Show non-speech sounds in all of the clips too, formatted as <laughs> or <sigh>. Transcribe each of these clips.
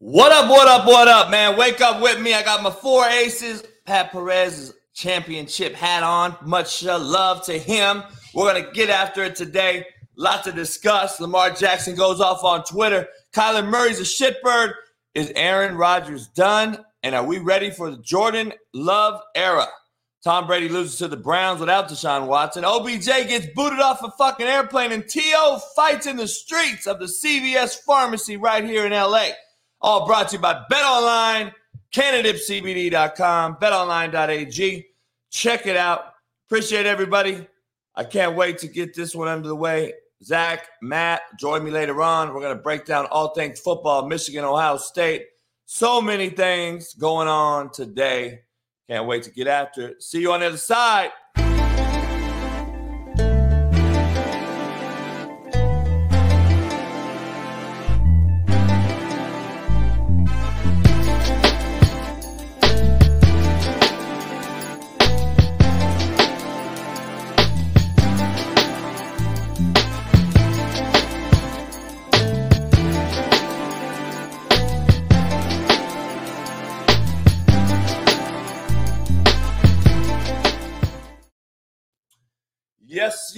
What up, what up, what up, man? Wake up with me. I got my four aces. Pat Perez's championship hat on. Much love to him. We're going to get after it today. Lot to discuss. Lamar Jackson goes off on Twitter. Kyler Murray's a shitbird. Is Aaron Rodgers done? And are we ready for the Jordan Love era? Tom Brady loses to the Browns without Deshaun Watson. OBJ gets booted off a fucking airplane, and T.O. fights in the streets of the CVS pharmacy right here in LA. All brought to you by Bet Online, CanadipCBD.com, BetOnline.ag. Check it out. Appreciate everybody. I can't wait to get this one under the way. Zach, Matt, join me later on. We're going to break down all things football, Michigan, Ohio State. So many things going on today. Can't wait to get after it. See you on the other side.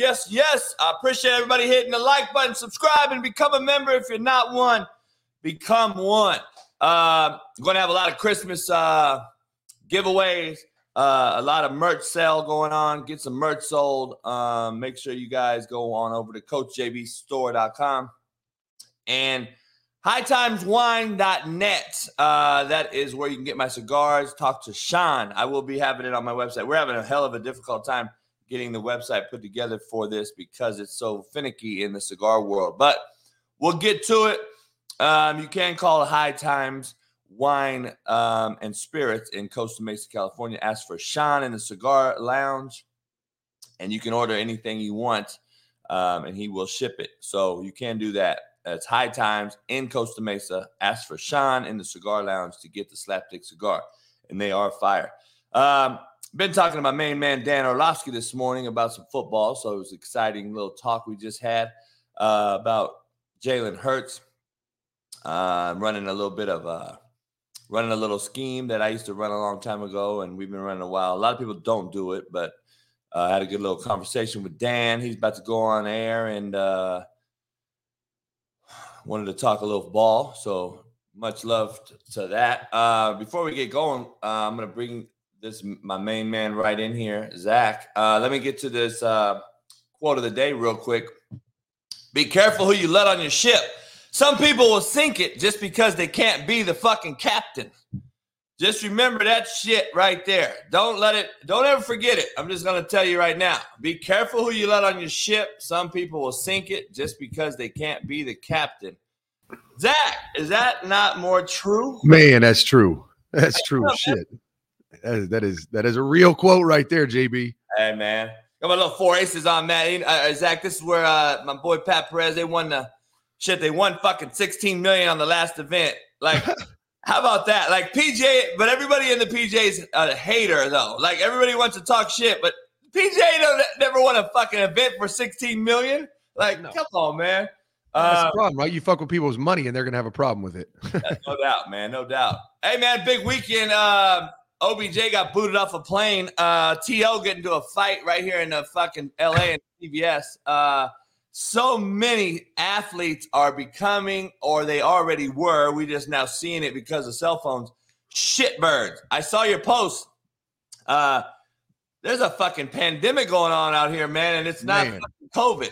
Yes, yes. I appreciate everybody hitting the like button, subscribe, and become a member. If you're not one, become one. Uh, we're going to have a lot of Christmas uh, giveaways, uh, a lot of merch sale going on. Get some merch sold. Um, make sure you guys go on over to CoachJBStore.com and hightimeswine.net. Uh, that is where you can get my cigars. Talk to Sean. I will be having it on my website. We're having a hell of a difficult time getting the website put together for this because it's so finicky in the cigar world. But we'll get to it. Um, you can call High Times Wine um, and Spirits in Costa Mesa, California. Ask for Sean in the Cigar Lounge, and you can order anything you want, um, and he will ship it. So you can do that. It's High Times in Costa Mesa. Ask for Sean in the Cigar Lounge to get the slapstick cigar, and they are fire. Um, been talking to my main man Dan Orlovsky this morning about some football, so it was an exciting little talk we just had uh, about Jalen Hurts. Uh, running a little bit of a running a little scheme that I used to run a long time ago, and we've been running a while. A lot of people don't do it, but uh, I had a good little conversation with Dan. He's about to go on air and uh, wanted to talk a little ball. So much love to that. Uh, before we get going, uh, I'm going to bring this my main man right in here, Zach. Uh, let me get to this uh, quote of the day real quick. Be careful who you let on your ship. Some people will sink it just because they can't be the fucking captain. Just remember that shit right there. Don't let it, don't ever forget it. I'm just going to tell you right now. Be careful who you let on your ship. Some people will sink it just because they can't be the captain. Zach, is that not more true? Man, that's true. That's true. Shit. That is, that is that is a real quote right there, JB. Hey man, got my little four aces on that. Uh, Zach, this is where uh, my boy Pat Perez they won the shit. They won fucking sixteen million on the last event. Like, <laughs> how about that? Like PGA, but everybody in the PGA's a hater though. Like everybody wants to talk shit, but PGA don't, never won a fucking event for sixteen million. Like, no. come on, man. That's uh, the problem, right? You fuck with people's money, and they're gonna have a problem with it. no <laughs> doubt, man. No doubt. Hey, man, big weekend. Uh, OBJ got booted off a plane. Uh, TL getting into a fight right here in the fucking LA and CVS. Uh, so many athletes are becoming, or they already were. We just now seeing it because of cell phones. Shitbirds. I saw your post. Uh, there's a fucking pandemic going on out here, man, and it's not COVID.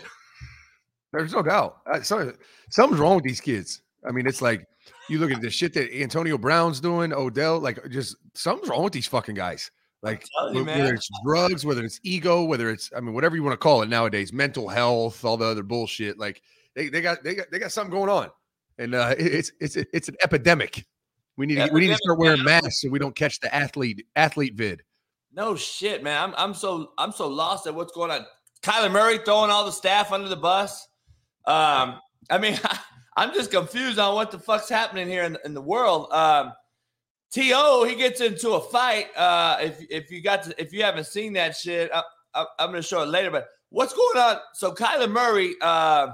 There's no doubt. Uh, something's wrong with these kids. I mean, it's like you look at the shit that Antonio Brown's doing, Odell, like just something's wrong with these fucking guys. Like you, whether it's drugs, whether it's ego, whether it's I mean whatever you want to call it nowadays, mental health, all the other bullshit. Like they, they got they got they got something going on, and uh, it's it's it's an epidemic. We need epidemic, we need to start wearing masks so we don't catch the athlete athlete vid. No shit, man. I'm I'm so I'm so lost at what's going on. Kyler Murray throwing all the staff under the bus. Um, I mean, <laughs> I'm just confused on what the fuck's happening here in, in the world. Um, To he gets into a fight. Uh, if if you got to, if you haven't seen that shit, I, I, I'm going to show it later. But what's going on? So Kyler Murray, uh,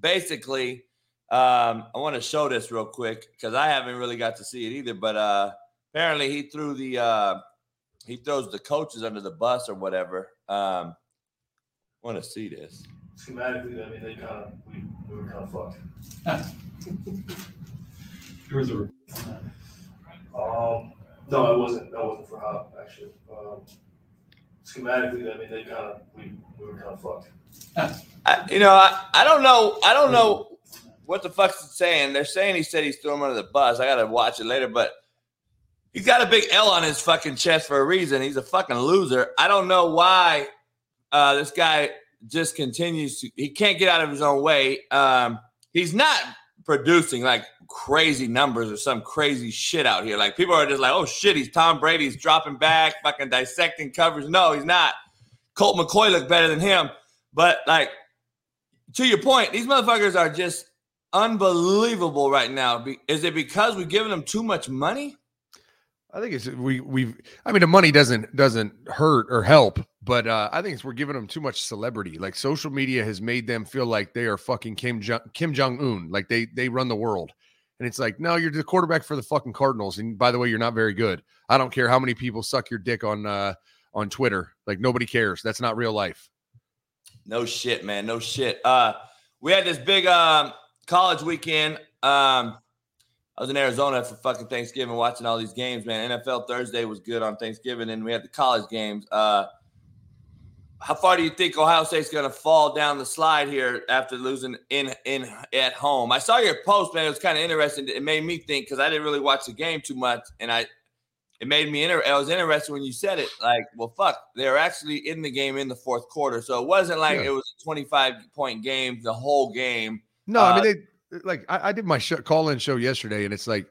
basically, Um, I want to show this real quick because I haven't really got to see it either. But uh, apparently, he threw the uh, he throws the coaches under the bus or whatever. Um, want to see this schematically, I mean, they kind of we, we were kind of fucked. Yours are. Um, no, it wasn't. That wasn't for Hop actually. Um, schematically, I mean, they kind of we, we were kind of fucked. I, you know, I, I don't know. I don't know what the fuck's it saying. They're saying he said he's throwing under the bus. I gotta watch it later, but he's got a big L on his fucking chest for a reason. He's a fucking loser. I don't know why uh, this guy just continues to. He can't get out of his own way. Um, he's not producing like crazy numbers or some crazy shit out here. Like people are just like, oh shit, he's Tom Brady. He's dropping back, fucking dissecting covers. No, he's not. Colt McCoy looked better than him. But like to your point, these motherfuckers are just unbelievable right now. Is it because we're giving them too much money? I think it's we we've I mean the money doesn't doesn't hurt or help, but uh, I think we're giving them too much celebrity. Like social media has made them feel like they are fucking Kim Jong, Kim Jong Un, like they they run the world. And it's like, no, you're the quarterback for the fucking Cardinals, and by the way, you're not very good. I don't care how many people suck your dick on uh on Twitter. Like nobody cares. That's not real life. No shit, man. No shit. Uh, we had this big um college weekend. Um, I was in Arizona for fucking Thanksgiving watching all these games, man. NFL Thursday was good on Thanksgiving, and we had the college games. Uh, how far do you think Ohio State's going to fall down the slide here after losing in in at home? I saw your post, man. It was kind of interesting. It made me think because I didn't really watch the game too much, and I it made me inter- I was interested when you said it. Like, well, fuck, they're actually in the game in the fourth quarter, so it wasn't like yeah. it was a twenty five point game the whole game. No, uh, I mean they like I, I did my show, call-in show yesterday, and it's like,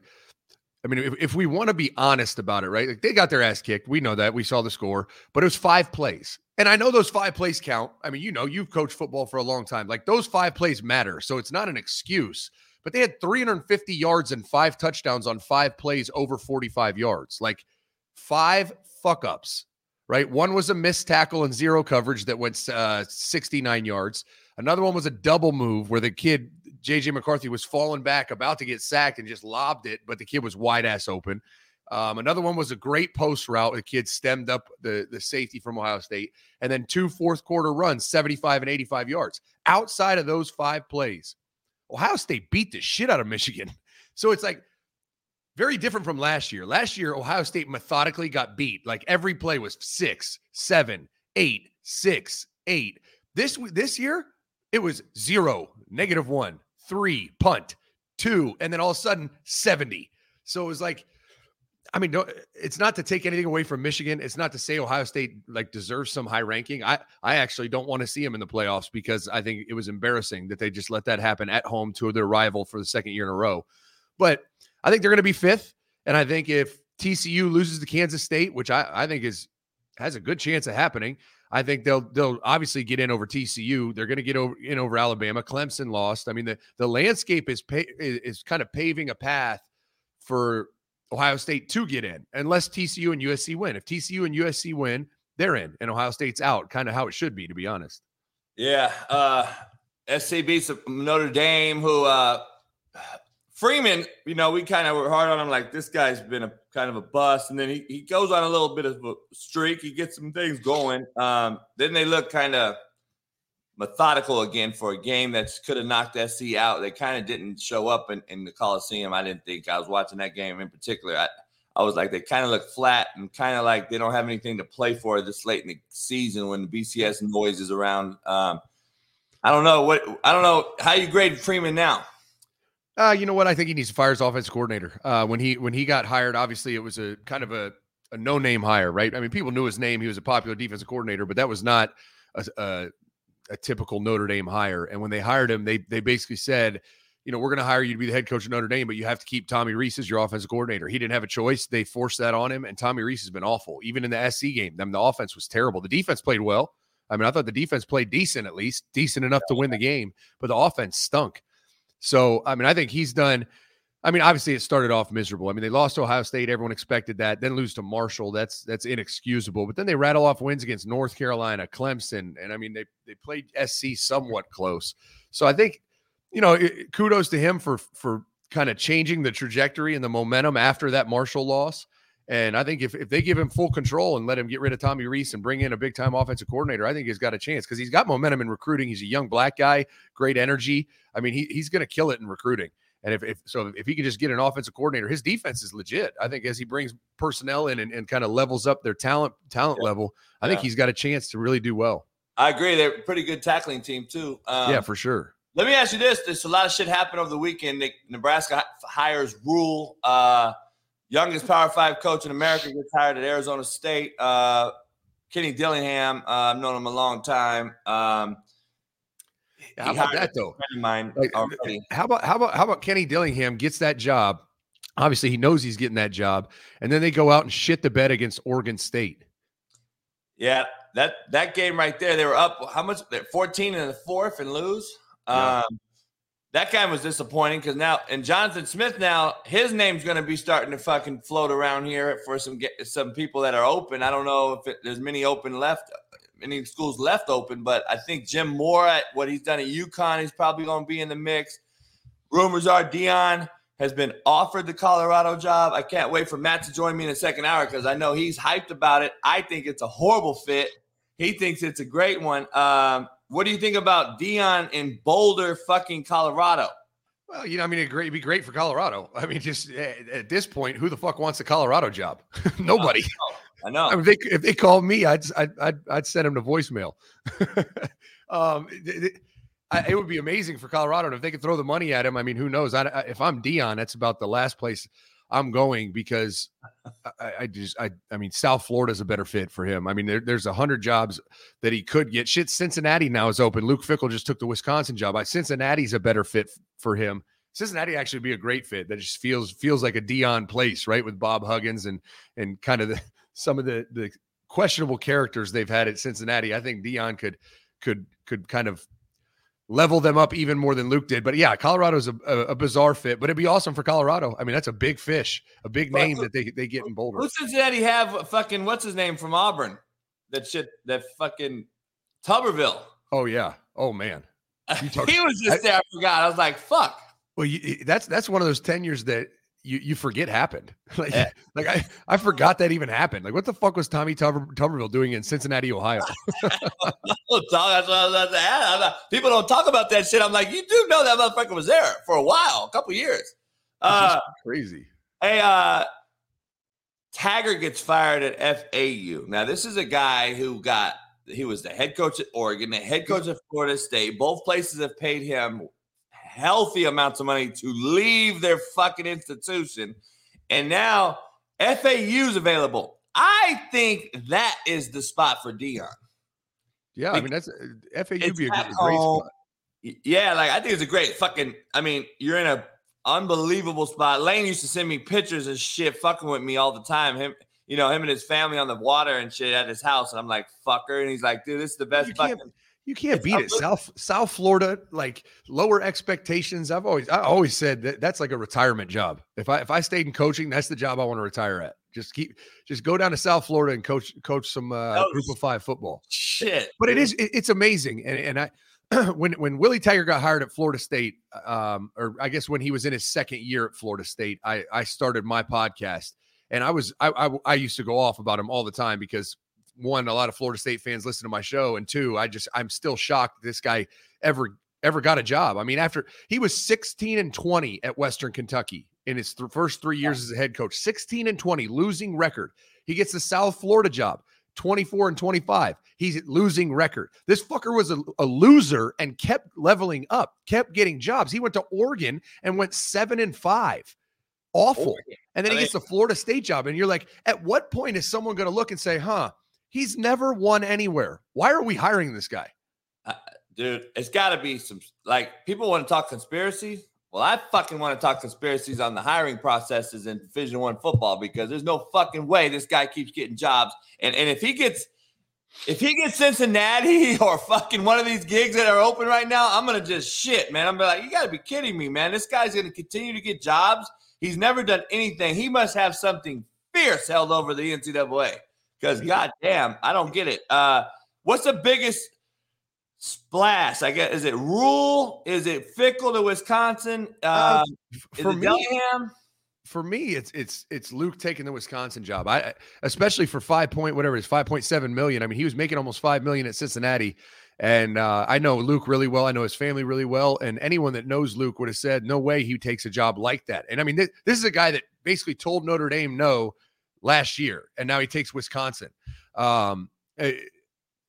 I mean, if, if we want to be honest about it, right? Like they got their ass kicked. We know that. We saw the score, but it was five plays. And I know those five plays count. I mean, you know, you've coached football for a long time. Like those five plays matter. So it's not an excuse. But they had 350 yards and five touchdowns on five plays over 45 yards. Like five fuck ups, right? One was a missed tackle and zero coverage that went uh, 69 yards. Another one was a double move where the kid JJ McCarthy was falling back, about to get sacked, and just lobbed it, but the kid was wide ass open. Um, another one was a great post route. The kid stemmed up the, the safety from Ohio State. And then two fourth quarter runs, 75 and 85 yards. Outside of those five plays, Ohio State beat the shit out of Michigan. <laughs> So it's like very different from last year. Last year, Ohio State methodically got beat. Like every play was six, seven, eight, six, eight. This this year, it was zero, negative one, three, punt, two, and then all of a sudden 70. So it was like, I mean, it's not to take anything away from Michigan. It's not to say Ohio State like deserves some high ranking. I I actually don't want to see them in the playoffs because I think it was embarrassing that they just let that happen at home to their rival for the second year in a row. But I think they're going to be fifth, and I think if TCU loses to Kansas State, which I I think is has a good chance of happening, I think they'll they'll obviously get in over TCU. They're going to get over in over Alabama. Clemson lost. I mean the the landscape is is kind of paving a path for Ohio State to get in, unless TCU and USC win. If TCU and USC win, they're in, and Ohio State's out. Kind of how it should be, to be honest. Yeah, uh, SC beats Notre Dame, who uh, Freeman, you know, we kind of were hard on him, like this guy's been a kind of a bust, and then he, he goes on a little bit of a streak. He gets some things going. Um, then they look kind of methodical again for a game that could have knocked SC out. They kind of didn't show up in, in the Coliseum. I didn't think I was watching that game in particular. I, I was like, they kind of look flat and kind of like they don't have anything to play for this late in the season when the BCS noise is around. Um, I don't know what I don't know how you grade Freeman now. Uh, you know what? I think he needs to fire his offense coordinator. Uh, when he when he got hired, obviously it was a kind of a, a no name hire, right? I mean, people knew his name. He was a popular defensive coordinator, but that was not a, a, a typical Notre Dame hire. And when they hired him, they they basically said, you know, we're going to hire you to be the head coach of Notre Dame, but you have to keep Tommy Rees as your offensive coordinator. He didn't have a choice. They forced that on him, and Tommy Rees has been awful. Even in the SC game, I mean, the offense was terrible. The defense played well. I mean, I thought the defense played decent, at least decent enough to win the game, but the offense stunk. So, I mean, I think he's done. I mean, obviously it started off miserable. I mean, they lost to Ohio State. Everyone expected that. Then lose to Marshall. That's that's inexcusable. But then they rattle off wins against North Carolina, Clemson, and I mean they they played SC somewhat close. So I think you know, it, kudos to him for for kind of changing the trajectory and the momentum after that Marshall loss. And I think if, if they give him full control and let him get rid of Tommy Rees and bring in a big time offensive coordinator, I think he's got a chance because he's got momentum in recruiting. He's a young black guy, great energy. I mean, he, he's going to kill it in recruiting. And if, if so, if he can just get an offensive coordinator, his defense is legit. I think as he brings personnel in and, and kind of levels up their talent talent yeah. level, I yeah. think he's got a chance to really do well. I agree. They're a pretty good tackling team too. Um, yeah, for sure. Let me ask you this: There's a lot of shit happened over the weekend. Nebraska hires Rhule. Uh, youngest Power Five coach in America, gets hired at Arizona State. Uh, Kenny Dillingham, uh, I've known him a long time. Um, how about that though? Mine like, how about how about how about Kenny Dillingham gets that job? Obviously, he knows he's getting that job, and then they go out and shit the bed against Oregon State. Yeah, that that game right there, they were up how much? Fourteen in the fourth and lose. Yeah. Um, that guy was disappointing because now and Jonathan Smith now his name's going to be starting to fucking float around here for some some people that are open. I don't know if it, there's many open left, many schools left open, but I think Jim Mora at what he's done at UConn, he's probably going to be in the mix. Rumors are Deion has been offered the Colorado job. I can't wait for Matt to join me in the second hour because I know he's hyped about it. I think it's a horrible fit. He thinks it's a great one. Um, what do you think about Deion in Boulder, fucking Colorado? Well, you know, I mean, it'd, be great for Colorado. I mean, just at, at this point, who the fuck wants a Colorado job? <laughs> Nobody. I know. I mean, if they, if they called me, I'd I'd I'd, I'd send them to voicemail. <laughs> um, it, it, would be amazing for Colorado and if they could throw the money at him. I mean, who knows? I, if I'm Deion, that's about the last place I'm going because I, I, just I I mean South Florida's a better fit for him. I mean there, there's a hundred jobs that he could get. Shit, Cincinnati now is open. Luke Fickell just took the Wisconsin job. I, Cincinnati's a better fit for him. Cincinnati actually be a great fit. That just feels feels like a Deion place, right? With Bob Huggins and and kind of the <laughs> some of the the questionable characters they've had at Cincinnati. I think Deion could could could kind of level them up even more than Luke did. But yeah, Colorado's a, a, a, bizarre fit, but it'd be awesome for Colorado. I mean, that's a big fish, a big name that they, they get in Boulder. Who Cincinnati have fucking what's his name from Auburn? That shit, that fucking Tuberville. Oh yeah. Oh man. <laughs> he was just I, there. I forgot. I was like, fuck. Well, you, that's that's one of those tenures that you you forget happened. <laughs> like yeah. like I I forgot that even happened. Like what the fuck was Tommy Tuber, Tuberville doing in Cincinnati, Ohio? People don't talk about that shit. I'm like, you do know that motherfucker was there for a while, a couple years. <laughs> Uh, crazy. Hey, uh, Taggart gets fired at FAU. Now, this is a guy who got he was the head coach at Oregon, the head coach at Florida State. Both places have paid him healthy amounts of money to leave their fucking institution. And now FAU's available. I think that is the spot for Deion. Yeah, I mean that's uh, FAU be a great, great spot. Yeah, like I think it's a great fucking. I mean, you're in a unbelievable spot. Lane used to send me pictures of shit, fucking with me all the time. Him, you know, him and his family on the water and shit at his house, and I'm like, fucker, and he's like, dude, this is the best you fucking. You can't it's beat it. South South Florida, like lower expectations. I've always I always said that that's like a retirement job. If I if I stayed in coaching, that's the job I want to retire at. Just keep just go down to South Florida and coach coach some uh, group of five football. Shit. But it is it, it's amazing. And and I <clears throat> when when Willie Taggart got hired at Florida State, um, or I guess when he was in his second year at Florida State, I I started my podcast and I was I, I I used to go off about him all the time because one, a lot of Florida State fans listen to my show, and two, I just I'm still shocked this guy ever ever got a job. I mean, after he was 16 and 20 at Western Kentucky in his th- first three years as a head coach, 16 and 20, losing record. He gets the South Florida job, 24 and 25. He's losing record. This fucker was a, a loser and kept leveling up, kept getting jobs. He went to Oregon and went seven and five. Awful. And then he gets the Florida State job. And you're like, at what point is someone going to look and say, huh, He's never won anywhere. Why are we hiring this guy? Uh, dude, it's got to be some like people want to talk conspiracies. Well, I fucking want to talk conspiracies on the hiring processes in Division One football because there's no fucking way this guy keeps getting jobs. And and if he gets if he gets Cincinnati <laughs> or fucking one of these gigs that are open right now, I'm gonna just shit, man. I'm like, you gotta be kidding me, man. This guy's gonna continue to get jobs. He's never done anything. He must have something fierce held over the NCAA. Because goddamn, I don't get it. Uh, what's the biggest Splash. I guess is it Rhule? Is it Fickell to Wisconsin? Uh, for me, Dillingham? for me, it's it's it's Luke taking the Wisconsin job. I especially for five point whatever it is, five point seven million. I mean, he was making almost five million at Cincinnati, and uh, I know Luke really well. I know his family really well, and anyone that knows Luke would have said, "No way he takes a job like that." And I mean, this, this is a guy that basically told Notre Dame no last year, and now he takes Wisconsin. Um, eh,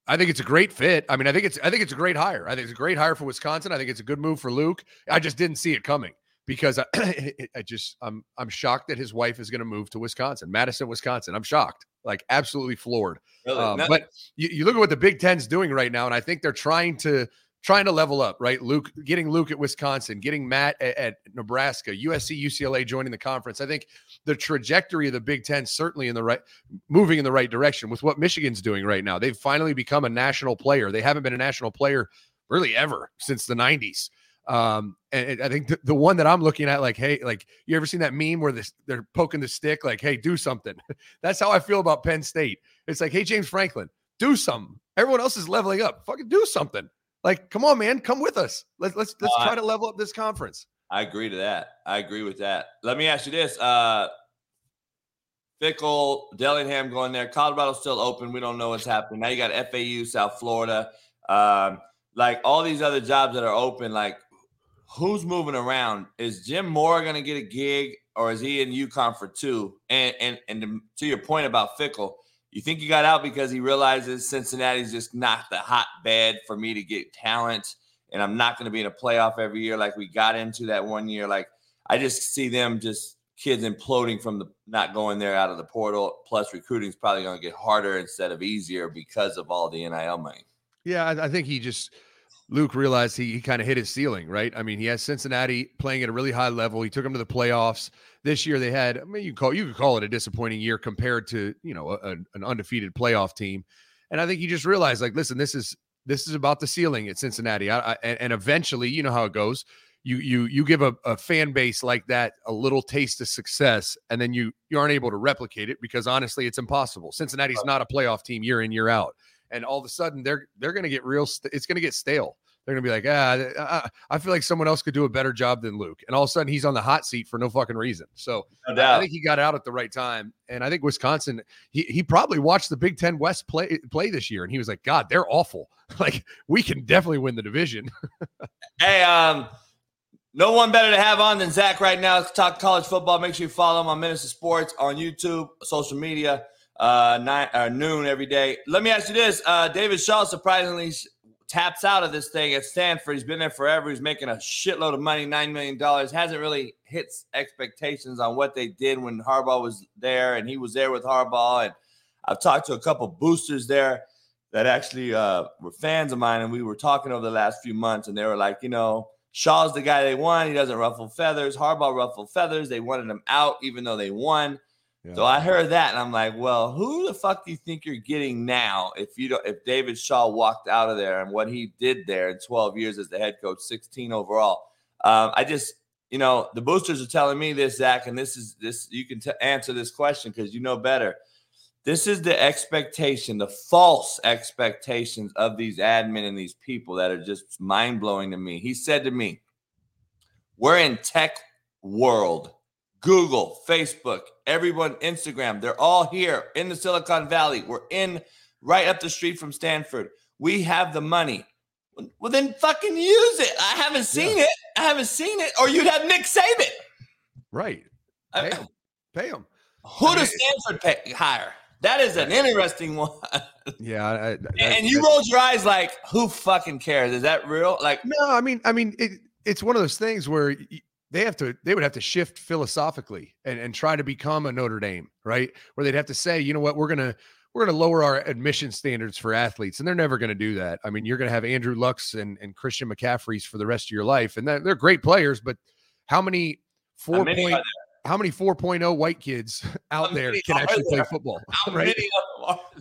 I think it's a great fit. I mean, I think it's I think it's a great hire. I think it's a great hire for Wisconsin. I think it's a good move for Luke. I just didn't see it coming because I, <clears throat> I just I'm I'm shocked that his wife is going to move to Wisconsin, Madison, Wisconsin. I'm shocked, like absolutely floored. Really? Um, but you, you look at what the Big Ten's doing right now, and I think they're trying to trying to level up, right? Luke getting Luke at Wisconsin, getting Matt at, at, Nebraska, USC, UCLA joining the conference. I think the trajectory of the Big Ten certainly in the right, moving in the right direction with what Michigan's doing right now. They've finally become a national player. They haven't been a national player really ever since the '90s. Um, and I think the, the one that I'm looking at, like, hey, like, you ever seen that meme where this, they're poking the stick, like, hey, do something? <laughs> That's how I feel about Penn State. It's like, hey, James Franklin, do something. Everyone else is leveling up. Fucking do something. Like, come on, man, come with us. Let's let's let's uh, try to level up this conference. I agree to that. I agree with that. Let me ask you this: uh Fickell, Dillingham going there. Colorado's still open. We don't know what's happening. Now you got FAU, South Florida, um, like all these other jobs that are open. Like, who's moving around? Is Jim Mora going to get a gig, or is he in UConn for two? And and and to your point about Fickell, you think he got out because he realizes Cincinnati's just not the hotbed for me to get talent, and I'm not going to be in a playoff every year like we got into that one year. Like I just see them just kids imploding from the not going there out of the portal. Plus, recruiting is probably going to get harder instead of easier because of all the NIL money. Yeah, I, I think he just Luke realized he, he kind of hit his ceiling, right? I mean, he has Cincinnati playing at a really high level. He took them to the playoffs. This year they had, I mean, you call you could call it a disappointing year compared to you know a, an undefeated playoff team. And I think he just realized, like, listen, this is this is about the ceiling at Cincinnati. I, I, and eventually, you know how it goes. You you you give a, a fan base like that a little taste of success, and then you you aren't able to replicate it because honestly, it's impossible. Cincinnati's not a playoff team year in year out and all of a sudden they're they're going to get real. St- it's going to get stale. They're going to be like, ah, I feel like someone else could do a better job than Luke, and all of a sudden he's on the hot seat for no fucking reason. So no I think he got out at the right time, and I think Wisconsin. He he probably watched the Big Ten West play play this year, and he was like, God, they're awful. <laughs> Like we can definitely win the division. <laughs> hey, um. No one better to have on than Zach right now. Let's talk college football. Make sure you follow him on Minister Sports on YouTube, social media uh, nine, uh, noon every day. Let me ask you this: uh, David Shaw surprisingly taps out of this thing at Stanford. He's been there forever. He's making a shitload of money, nine million dollars. Hasn't really hit expectations on what they did when Harbaugh was there, and he was there with Harbaugh. And I've talked to a couple boosters there that actually uh, were fans of mine, and we were talking over the last few months, and they were like, you know. Shaw's the guy they want. He doesn't ruffle feathers. Harbaugh ruffled feathers. They wanted him out, even though they won. So I heard that and I'm like, well, who the fuck do you think you're getting now if you don't if David Shaw walked out of there and what he did there in 12 years as the head coach, 16 overall? Um, I just, you know, the boosters are telling me this, Zach, and this is this you can t- answer this question because you know better. This is the expectation, the false expectations of these admin and these people that are just mind blowing to me. He said to me, We're in tech world Google, Facebook, everyone, Instagram, they're all here in the Silicon Valley. We're in right up the street from Stanford. We have the money. Well, then fucking use it. I haven't seen yeah. it. I haven't seen it. Or you'd have Nick Saban. Right. Pay him. Pay him. Who I does Stanford pay, hire? That is an interesting one. <laughs> Yeah, I, I, and you rolled your eyes like, who fucking cares? Is that real? Like, no, I mean, I mean, it, it's one of those things where they have to they would have to shift philosophically and, and try to become a Notre Dame, right? Where they'd have to say, you know what, we're gonna we're gonna lower our admission standards for athletes, and they're never gonna do that. I mean, you're gonna have Andrew Lucks and, and Christian McCaffrey's for the rest of your life, and they're, they're great players, but how many four how many point how many 4.0 white kids <laughs> out there can actually play football? <laughs> How <laughs> right?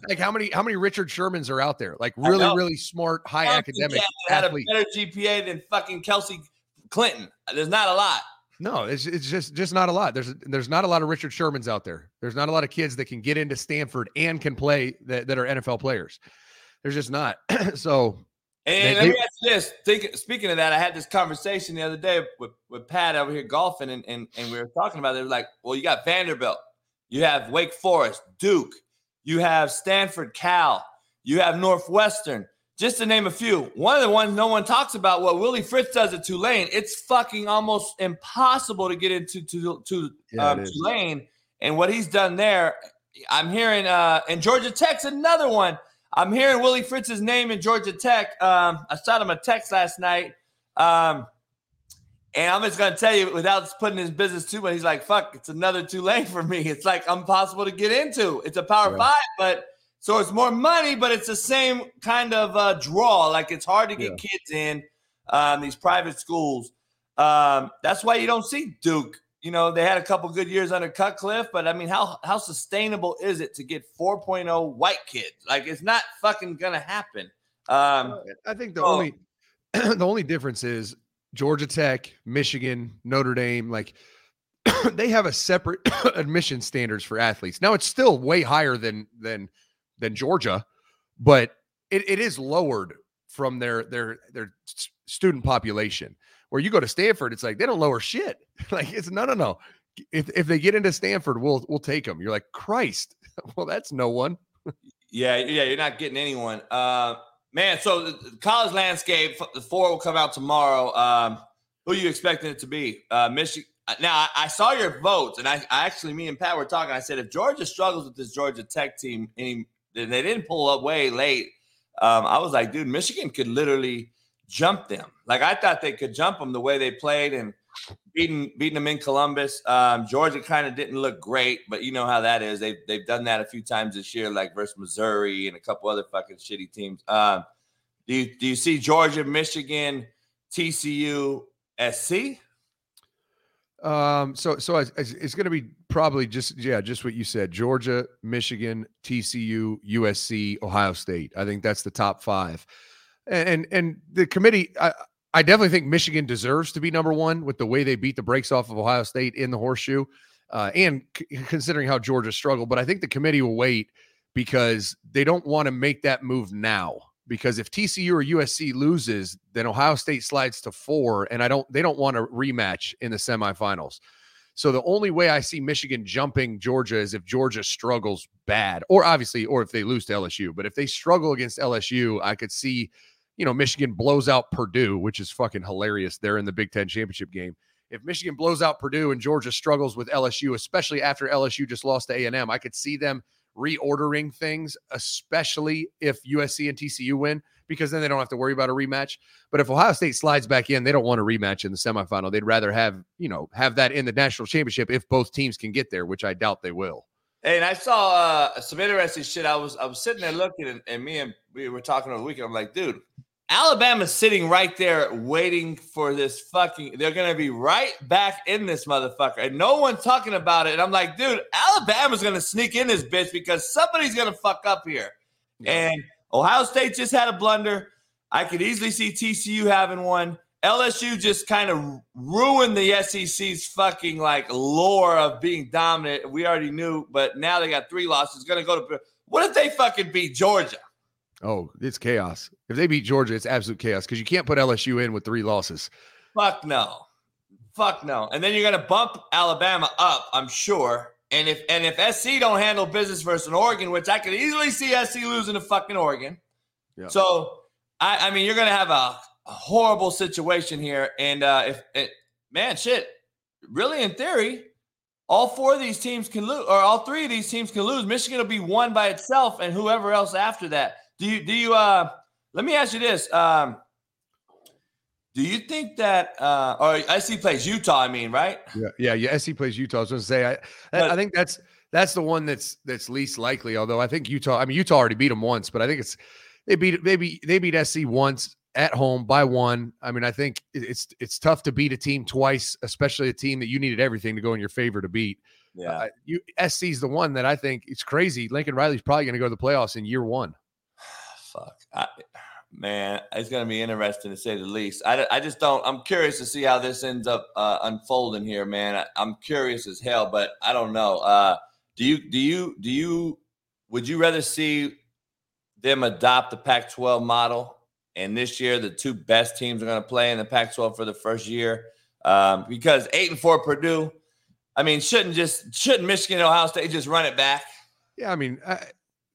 Like how many how many Richard Shermans are out there? Like really really smart high academic had a better GPA than fucking Chelsea Clinton. There's not a lot. No, it's, it's just just not a lot. There's there's not a lot of Richard Shermans out there. There's not a lot of kids that can get into Stanford and can play that, that are NFL players. There's just not. <clears throat> so And they, let me ask you this. Think, speaking of that, I had this conversation the other day with, with Pat over here golfing, and, and, and we were talking about it. it was like, well, you got Vanderbilt, you have Wake Forest, Duke, you have Stanford, Cal, you have Northwestern, just to name a few. One of the ones no one talks about, what Willie Fritz does at Tulane, it's fucking almost impossible to get into to, to yeah, um, Tulane. And what he's done there, I'm hearing, uh, and Georgia Tech's another one I'm hearing Willie Fritz's name in Georgia Tech. Um, I shot him a text last night. Um, and I'm just gonna tell you, without putting his business too much, he's like, "Fuck, it's another Tulane for me. It's like impossible to get into. It's a Power Five, but so it's more money, but it's the same kind of uh, draw. Like it's hard to get yeah. kids in um, these private schools. Um, that's why you don't see Duke you know, they had a couple good years under Cutcliffe, but I mean, how how sustainable is it to get 4.0 white kids? Like, it's not fucking gonna happen. Um, I think the only <clears throat> the only difference is Georgia Tech, Michigan, Notre Dame, like <clears throat> they have a separate <clears throat> admission standards for athletes. Now it's still way higher than than than Georgia, but it, it is lowered from their their their student population. Where you go to Stanford, it's like they don't lower shit. <laughs> like it's no, no, no. If if they get into Stanford, we'll we'll take them. You're like Christ. <laughs> well, that's no one. yeah, yeah, you're not getting anyone. Uh, man. So the college landscape, the four will come out tomorrow. Um, who are you expecting it to be? Uh, Michigan. Uh, now I, saw your votes, and I, I, actually, me and Pat were talking. I said if Georgia struggles with this Georgia Tech team, and they didn't pull up way late. Um, I was like, dude, Michigan could literally jump them. Like I thought they could jump them the way they played and beating beating them in Columbus. Um, Georgia kind of didn't look great, but you know how that is. They've they've done that a few times this year, like versus Missouri and a couple other fucking shitty teams. Um, do you do you see Georgia, Michigan, TCU, SC? Um, so so it's, it's going to be probably just yeah, just what you said: Georgia, Michigan, TCU, USC, Ohio State. I think that's the top five and and the committee I, I definitely think Michigan deserves to be number one with the way they beat the brakes off of Ohio State in the horseshoe, uh, and c- considering how Georgia struggled. But I think the committee will wait because they don't want to make that move now. Because if TCU or USC loses, then Ohio State slides to four, and I don't. They don't want a rematch in the semifinals. So the only way I see Michigan jumping Georgia is if Georgia struggles bad, or obviously, or if they lose to LSU. But if they struggle against LSU, I could see you know, Michigan blows out Purdue, which is fucking hilarious. They're in the Big Ten championship game. If Michigan blows out Purdue and Georgia struggles with LSU, especially after LSU just lost to A&M, I could see them reordering things, especially if USC and TCU win, because then they don't have to worry about a rematch. But if Ohio State slides back in, they don't want a rematch in the semifinal. They'd rather have, you know, have that in the national championship if both teams can get there, which I doubt they will. Hey, and I saw uh, some interesting shit. I was I was sitting there looking, and, and me and we were talking over the weekend. I'm like, dude, Alabama's sitting right there waiting for this fucking. They're gonna be right back in this motherfucker, and no one's talking about it. And I'm like, dude, Alabama's gonna sneak in this bitch because somebody's gonna fuck up here. Yeah. And Ohio State just had a blunder. I could easily see TCU having one. LSU just kind of ruined the SEC's fucking like lore of being dominant. We already knew, but now they got three losses. Gonna go to. What if they fucking beat Georgia? Oh, it's chaos. If they beat Georgia, it's absolute chaos because you can't put LSU in with three losses. Fuck no. Fuck no. And then you're gonna bump Alabama up, I'm sure. And if and if SC don't handle business versus Oregon, which I could easily see SC losing to fucking Oregon. Yep. So I, I mean you're gonna have a, a horrible situation here. And uh if it, man, shit, really in theory, all four of these teams can lose, or all three of these teams can lose. Michigan will be one by itself, and whoever else after that. Do you do you uh let me ask you this. Um do you think that uh or SC plays Utah, I mean, right? Yeah, yeah, yeah. SC plays Utah. I was gonna say I but, I think that's that's the one that's that's least likely. Although I think Utah, I mean Utah already beat them once, but I think it's they beat maybe they beat SC once at home by one. I mean, I think it's it's tough to beat a team twice, especially a team that you needed everything to go in your favor to beat. Yeah, uh, you SC's the one that I think it's crazy. Lincoln Riley's probably going to go to the playoffs in year one fuck. I, man, it's going to be interesting to say the least. I, I just don't. I'm curious to see how this ends up uh, unfolding here, man. I, am curious as hell, but I don't know. Uh, do you do you do you would you rather see them adopt the Pac-12 model and this year the two best teams are going to play in the Pac-12 for the first year um, because eight and four Purdue. I mean, shouldn't just shouldn't Michigan and Ohio State just run it back? Yeah, I mean, I,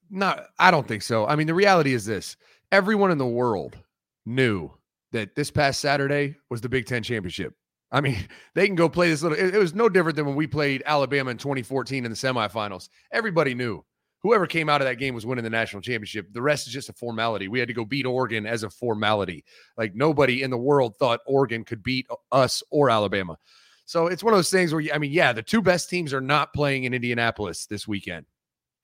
not. I don't think so. I mean, the reality is this: everyone in the world knew that this past Saturday was the Big Ten championship. I mean, <laughs> they can go play this little. It, it was no different than when we played Alabama in 2014 in the semifinals. Everybody knew whoever came out of that game was winning the national championship. The rest is just a formality. We had to go beat Oregon as a formality. Like nobody in the world thought Oregon could beat us or Alabama. So it's one of those things where, I mean, yeah, the two best teams are not playing in Indianapolis this weekend,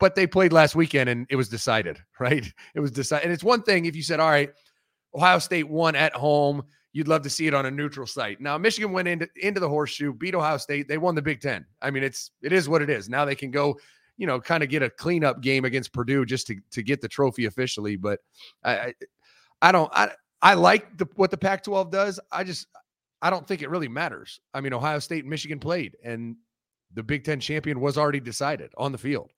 but they played last weekend and it was decided, <laughs> right? It was decided. And it's one thing if you said, all right, Ohio State won at home. You'd love to see it on a neutral site. Now Michigan went into into the horseshoe, beat Ohio State. They won the Big Ten. I mean, it's it is what it is. Now they can go, you know, kind of get a cleanup game against Purdue just to to get the trophy officially. But I I, don't I I like the, what the Pac-12 does. I just I don't think it really matters. I mean, Ohio State and Michigan played, and the Big Ten champion was already decided on the field.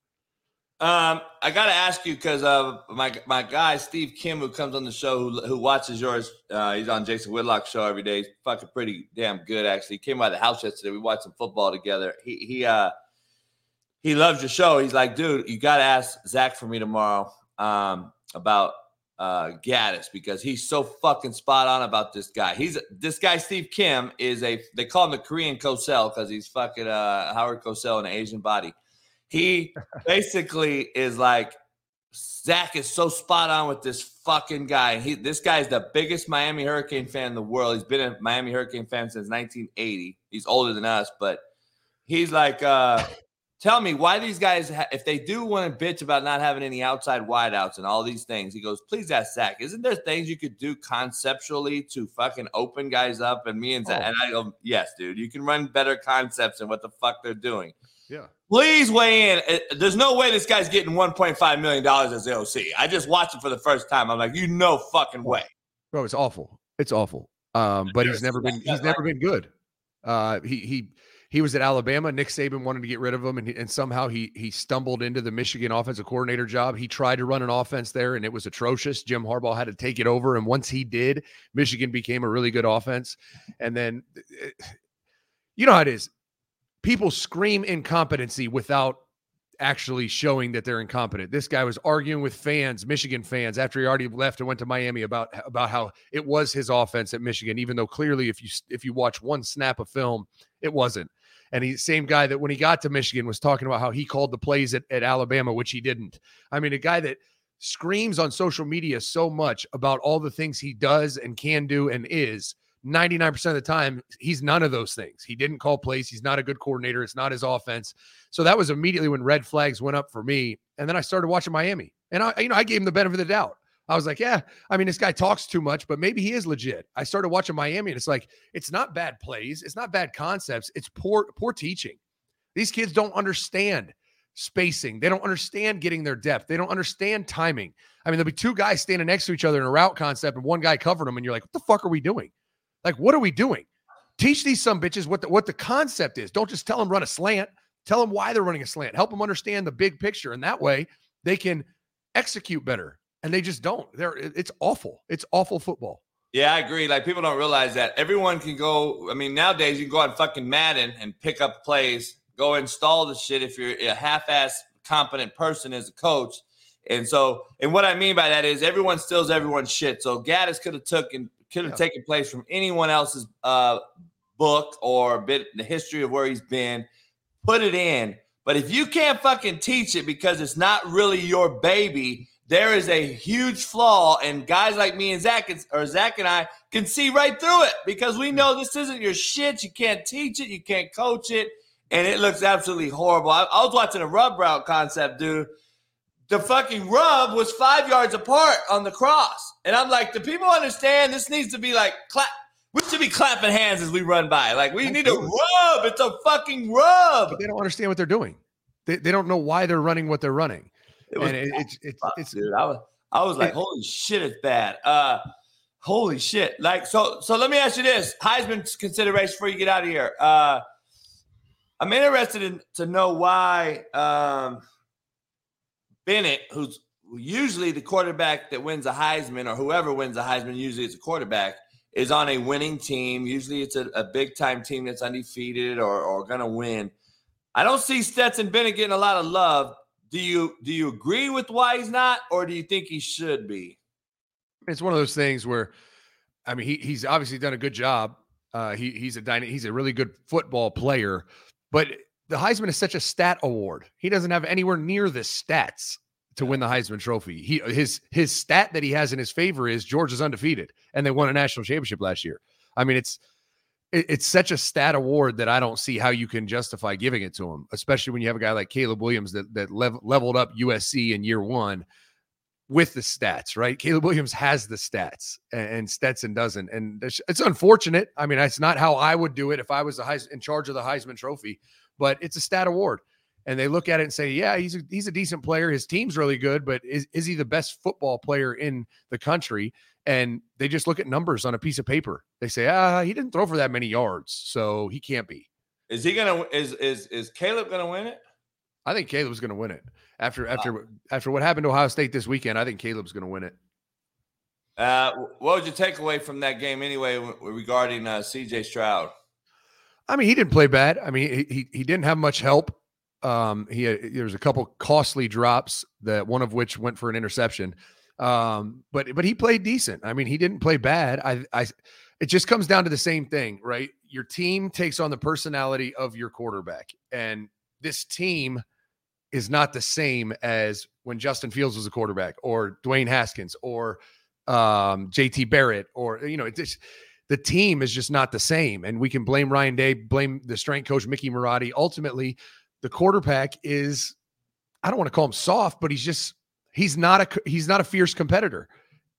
Um, I got to ask you because uh, my my guy Steve Kim, who comes on the show, who, who watches yours, uh, he's on Jason Whitlock's show every day. He's fucking pretty damn good, actually. He came by the house yesterday. We watched some football together. He he uh he loves your show. He's like, dude, you got to ask Zach for me tomorrow um, about uh, Gattis because he's so fucking spot on about this guy. He's this guy Steve Kim is a they call him the Korean Cosell because he's fucking uh, Howard Cosell in an Asian body. He basically is like Zach is so spot on with this fucking guy. He this guy is the biggest Miami Hurricane fan in the world. He's been a Miami Hurricane fan since 1980. He's older than us, but he's like uh tell me why these guys, if they do want to bitch about not having any outside wideouts and all these things, he goes, please ask Zach, isn't there things you could do conceptually to fucking open guys up? And me and Zach, oh. and I go, yes, dude, you can run better concepts than what the fuck they're doing. Yeah. Please weigh in. There's no way this guy's getting 1.5 million dollars as OC. I just watched it for the first time. I'm like, you know, fucking way, bro. It's awful. It's awful. Um, but he's never been. He's never been good. Uh, he he he was at Alabama. Nick Saban wanted to get rid of him, and, and somehow he he stumbled into the Michigan offensive coordinator job. He tried to run an offense there, and it was atrocious. Jim Harbaugh had to take it over, and once he did, Michigan became a really good offense. And then, eh, you know how it is. People scream incompetency without actually showing that they're incompetent. This guy was arguing with fans, Michigan fans, after he already left and went to Miami about about how it was his offense at Michigan, even though clearly, if you if you watch one snap of film, it wasn't. And he's same guy that when he got to Michigan was talking about how he called the plays at, at Alabama, which he didn't. I mean, a guy that screams on social media so much about all the things he does and can do and is 99% of the time, he's none of those things. He didn't call plays. He's not a good coordinator. It's not his offense. So that was immediately when red flags went up for me. And then I started watching Miami. And I, you know, I gave him the benefit of the doubt. I was like, yeah, I mean, this guy talks too much, but maybe he is legit. I started watching Miami and it's like, it's not bad plays, it's not bad concepts, it's poor, poor teaching. These kids don't understand spacing. They don't understand getting their depth. They don't understand timing. I mean, there'll be two guys standing next to each other in a route concept and one guy covering them, and you're like, what the fuck are we doing? Like, what are we doing? Teach these some bitches what the what the concept is. Don't just tell them run a slant. Tell them why they're running a slant. Help them understand the big picture. And that way they can execute better and they just don't. They're it's awful. It's awful football. Yeah, I agree. Like people don't realize that everyone can go. I mean, nowadays you can go on fucking Madden and pick up plays, go install the shit if you're a half-ass competent person as a coach. And so, and what I mean by that is everyone steals everyone's shit. So Gattis could have took and could have yeah. taken place from anyone else's uh, book or bit the history of where he's been, put it in. But if you can't fucking teach it because it's not really your baby, there is a huge flaw, and guys like me and Zach or Zach and I can see right through it because we know this isn't your shit. You can't teach it, you can't coach it, and it looks absolutely horrible. I, I was watching a rub route concept, dude. The fucking rub was five yards apart on the cross, and I'm like, do people understand this needs to be like clap? We should be clapping hands as we run by. Like we need a rub. It's a fucking rub. But they don't understand what they're doing. They, they don't know why they're running what they're running. It was and it, it's it's it's dude. I was I was like, it, holy shit, it's bad. Uh, holy shit. Like so. So let me ask you this: Heisman consideration before you get out of here. Uh, I'm interested in to know why um, Bennett, who's usually the quarterback that wins a Heisman or whoever wins a Heisman, usually it's a quarterback, is on a winning team. Usually it's a, a big time team that's undefeated or, or going to win. I don't see Stetson Bennett getting a lot of love. Do you do you agree with why he's not, or do you think he should be? It's one of those things where, I mean, he he's obviously done a good job. Uh, he he's a dyna- he's a really good football player, but the Heisman is such a stat award. He doesn't have anywhere near the stats to win the Heisman Trophy. He his his stat that he has in his favor is Georgia's undefeated, and they won a national championship last year. I mean, it's it, it's such a stat award that I don't see how you can justify giving it to him, especially when you have a guy like Caleb Williams that that lev- leveled up USC in year one with the stats, right? Caleb Williams has the stats and, and Stetson doesn't. And it's, it's, unfortunate. I mean, it's not how I would do it if I was the Heis- in charge of the Heisman Trophy, but it's a stat award. And they look at it and say, yeah, he's a, he's a decent player. His team's really good, but is, is he the best football player in the country? and they just look at numbers on a piece of paper. They say, ah, he didn't throw for that many yards, so he can't be. Is he gonna? Is is is Caleb gonna win it? I think Caleb's gonna win it after after wow. after what happened to Ohio State this weekend. I think Caleb's gonna win it. Uh, what would you take away from that game anyway regarding uh, C.J. Stroud? I mean, he didn't play bad. I mean, he he didn't have much help. Um, he had, there was a couple costly drops that one of which went for an interception. Um, but but he played decent. I mean, he didn't play bad. I I it just comes down to the same thing, right? Your team takes on the personality of your quarterback. And this team is not the same as when Justin Fields was a quarterback or Dwayne Haskins or um, JT Barrett or you know, it's the team is just not the same. And we can blame Ryan Day, blame the strength coach Mickey Marotti. Ultimately, the quarterback is I don't want to call him soft, but he's just he's not a he's not a fierce competitor.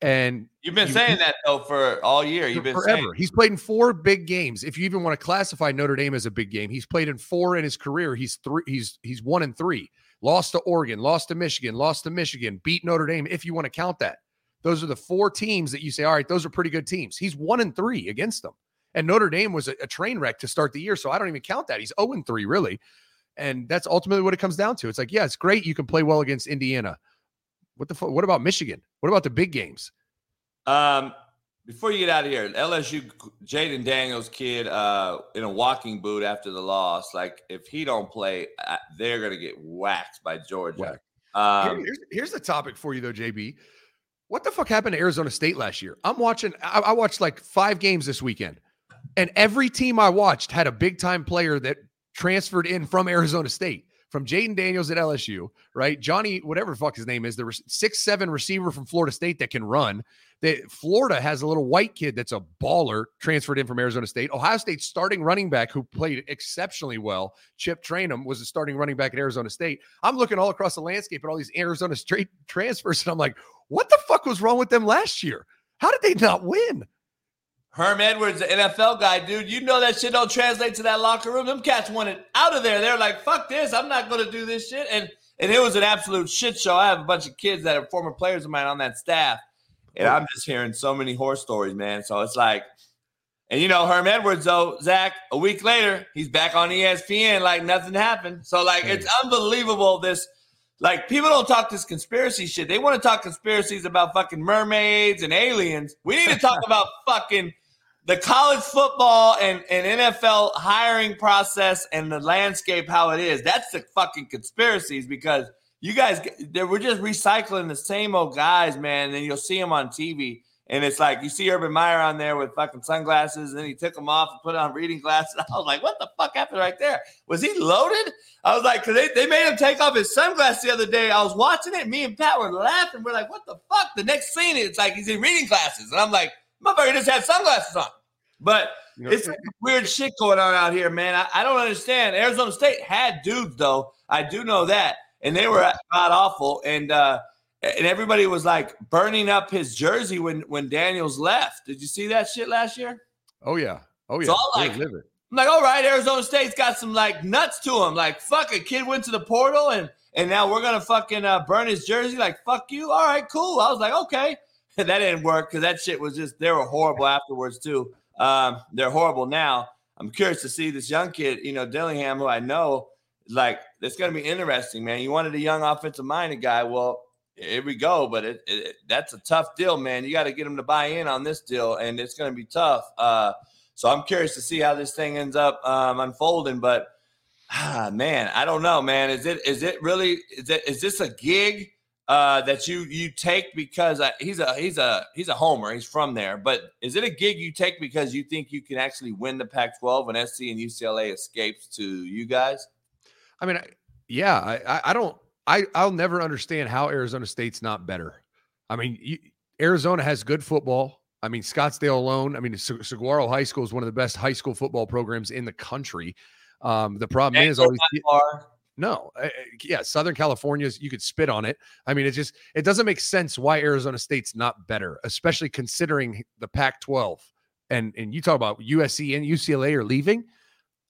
And you've been you, saying that though for all year. You've been forever. Saying. He's played in four big games. If you even want to classify Notre Dame as a big game, he's played in four in his career. He's three. He's he's one and three. Lost to Oregon, lost to Michigan, lost to Michigan, beat Notre Dame. If you want to count that, those are the four teams that you say, all right, those are pretty good teams. He's one and three against them. And Notre Dame was a, a train wreck to start the year. So I don't even count that. He's 0 and 3, really. And that's ultimately what it comes down to. It's like, yeah, it's great. You can play well against Indiana. What the fuck? What about Michigan? What about the big games? Um, before you get out of here, LSU Jayden Daniels kid uh, in a walking boot after the loss. Like if he don't play, uh, they're gonna get whacked by Georgia. Um, here's, here's the topic for you though, JB. What the fuck happened to Arizona State last year? I'm watching. I, I watched like five games this weekend, and every team I watched had a big time player that transferred in from Arizona State from Jayden Daniels at LSU, right? Johnny, whatever the fuck his name is, the six seven receiver from Florida State that can run. That Florida has a little white kid that's a baller transferred in from Arizona State. Ohio State's starting running back who played exceptionally well, Chip Trayanum, was a starting running back at Arizona State. I'm looking all across the landscape at all these Arizona State <laughs> transfers, and I'm like, what the fuck was wrong with them last year? How did they not win? Herm Edwards, the NFL guy, dude, you know that shit don't translate to that locker room. Them cats wanted out of there. They're like, fuck this. I'm not going to do this shit. And and it was an absolute shit show. I have a bunch of kids that are former players of mine on that staff. And I'm just hearing so many horror stories, man. So it's like, and you know, Herm Edwards, though, Zach, a week later, he's back on ESPN like nothing happened. So, like, it's unbelievable. This, like, people don't talk this conspiracy shit. They want to talk conspiracies about fucking mermaids and aliens. We need to talk <laughs> about fucking the college football and, and NFL hiring process and the landscape how it is. That's the fucking conspiracies because you guys we're just recycling the same old guys, man. And you'll see them on TV. And it's like you see Urban Meyer on there with fucking sunglasses, and then he took them off and put on reading glasses. <laughs> I was like, what the fuck happened right there? Was he loaded? I was like, because they, they made him take off his sunglasses the other day. I was watching it. Me and Pat were laughing. We're like, what the fuck? The next scene, it's like he's in reading glasses. And I'm like, motherfucker just had sunglasses on. But you know, it's weird shit going on out here, man. I, I, don't understand. Arizona State had dudes, though. I do know that, and they were god awful. And uh, and everybody was like burning up his jersey when when Daniels left. Did you see that shit last year? Oh yeah, oh yeah. So I'm like, I'm like, all right, Arizona State's got some like nuts to him. Like, fuck, a kid went to the portal and and now we're gonna fucking uh, burn his jersey. Like, fuck you. All right, cool. I was like, okay. <laughs> that didn't work because that shit was just they were horrible afterwards too. Um, they're horrible now. I'm curious to see this young kid, you know, Dillingham, who I know, like it's going to be interesting, man. You wanted a young offensive minded guy. Well, here we go. But it, it, that's a tough deal, man. You got to get them to buy in on this deal, and it's going to be tough. Uh, so I'm curious to see how this thing ends up um, unfolding. But ah, man, I don't know, man. Is it is it really is it is this a gig uh, that you you take because I, he's a he's a he's a homer. He's from there, but is it a gig you take because you think you can actually win the Pac-12 when SC and UCLA escapes to you guys? I mean, yeah, I I don't I I'll never understand how Arizona State's not better. I mean, you, Arizona has good football. I mean, Scottsdale alone. I mean, Saguaro High School is one of the best high school football programs in the country. Um, the problem is always no, uh, yeah, Southern California you could spit on it. I mean, it just it doesn't make sense why Arizona State's not better, especially considering the Pac-12 and and you talk about USC and UCLA are leaving.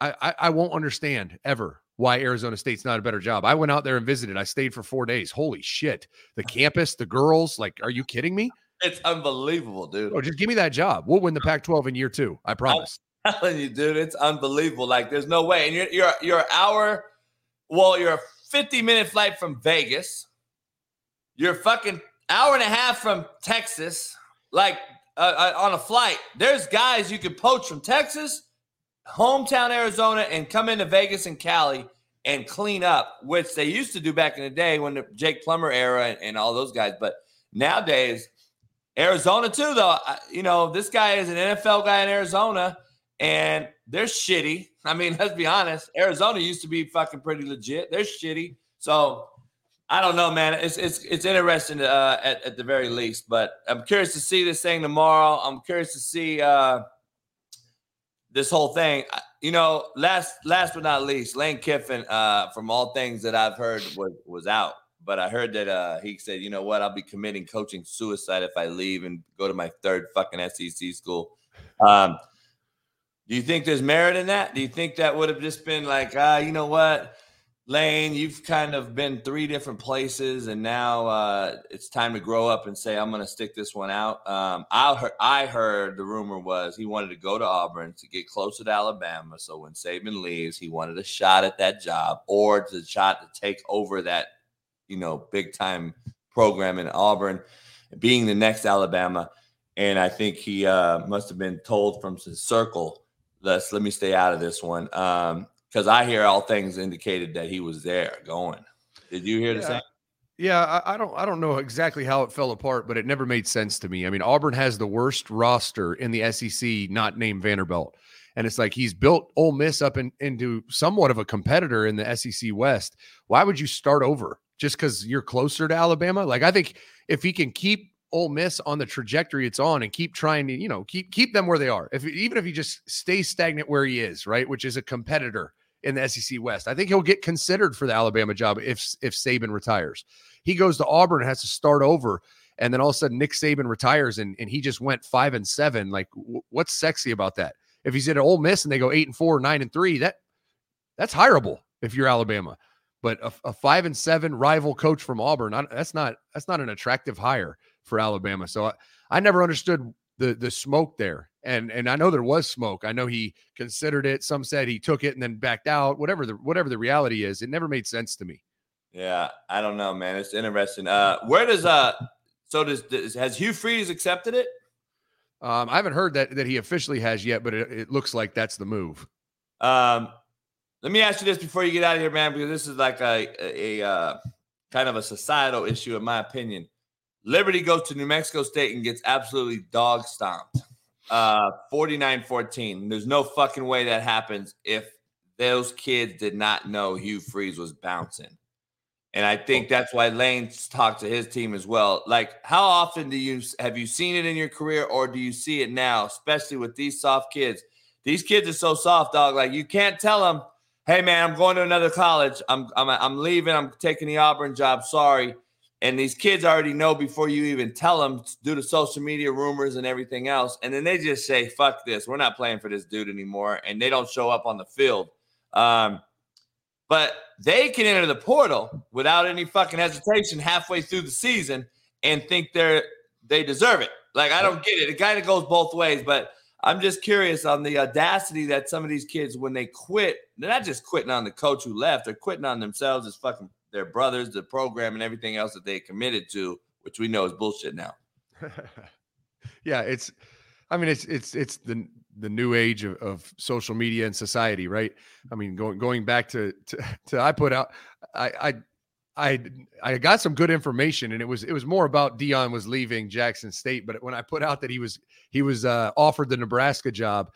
I, I, I won't understand ever why Arizona State's not a better job. I went out there and visited. I stayed for four days. Holy shit. The <laughs> campus, the girls, like, are you kidding me? It's unbelievable, dude. Oh, just give me that job. We'll win the Pac 12 in year two. I promise. I'm telling you, dude, it's unbelievable. Like, there's no way. And you're you're you're an hour, well, you're a 50 minute flight from Vegas. You're fucking hour and a half from Texas. Like uh, uh, on a flight, there's guys you could poach from Texas hometown Arizona and come into Vegas and Cali and clean up, which they used to do back in the day when the Jake Plummer era and, and all those guys. But nowadays, Arizona too, though. You know, this guy is an NFL guy in Arizona, and they're shitty. <laughs> I mean, let's be honest. Arizona used to be fucking pretty legit. They're shitty. So I don't know, man. It's it's it's interesting uh, at at the very least. But I'm curious to see this thing tomorrow. I'm curious to see. Uh, this whole thing. You know, last last but not least, Lane Kiffin, uh, from all things that I've heard, was was out. But I heard that uh, he said, you know what, I'll be committing coaching suicide if I leave and go to my third fucking SEC school. Um, do you think there's merit in that? Do you think that would have just been like, ah, you know what? Lane, you've kind of been three different places, and now uh, it's time to grow up and say, "I'm going to stick this one out." Um, I heard, I heard the rumor was he wanted to go to Auburn to get closer to Alabama, so when Saban leaves, he wanted a shot at that job or the shot to take over that, you know, big time program in Auburn, being the next Alabama. And I think he uh, must have been told from his circle, "Let's let me stay out of this one." Um, because I hear all things indicated that he was there going. Did you hear yeah. the same? Yeah, I, I, don't I don't know exactly how it fell apart, but it never made sense to me. I mean, Auburn has the worst roster in the SEC, not named Vanderbilt. And it's like he's built Ole Miss up in, into somewhat of a competitor in the SEC West. Why would you start over just because you're closer to Alabama? Like, I think if he can keep Ole Miss on the trajectory it's on and keep trying to, you know, keep keep them where they are. If even if he just stays stagnant where he is, right, which is a competitor in the SEC West. I think he'll get considered for the Alabama job if if Saban retires. He goes to Auburn and has to start over, and then all of a sudden Nick Saban retires and, and he just went five and seven. Like, w- what's sexy about that? If he's at Ole Miss and they go eight and four, nine and three, that that's hireable if you're Alabama. But a, a five and seven rival coach from Auburn, I, that's not that's not an attractive hire for Alabama. So I, I never understood the the smoke there. And and I know there was smoke. I know he considered it. Some said he took it and then backed out. Whatever the whatever the reality is, it never made sense to me. Yeah, I don't know, man. It's interesting. Uh, where does uh, so does, does has Hugh Freeze accepted it? Um, I haven't heard that that he officially has yet, but it, it looks like that's the move. Um, let me ask you this before you get out of here, man, because this is like a a, a uh, kind of a societal issue, in my opinion. Liberty goes to New Mexico State and gets absolutely dog stomped. Uh 49-14. There's no fucking way that happens if those kids did not know Hugh Freeze was bouncing. And I think that's why Lane's talked to his team as well. Like, how often do you have you seen it in your career, or do you see it now, especially with these soft kids? These kids are so soft, dog. Like, you can't tell them, "Hey, man, I'm going to another college. I'm I'm I'm leaving. I'm taking the Auburn job. Sorry." And these kids already know before you even tell them due to social media rumors and everything else. And then they just say, fuck this. We're not playing for this dude anymore. And they don't show up on the field. Um, but they can enter the portal without any fucking hesitation halfway through the season and think they're they deserve it. Like I don't get it. It kind of goes both ways, but I'm just curious on the audacity that some of these kids, when they quit, they're not just quitting on the coach who left, they're quitting on themselves as fucking their brothers, the program, and everything else that they committed to, which we know is bullshit now. <laughs> yeah, it's. I mean, it's it's it's the the new age of, of social media and society, right? I mean, going going back to to, to I put out, I I I I got some good information, and it was it was more about Deion was leaving Jackson State. But when I put out that he was he was uh, offered the Nebraska job,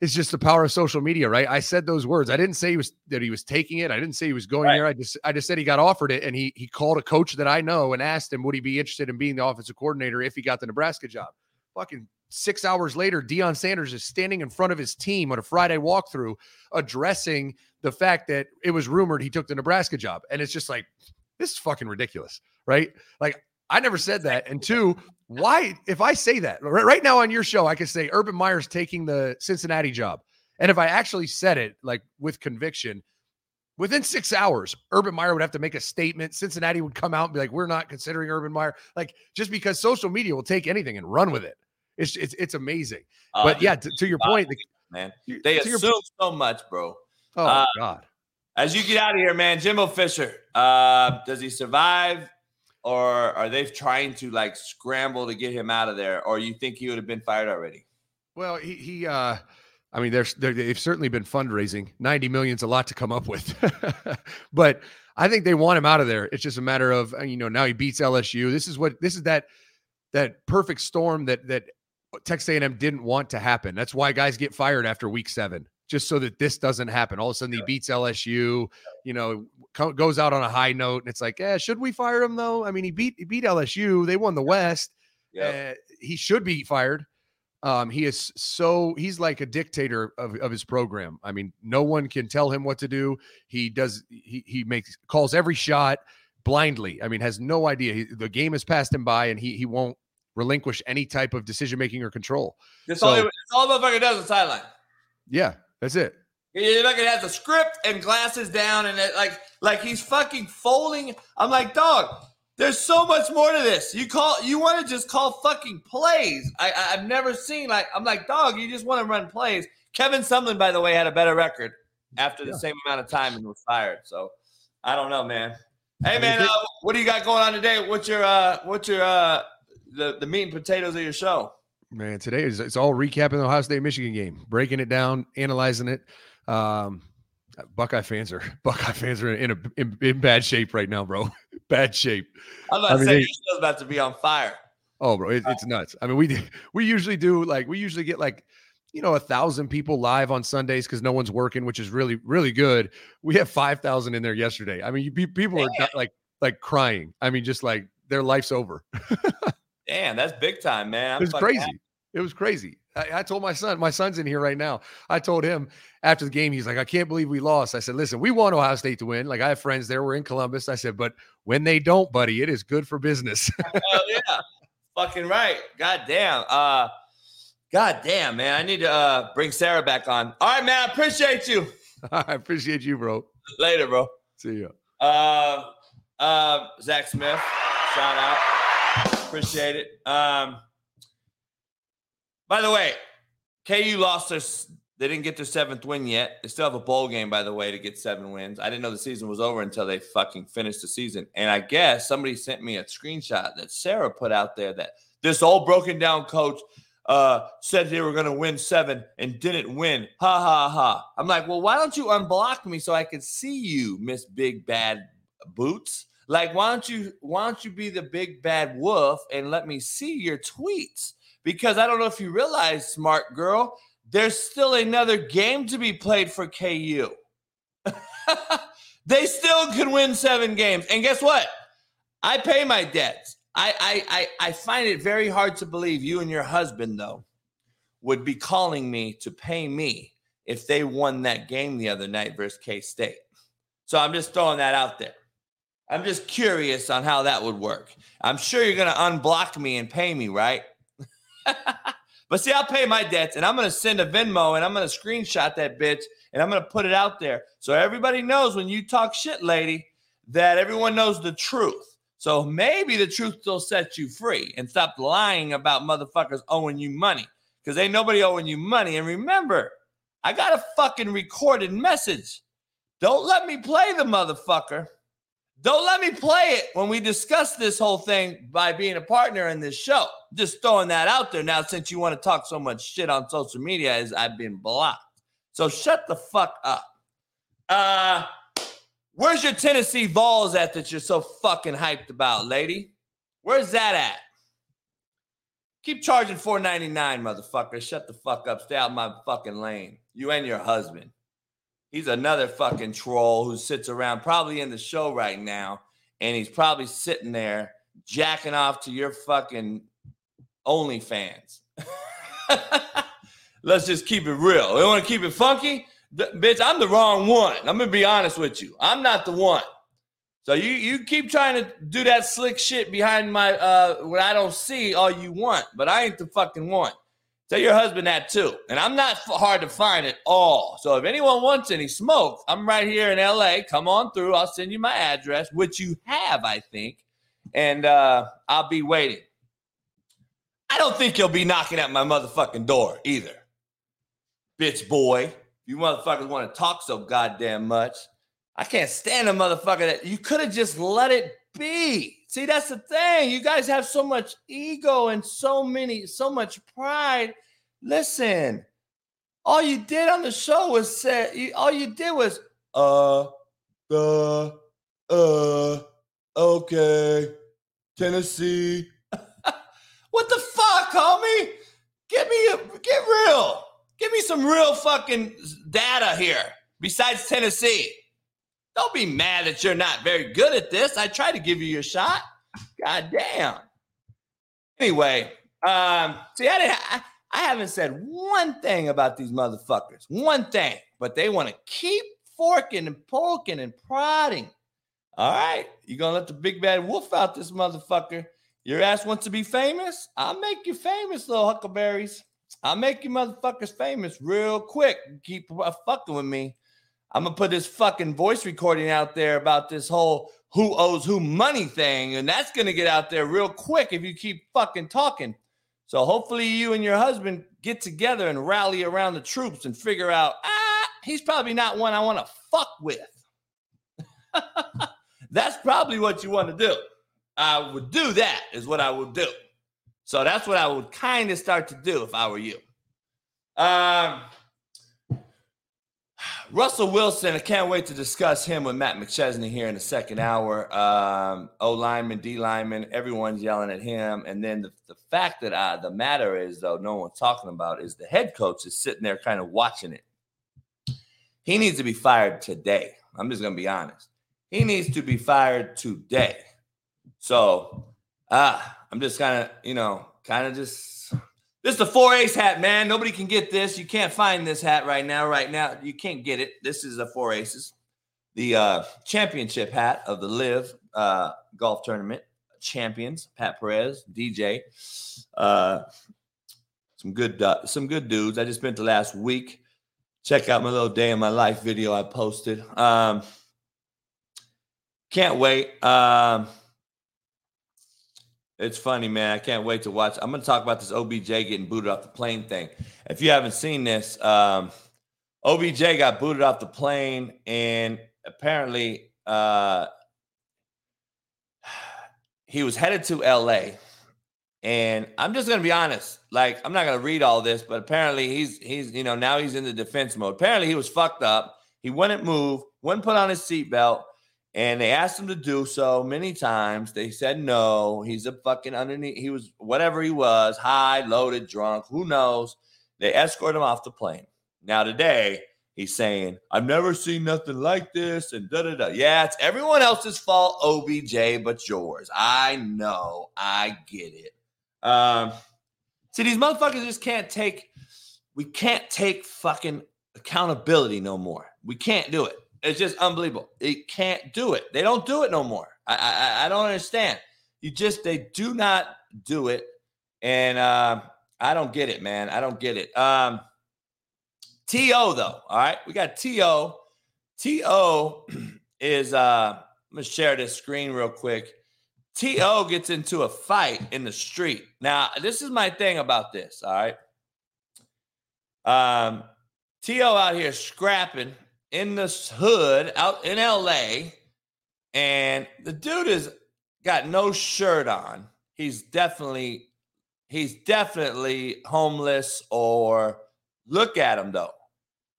it's just the power of social media, right? I said those words. I didn't say he was that he was taking it. I didn't say he was going right. there. I just I just said he got offered it, and he he called a coach that I know and asked him would he be interested in being the offensive coordinator if he got the Nebraska job. Fucking six hours later, Deion Sanders is standing in front of his team on a Friday walkthrough, addressing the fact that it was rumored he took the Nebraska job, and it's just like this is fucking ridiculous, right? Like I never said that. And two, why, if I say that right, now on your show, I could say Urban Meyer's taking the Cincinnati job. And if I actually said it like with conviction, within six hours, Urban Meyer would have to make a statement. Cincinnati would come out and be like, we're not considering Urban Meyer. Like just because social media will take anything and run with it. It's it's, it's amazing. Uh, but yeah, to, to your point, the, man, they assume your, so much, bro. Oh uh, God. As you get out of here, man, Jimbo Fisher, uh, does he survive, or are they trying to like scramble to get him out of there, or you think he would have been fired already? Well, he he. uh I mean, there's they've certainly been fundraising. Ninety million's a lot to come up with, <laughs> but I think they want him out of there. It's just a matter of uh, you know now he beats LSU. This is what this is that that perfect storm that that Texas A&M didn't want to happen. That's why guys get fired after week seven just so that this doesn't happen. All of a sudden, he beats LSU. You know, goes out on a high note, and it's like, yeah, should we fire him though? I mean, he beat he beat LSU. They won the West. Yeah, uh, he should be fired. Um, he is so he's like a dictator of, of his program. I mean, no one can tell him what to do. He does he he makes calls every shot blindly. I mean, has no idea. He, the game has passed him by, and he he won't relinquish any type of decision making or control. That's so, all. That's all the motherfucker does on sideline. Yeah, that's it. He like it has a script and glasses down, and it, like like he's fucking folding. I'm like, dog. There's so much more to this. You call you want to just call fucking plays. I, I have never seen like I'm like, dog. You just want to run plays. Kevin Sumlin, by the way, had a better record after the yeah. same amount of time and was fired. So I don't know, man. Hey man, uh, what do you got going on today? What's your uh what's your uh the, the meat and potatoes of your show? Man, today is it's all recapping the Ohio State Michigan game, breaking it down, analyzing it. Um, Buckeye fans are <laughs> Buckeye fans are in a in, in bad shape right now, bro. <laughs> bad shape. I'm about I mean, to say your show's about to be on fire. Oh, bro, it, it's nuts. I mean, we <laughs> we usually do like we usually get like you know a thousand people live on Sundays because no one's working, which is really really good. We have five thousand in there yesterday. I mean, you, people are like like crying. I mean, just like their life's over. Damn, that's big time, man. I'm it was crazy. Happy. It was crazy. I, I, told my son, my son's in here right now. I told him after the game, he's like, I can't believe we lost. I said, listen, we want Ohio State to win. Like I have friends there. We're in Columbus. I said, but when they don't, buddy, it is good for business. <laughs> Hell yeah. Fucking right. God damn. Uh God damn, man. I need to uh bring Sarah back on. All right, man. I appreciate you. <laughs> I appreciate you, bro. Later, bro. See you. Uh uh Zach Smith. Shout out. Appreciate it. Um, by the way, KU lost their. They didn't get their seventh win yet. They still have a bowl game, by the way, to get seven wins. I didn't know the season was over until they fucking finished the season. And I guess somebody sent me a screenshot that Sarah put out there that this old broken down coach uh, said they were going to win seven and didn't win. Ha ha ha. I'm like, well, why don't you unblock me so I can see you, Miss Big Bad Boots? Like, why don't you why don't you be the big bad wolf and let me see your tweets? Because I don't know if you realize, smart girl, there's still another game to be played for KU. <laughs> they still can win seven games. And guess what? I pay my debts. I, I I I find it very hard to believe you and your husband, though, would be calling me to pay me if they won that game the other night versus K State. So I'm just throwing that out there. I'm just curious on how that would work. I'm sure you're going to unblock me and pay me, right? <laughs> but see, I'll pay my debts and I'm going to send a Venmo and I'm going to screenshot that bitch and I'm going to put it out there. So everybody knows when you talk shit, lady, that everyone knows the truth. So maybe the truth will set you free and stop lying about motherfuckers owing you money because ain't nobody owing you money. And remember, I got a fucking recorded message. Don't let me play the motherfucker Don't let me play it when we discuss this whole thing by being a partner in this show. Just throwing that out there now, since you want to talk so much shit on social media, as I've been blocked. So shut the fuck up. Uh, where's your Tennessee Vols at that you're so fucking hyped about, lady? Where's that at? Keep charging four ninety nine, motherfucker. Shut the fuck up. Stay out my fucking lane. You and your husband. He's another fucking troll who sits around probably in the show right now, and he's probably sitting there jacking off to your fucking OnlyFans. <laughs> Let's just keep it real. We want to keep it funky? bitch, I'm the wrong one. I'm gonna be honest with you. I'm not the one. So you you keep trying to do that slick shit behind my uh what I don't see all you want, but I ain't the fucking one. Tell your husband that too. And I'm not hard to find at all. So if anyone wants any smoke, I'm right here in LA. Come on through. I'll send you my address, which you have, I think. And uh, I'll be waiting. I don't think you'll be knocking at my motherfucking door either. Bitch boy. You motherfuckers want to talk so goddamn much. I can't stand a motherfucker that you could have just let it be. See, that's the thing. You guys have so much ego and so many, so much pride. Listen, all you did on the show was say, all you did was, uh, the, uh, okay, Tennessee. <laughs> what the fuck, homie? Get me a, get real. Give me some real fucking data here besides Tennessee. Don't be mad that you're not very good at this. I try to give you your shot. God damn. Anyway, um, see, I, didn't, I, I haven't said one thing about these motherfuckers. One thing, but they want to keep forking and poking and prodding. All right, you're gonna let the big bad wolf out this motherfucker? Your ass wants to be famous? I'll make you famous, little huckleberries. I'll make you motherfuckers famous real quick. Keep fucking with me. I'm gonna put this fucking voice recording out there about this whole who owes who money thing, and that's gonna get out there real quick if you keep fucking talking. So hopefully you and your husband get together and rally around the troops and figure out, ah, he's probably not one I want to fuck with. <laughs> that's probably what you want to do. I would do that, is what I would do. So that's what I would kind of start to do if I were you. Um, Russell Wilson, I can't wait to discuss him with Matt McChesney here in the second hour. Um, o lineman, D lineman, everyone's yelling at him. And then the, the fact that I, the matter is, though, no one's talking about is the head coach is sitting there kind of watching it. He needs to be fired today. I'm just going to be honest. He needs to be fired today. So, ah, I'm just kind of, you know, kind of just this is the four ace hat, man. Nobody can get this. You can't find this hat right now. Right now, you can't get it. This is a four aces, the uh, championship hat of the LIV uh, golf tournament champions. Pat Perez, DJ, uh, some good, uh, some good dudes. I just spent the last week. Check out my little day in my life video I posted. Um, can't wait. Um, it's funny, man. I can't wait to watch. I'm going to talk about this OBJ getting booted off the plane thing. If you haven't seen this, um, OBJ got booted off the plane, and apparently uh, he was headed to LA. And I'm just going to be honest. Like, I'm not going to read all this, but apparently he's he's you know now he's in the defense mode. Apparently he was fucked up. He wouldn't move, wouldn't put on his seatbelt and they asked him to do so many times. They said no. He's a fucking underneath. He was whatever he was, high, loaded, drunk. Who knows? They escort him off the plane. Now today he's saying, "I've never seen nothing like this," and da da da. Yeah, it's everyone else's fault, OBJ, but yours. I know. I get it. Um, see, these motherfuckers just can't take. We can't take fucking accountability no more. We can't do it. It's just unbelievable. It can't do it. They don't do it no more. I I, I don't understand. You just they do not do it, and uh, I don't get it, man. I don't get it. Um, T.O. though, all right, we got To. T.O. <clears throat> is uh, I'm gonna share this screen real quick. T.O. gets into a fight in the street. Now, this is my thing about this. All right. Um, T.O. out here scrapping in this hood out in LA. and the dude has got no shirt on. He's definitely he's definitely homeless or look at him though.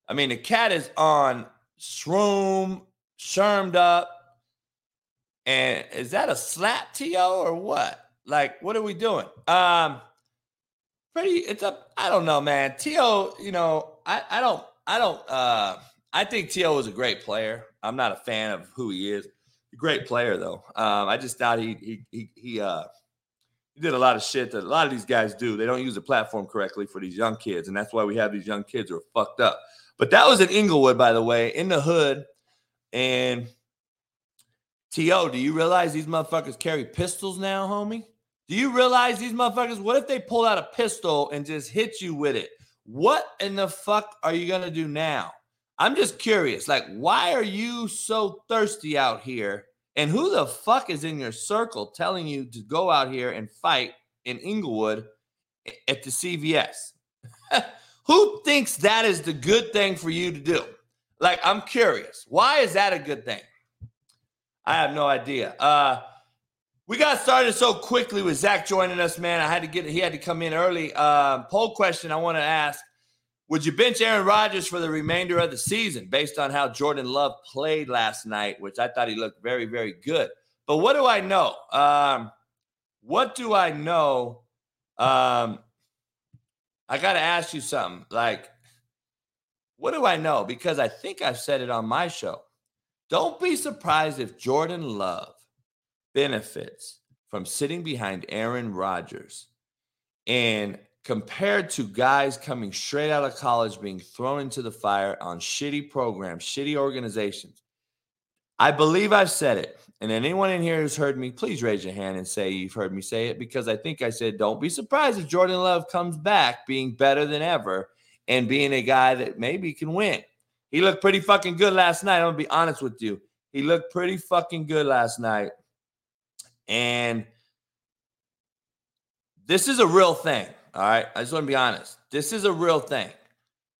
I mean, the cat is on shroom, shermed up. And is that a slap to or what? Like, what are we doing? Um, pretty, it's a, I don't know, man. T.O., you know, I, I don't, I don't, uh, I think T.O. is a great player. I'm not a fan of who he is. Great player though. Um, I just thought he he he he uh he did a lot of shit that a lot of these guys do. They don't use the platform correctly for these young kids, and that's why we have these young kids who are fucked up. But that was in Inglewood, by the way, in the hood. And T.O., do you realize these motherfuckers carry pistols now, homie? Do you realize these motherfuckers? What if they pull out a pistol and just hit you with it? What in the fuck are you gonna do now? I'm just curious. Like, why are you so thirsty out here? And who the fuck is in your circle telling you to go out here and fight in Inglewood at the CVS? <laughs> who thinks that is the good thing for you to do? Like, I'm curious. Why is that a good thing? I have no idea. Uh, we got started so quickly with Zach joining us, man. I had to get he had to come in early. Uh, poll question I want to ask would you bench Aaron Rodgers for the remainder of the season based on how Jordan Love played last night, which I thought he looked very, very good? But what do I know? Um, what do I know? Um, I got to ask you something. Like, what do I know? Because I think I've said it on my show. Don't be surprised if Jordan Love benefits from sitting behind Aaron Rodgers and compared to guys coming straight out of college being thrown into the fire on shitty programs, shitty organizations. I believe I've said it. And anyone in here who's heard me, please raise your hand and say you've heard me say it because I think I said, don't be surprised if Jordan Love comes back being better than ever and being a guy that maybe can win. He looked pretty fucking good last night. I'm going to be honest with you. He looked pretty fucking good last night. And this is a real thing. All right. I just want to be honest. This is a real thing.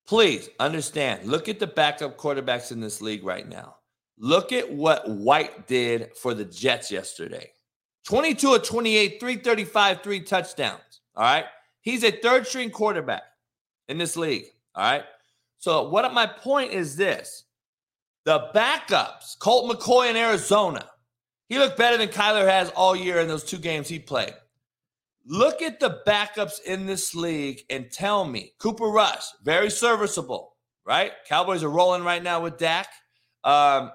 Please understand. Look at the backup quarterbacks in this league right now. Look at what White did for the Jets yesterday 22 of 28, 335, three touchdowns. All right. He's a third string quarterback in this league. All right. So, what my point is this the backups, Colt McCoy in Arizona, he looked better than Kyler has all year in those two games he played. Look at the backups in this league and tell me Cooper Rush, very serviceable, right? Cowboys are rolling right now with Dak. Um,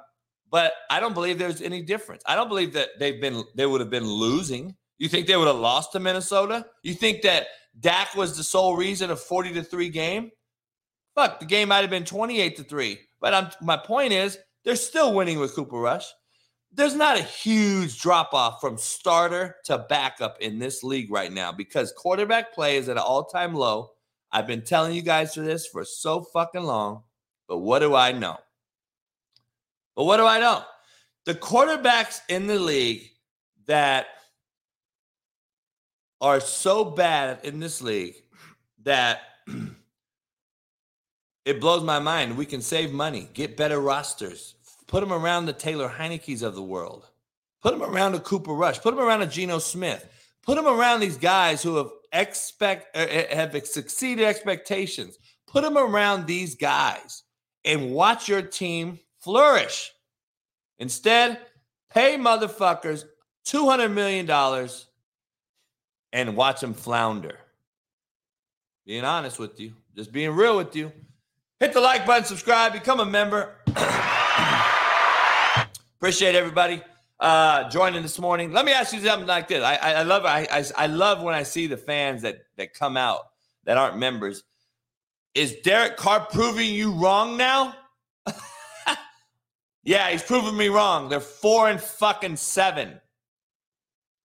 but I don't believe there's any difference. I don't believe that they've been they would have been losing. You think they would have lost to Minnesota? You think that Dak was the sole reason of 40 to 3 game? Fuck, the game might have been 28 to 3. But I'm, my point is, they're still winning with Cooper Rush there's not a huge drop off from starter to backup in this league right now because quarterback play is at an all time low. I've been telling you guys for this for so fucking long, but what do I know? But what do I know? The quarterbacks in the league that are so bad in this league that <clears throat> it blows my mind. We can save money, get better rosters, Put him around the Taylor Heinicke's of the world. Put him around a Cooper Rush. Put him around a Geno Smith. Put him around these guys who have expect uh, have succeeded expectations. Put him around these guys and watch your team flourish. Instead, pay motherfuckers $200 million and watch them flounder. Being honest with you, just being real with you. Hit the like button, subscribe, become a member. <clears throat> Appreciate everybody uh, joining this morning. Let me ask you something like this. I, I, I love I, I, I love when I see the fans that that come out that aren't members. Is Derek Carr proving you wrong now? <laughs> yeah, he's proving me wrong. They're four and fucking seven.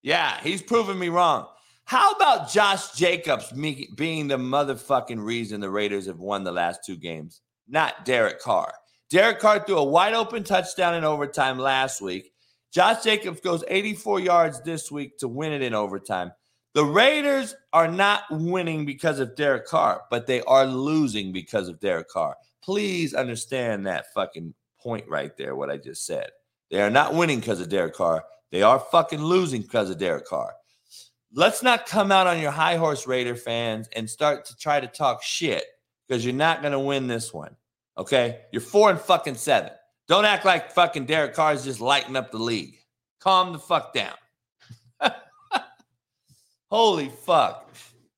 Yeah, he's proving me wrong. How about Josh Jacobs being the motherfucking reason the Raiders have won the last two games, not Derek Carr? Derek Carr threw a wide open touchdown in overtime last week. Josh Jacobs goes 84 yards this week to win it in overtime. The Raiders are not winning because of Derek Carr, but they are losing because of Derek Carr. Please understand that fucking point right there, what I just said. They are not winning because of Derek Carr. They are fucking losing because of Derek Carr. Let's not come out on your high horse Raider fans and start to try to talk shit because you're not going to win this one. Okay? You're four and fucking seven. Don't act like fucking Derek Carr is just lighting up the league. Calm the fuck down. <laughs> Holy fuck.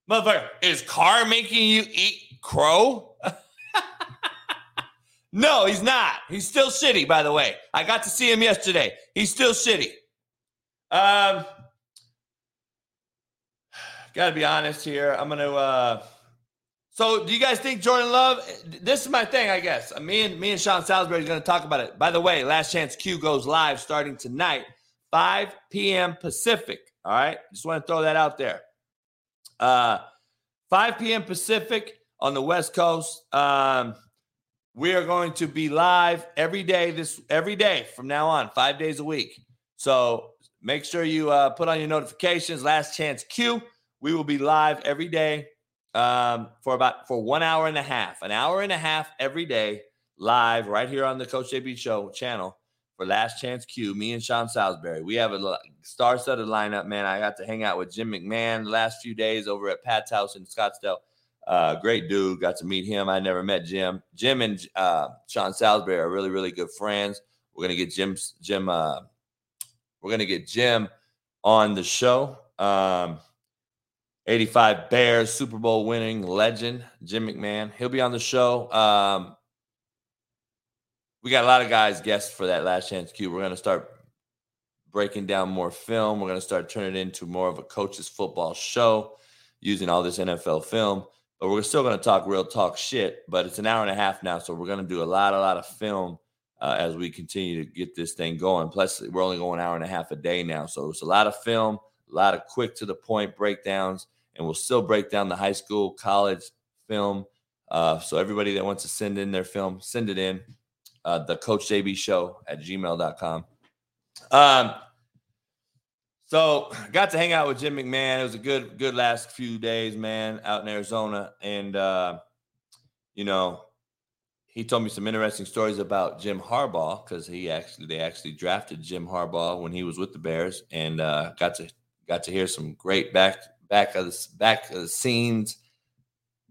Motherfucker, is Carr making you eat crow? <laughs> no, he's not. He's still shitty, by the way. I got to see him yesterday. He's still shitty. Um, <sighs> gotta be honest here. I'm gonna uh so, do you guys think Jordan Love? This is my thing, I guess. Me and me and Sean Salisbury are going to talk about it. By the way, Last Chance Q goes live starting tonight, 5 p.m. Pacific. All right, just want to throw that out there. Uh, 5 p.m. Pacific on the West Coast. Um, we are going to be live every day this every day from now on, five days a week. So make sure you uh, put on your notifications. Last Chance Q. We will be live every day um, for about for one hour and a half, an hour and a half every day, live right here on the Coach JB Show channel for Last Chance Q. Me and Sean Salisbury. We have a star-studded lineup, man. I got to hang out with Jim McMahon the last few days over at Pat's house in Scottsdale. Uh, great dude. Got to meet him. I never met Jim. Jim and uh, Sean Salisbury are really, really good friends. We're gonna get Jim. Jim. Uh, we're gonna get Jim on the show. Um, 85 Bears Super Bowl winning legend, Jim McMahon. He'll be on the show. Um, we got a lot of guys guests for that last chance Q. We're going to start breaking down more film. We're going to start turning it into more of a coach's football show using all this NFL film. But we're still going to talk real talk shit. But it's an hour and a half now, so we're going to do a lot, a lot of film uh, as we continue to get this thing going. Plus, we're only going an hour and a half a day now, so it's a lot of film a lot of quick to the point breakdowns, and we'll still break down the high school, college film. Uh, so everybody that wants to send in their film, send it in. Uh, the Coach JB Show at gmail.com. Um, so got to hang out with Jim McMahon. It was a good, good last few days, man, out in Arizona. And uh, you know, he told me some interesting stories about Jim Harbaugh because he actually they actually drafted Jim Harbaugh when he was with the Bears and uh, got to Got to hear some great back back of the back of the scenes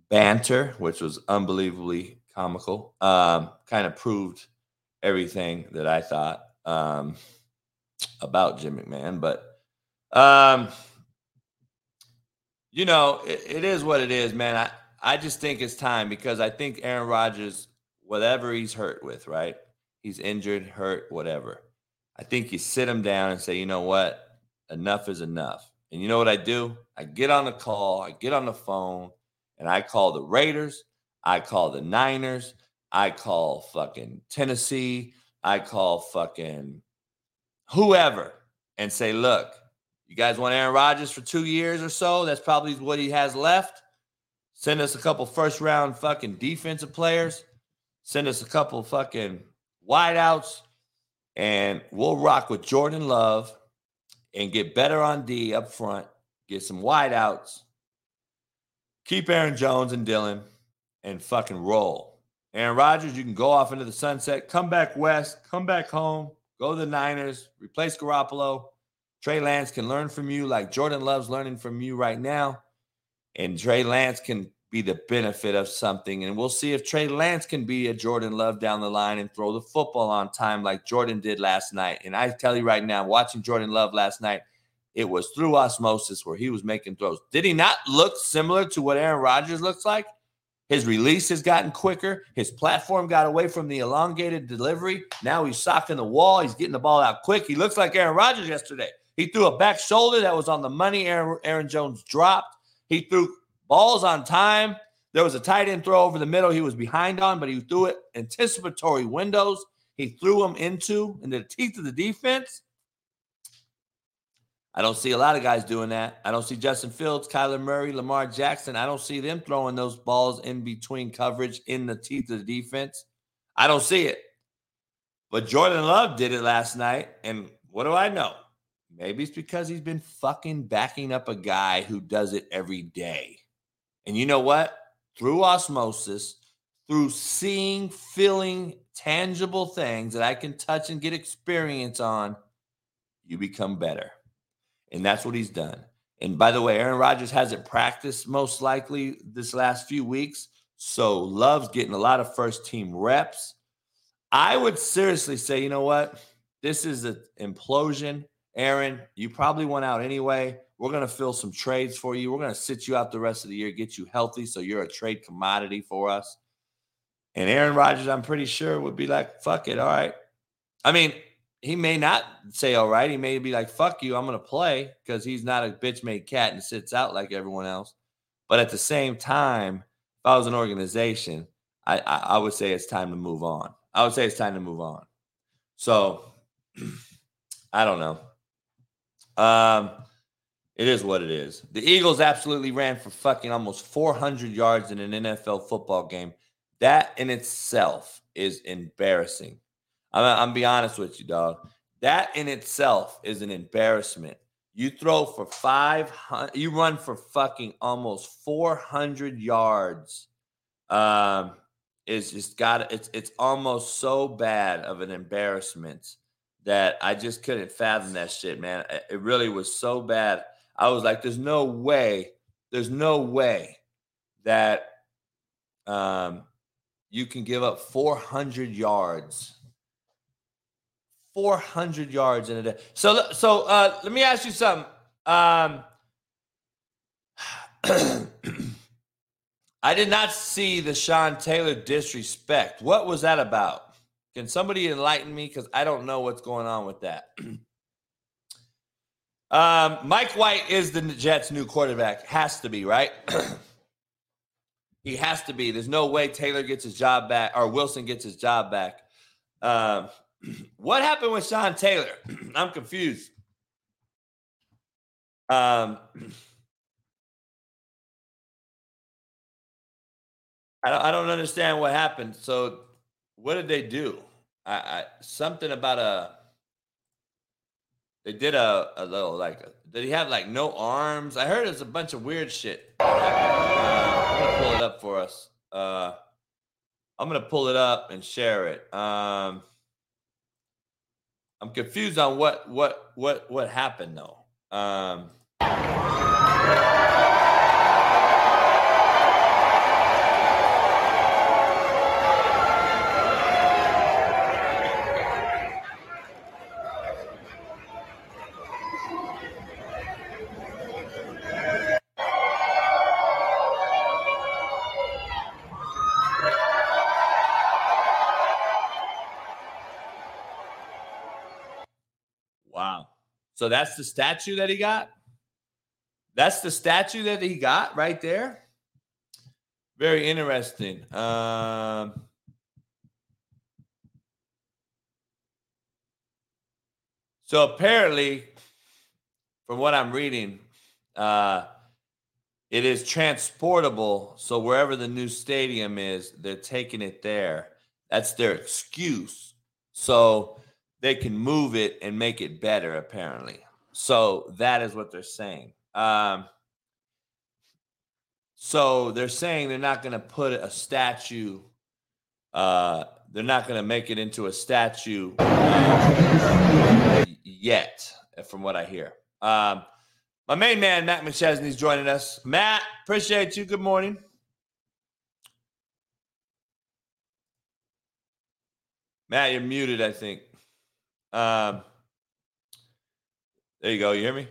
banter, which was unbelievably comical. Um, kind of proved everything that I thought um, about Jim McMahon, but um, you know, it, it is what it is, man. I I just think it's time because I think Aaron Rodgers, whatever he's hurt with, right? He's injured, hurt, whatever. I think you sit him down and say, you know what? Enough is enough. And you know what I do? I get on the call, I get on the phone, and I call the Raiders, I call the Niners, I call fucking Tennessee, I call fucking whoever and say, look, you guys want Aaron Rodgers for two years or so? That's probably what he has left. Send us a couple first round fucking defensive players. Send us a couple fucking wideouts, and we'll rock with Jordan Love and get better on D up front, get some wideouts, keep Aaron Jones and Dillon, and fucking roll. Aaron Rodgers, you can go off into the sunset, come back west, come back home, go to the Niners, replace Garoppolo. Trey Lance can learn from you like Jordan Love's learning from you right now. And Trey Lance can be the benefit of something. And we'll see if Trey Lance can be a Jordan Love down the line and throw the football on time like Jordan did last night. And I tell you right now, watching Jordan Love last night, it was through osmosis where he was making throws. Did he not look similar to what Aaron Rodgers looks like? His release has gotten quicker. His platform got away from the elongated delivery. Now he's socking the wall. He's getting the ball out quick. He looks like Aaron Rodgers yesterday. He threw a back shoulder that was on the money. Aaron, Aaron Jones dropped. He threw Balls on time. There was a tight end throw over the middle. He was behind on, but he threw it anticipatory windows. He threw him into into the teeth of the defense. I don't see a lot of guys doing that. I don't see Justin Fields, Kyler Murray, Lamar Jackson. I don't see them throwing those balls in between coverage in the teeth of the defense. I don't see it. But Jordan Love did it last night. And what do I know? Maybe it's because he's been fucking backing up a guy who does it every day. And you know what? Through osmosis, through seeing, feeling tangible things that I can touch and get experience on, you become better. And that's what he's done. And by the way, Aaron Rodgers hasn't practiced most likely this last few weeks. So Love's getting a lot of first team reps. I would seriously say, you know what? This is an implosion. Aaron, you probably went out anyway. We're going to fill some trades for you. We're going to sit you out the rest of the year, get you healthy so you're a trade commodity for us. And Aaron Rodgers, I'm pretty sure, would be like, fuck it. All right. I mean, he may not say all right. He may be like, fuck you, I'm going to play because he's not a bitch made cat and sits out like everyone else. But at the same time, if I was an organization, I, I, I would say it's time to move on. I would say it's time to move on. So <clears throat> I don't know. Um, it is what it is. The Eagles absolutely ran for fucking almost 400 yards in an NFL football game. That in itself is embarrassing. I'm, I'm be honest with you, dog. That in itself is an embarrassment. You throw for 500, you run for fucking almost 400 yards. Um, is just got it's it's almost so bad of an embarrassment that I just couldn't fathom that shit, man. It really was so bad. I was like, there's no way, there's no way that um you can give up 400 yards 400 yards in a day. So, so uh, let me ask you something. Um, <clears throat> I did not see the Sean Taylor disrespect. What was that about? Can somebody enlighten me? Because I don't know what's going on with that. <clears throat> um, Mike White is the Jets' new quarterback. Has to be, right? <clears throat> he has to be. There's no way Taylor gets his job back or Wilson gets his job back. Um, <clears throat> what happened with Sean Taylor? <clears throat> I'm confused. Um, I don't, I don't understand what happened. So, what did they do? I, I something about a. They did a, a little like. Did he have like no arms? I heard it's a bunch of weird shit. Uh, I'm gonna pull it up for us. Uh, I'm gonna pull it up and share it. Um, I'm confused on what what what what happened though. Um, So that's the statue that he got. That's the statue that he got right there. Very interesting. Um, so apparently, from what I'm reading, uh, it is transportable. So wherever the new stadium is, they're taking it there. That's their excuse. So they can move it and make it better apparently. So that is what they're saying. Um, so they're saying they're not going to put a statue uh, they're not going to make it into a statue uh, yet from what i hear. Um, my main man matt McChesney, is joining us. Matt appreciate you. Good morning. Matt you're muted i think um, there you go. You hear me?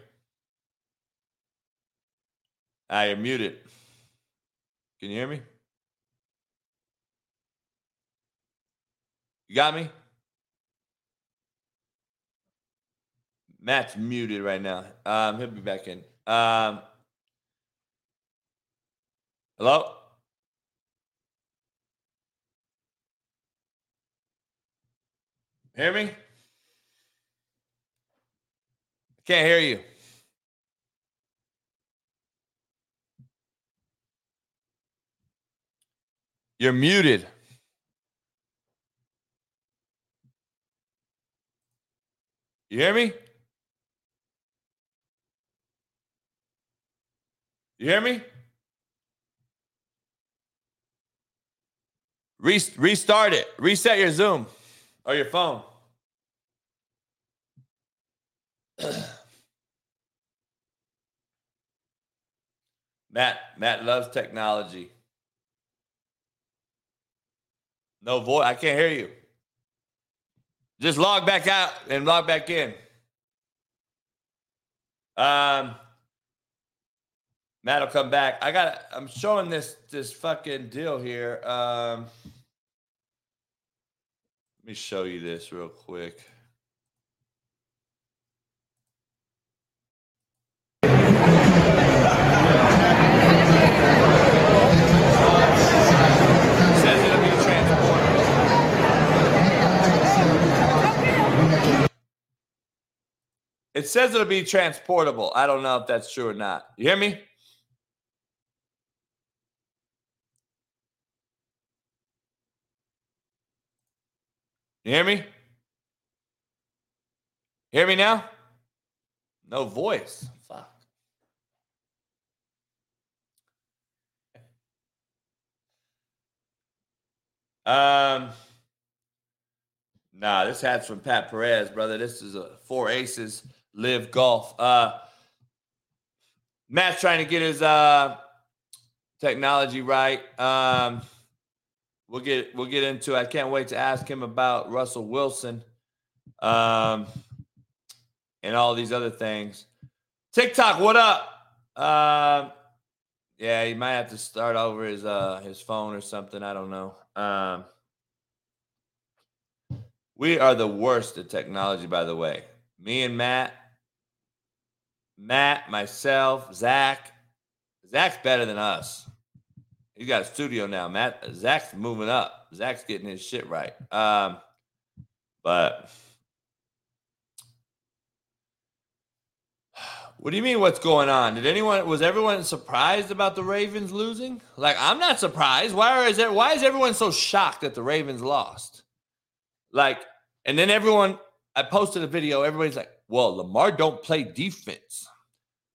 I am muted. Can you hear me? You got me? Matt's muted right now. Um, he'll be back in. Um, hello? Hear me? Can't hear you. You're muted. You hear me? You hear me? Re- restart it. Reset your Zoom or your phone. <clears throat> Matt, Matt loves technology. No voice. I can't hear you. Just log back out and log back in. Um, Matt will come back. I got. I'm showing this this fucking deal here. Um, let me show you this real quick. It says it'll be transportable. I don't know if that's true or not. You hear me? You hear me? Hear me now? No voice. Fuck. Um, nah, this hat's from Pat Perez, brother. This is a four aces live golf. Uh, Matt's trying to get his uh technology right. Um, we'll get we'll get into. I can't wait to ask him about Russell Wilson, um, and all these other things. TikTok, what up? Uh, yeah, he might have to start over his uh his phone or something. I don't know. Um, we are the worst at technology, by the way. Me and Matt, Matt, myself, Zach. Zach's better than us. He's got a studio now. Matt, Zach's moving up. Zach's getting his shit right. Um, but what do you mean? What's going on? Did anyone was everyone surprised about the Ravens losing? Like I'm not surprised. Why is it? Why is everyone so shocked that the Ravens lost? Like, and then everyone. I posted a video. Everybody's like, "Well, Lamar don't play defense."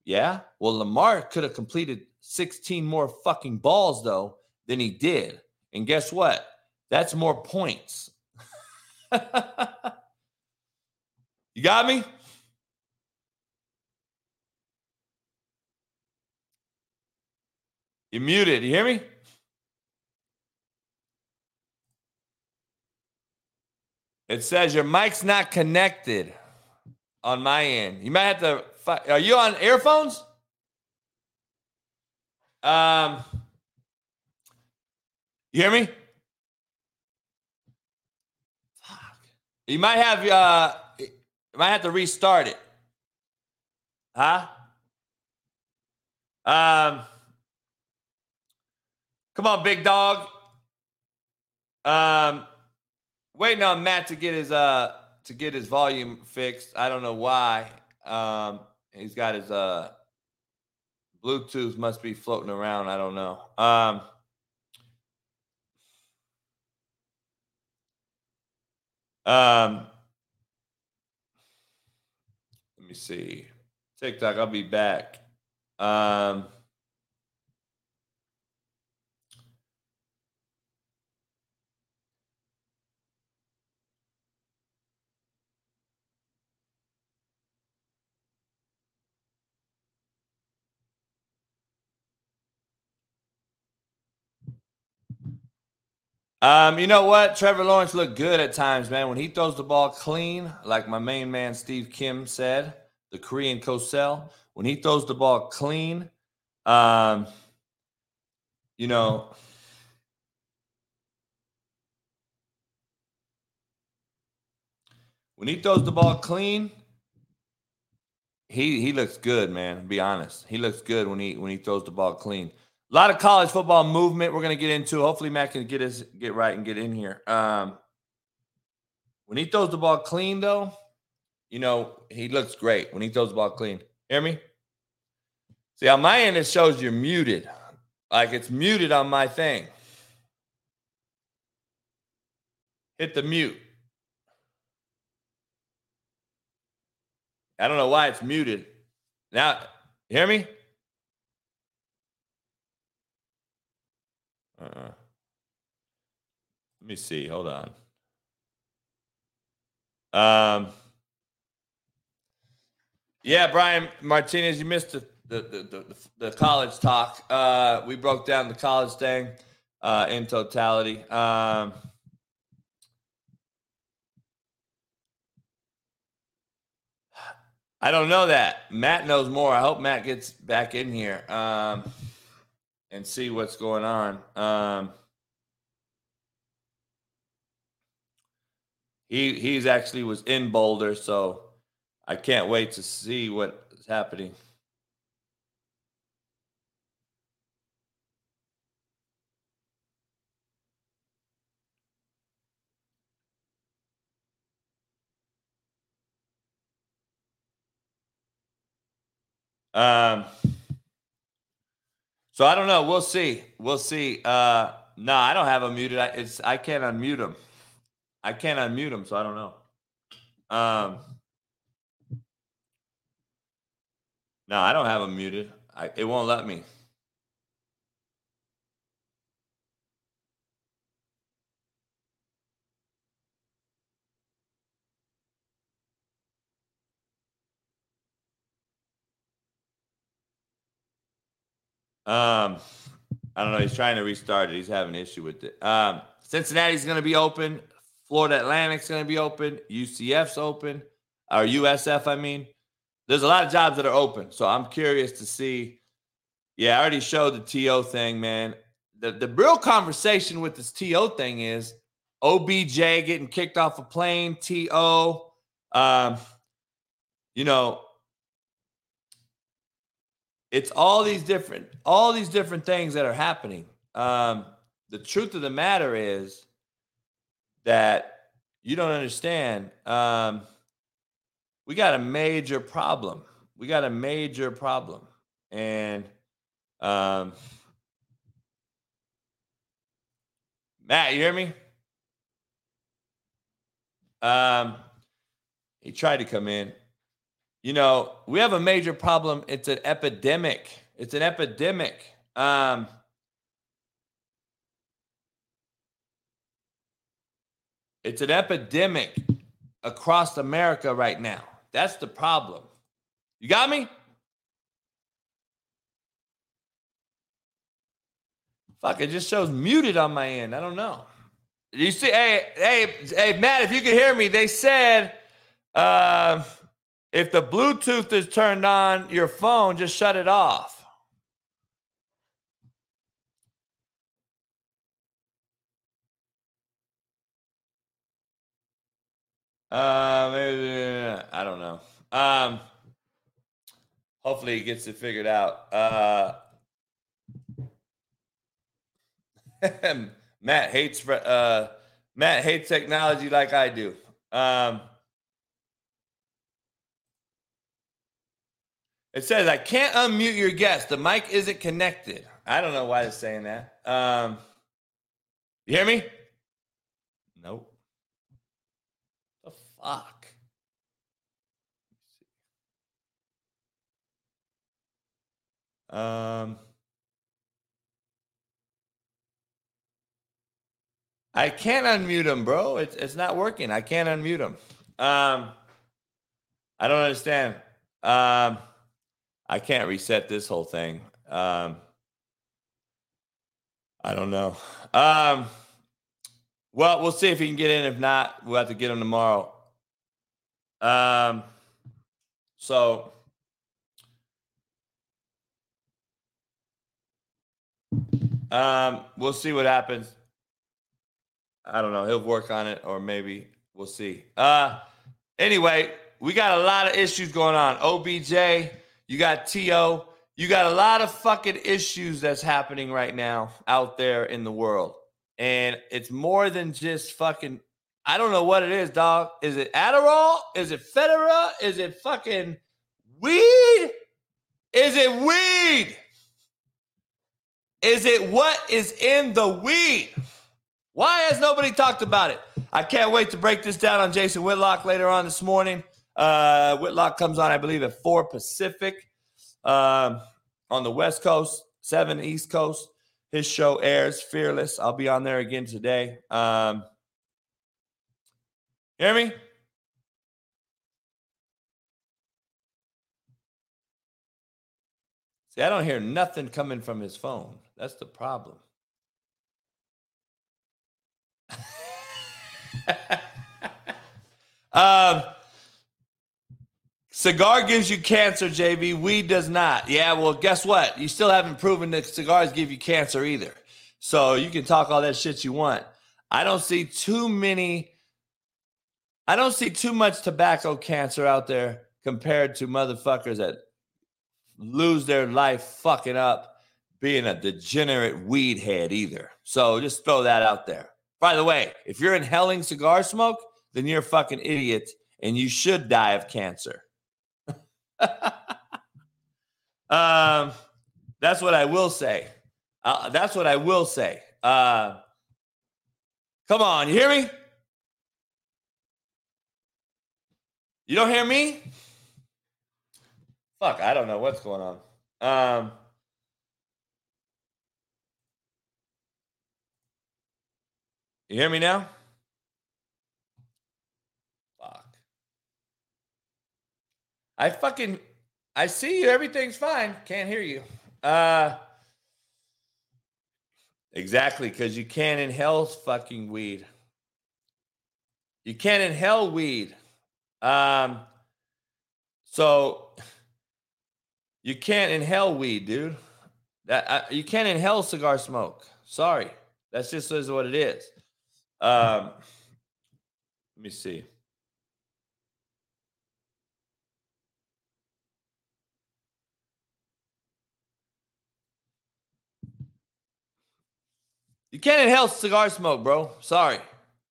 Yeah. Well, Lamar could have completed 16 more fucking balls, though, than he did. And guess what? That's more points. <laughs> you got me? You're muted. You hear me? It says your mic's not connected on my end. You might have to are you on earphones? Um, you hear me? Fuck. You might have uh, you might have to restart it. Huh? Um, come on, big dog. Um, waiting on Matt to get his uh to get his volume fixed. I don't know why. Um, He's got his uh Bluetooth must be floating around. I don't know. Um, um, let me see. TikTok, I'll be back. Um, Um, you know what? Trevor Lawrence looked good at times, man. When he throws the ball clean, like my main man Steve Kim said, the Korean Cosell, when he throws the ball clean, um, you know, when he throws the ball clean, he he looks good, man. be honest, he looks good when he when he throws the ball clean. A lot of college football movement we're going to get into. Hopefully, Matt can get us get right and get in here. Um, when he throws the ball clean, though, you know he looks great when he throws the ball clean. Hear me? See, on my end, it shows you're muted. Like it's muted on my thing. Hit the mute. I don't know why it's muted. Now, hear me? Uh-uh. Let me see. Hold on. Um. Yeah, Brian Martinez, you missed the the the, the, the college talk. Uh, we broke down the college thing uh, in totality. Um, I don't know that. Matt knows more. I hope Matt gets back in here um, and see what's going on. Um, he he's actually was in Boulder, so I can't wait to see what is happening. Um, so I don't know. We'll see. We'll see. Uh, no, I don't have him muted. I, it's I can't unmute him. I can't unmute him, so I don't know. Um, no, I don't have him muted. I, it won't let me. Um, I don't know. He's trying to restart it. He's having an issue with it. Um, Cincinnati's going to be open. Florida Atlantic's going to be open. UCF's open, or USF, I mean. There's a lot of jobs that are open. So I'm curious to see. Yeah, I already showed the TO thing, man. The, the real conversation with this TO thing is OBJ getting kicked off a plane, TO. Um, you know, it's all these different all these different things that are happening. Um, the truth of the matter is that you don't understand um, we got a major problem. We got a major problem. And um, matt you hear me? Um, he tried to come in you know, we have a major problem. It's an epidemic. It's an epidemic. Um, it's an epidemic across America right now. That's the problem. You got me? Fuck, it just shows muted on my end. I don't know. You see, hey, hey, hey, Matt, if you can hear me, they said uh if the Bluetooth is turned on your phone, just shut it off. Uh, maybe, I don't know. Um, hopefully he gets it figured out. Uh, <laughs> Matt hates uh, Matt hates technology like I do. Um, It says I can't unmute your guest. The mic isn't connected. I don't know why it's saying that. Um, you hear me? Nope. The fuck. Um, I can't unmute him, bro. It's it's not working. I can't unmute him. Um, I don't understand. Um. I can't reset this whole thing. Um, I don't know. Um, well, we'll see if he can get in. If not, we'll have to get him tomorrow. Um, so um, we'll see what happens. I don't know. He'll work on it, or maybe we'll see. Uh, anyway, we got a lot of issues going on. OBJ you got T.O., you got a lot of fucking issues that's happening right now out there in the world. And it's more than just fucking, I don't know what it is, dog. Is it Adderall? Is it Federa? Is it fucking weed? Is it weed? Is it what is in the weed? Why has nobody talked about it? I can't wait to break this down on Jason Whitlock later on this morning. Uh, Whitlock comes on, I believe, at four Pacific um, on the West Coast, seven East Coast. His show airs Fearless. I'll be on there again today. Um, hear me? See, I don't hear nothing coming from his phone. That's the problem. <laughs> um, cigar gives you cancer, JV. Weed does not. Yeah, well, guess what? You still haven't proven that cigars give you cancer either. So you can talk all that shit you want. I don't see too many. I don't see too much tobacco cancer out there compared to motherfuckers that lose their life fucking up being a degenerate weed head either. So just throw that out there. By the way, if you're inhaling cigar smoke, then you're a fucking idiot and you should die of cancer. <laughs> um, that's what I will say. Uh, that's what I will say. Uh, come on, you hear me? You don't hear me? Fuck, I don't know what's going on. Um, you hear me now? Fuck. I fucking I see you. Everything's fine. Can't hear you. Uh Exactly, because you can't inhale fucking weed. You can't inhale weed. Um so you can't inhale weed, dude. That uh, you can't inhale cigar smoke. Sorry, that's just is what it is. Um, let me see. You can't inhale cigar smoke, bro. Sorry.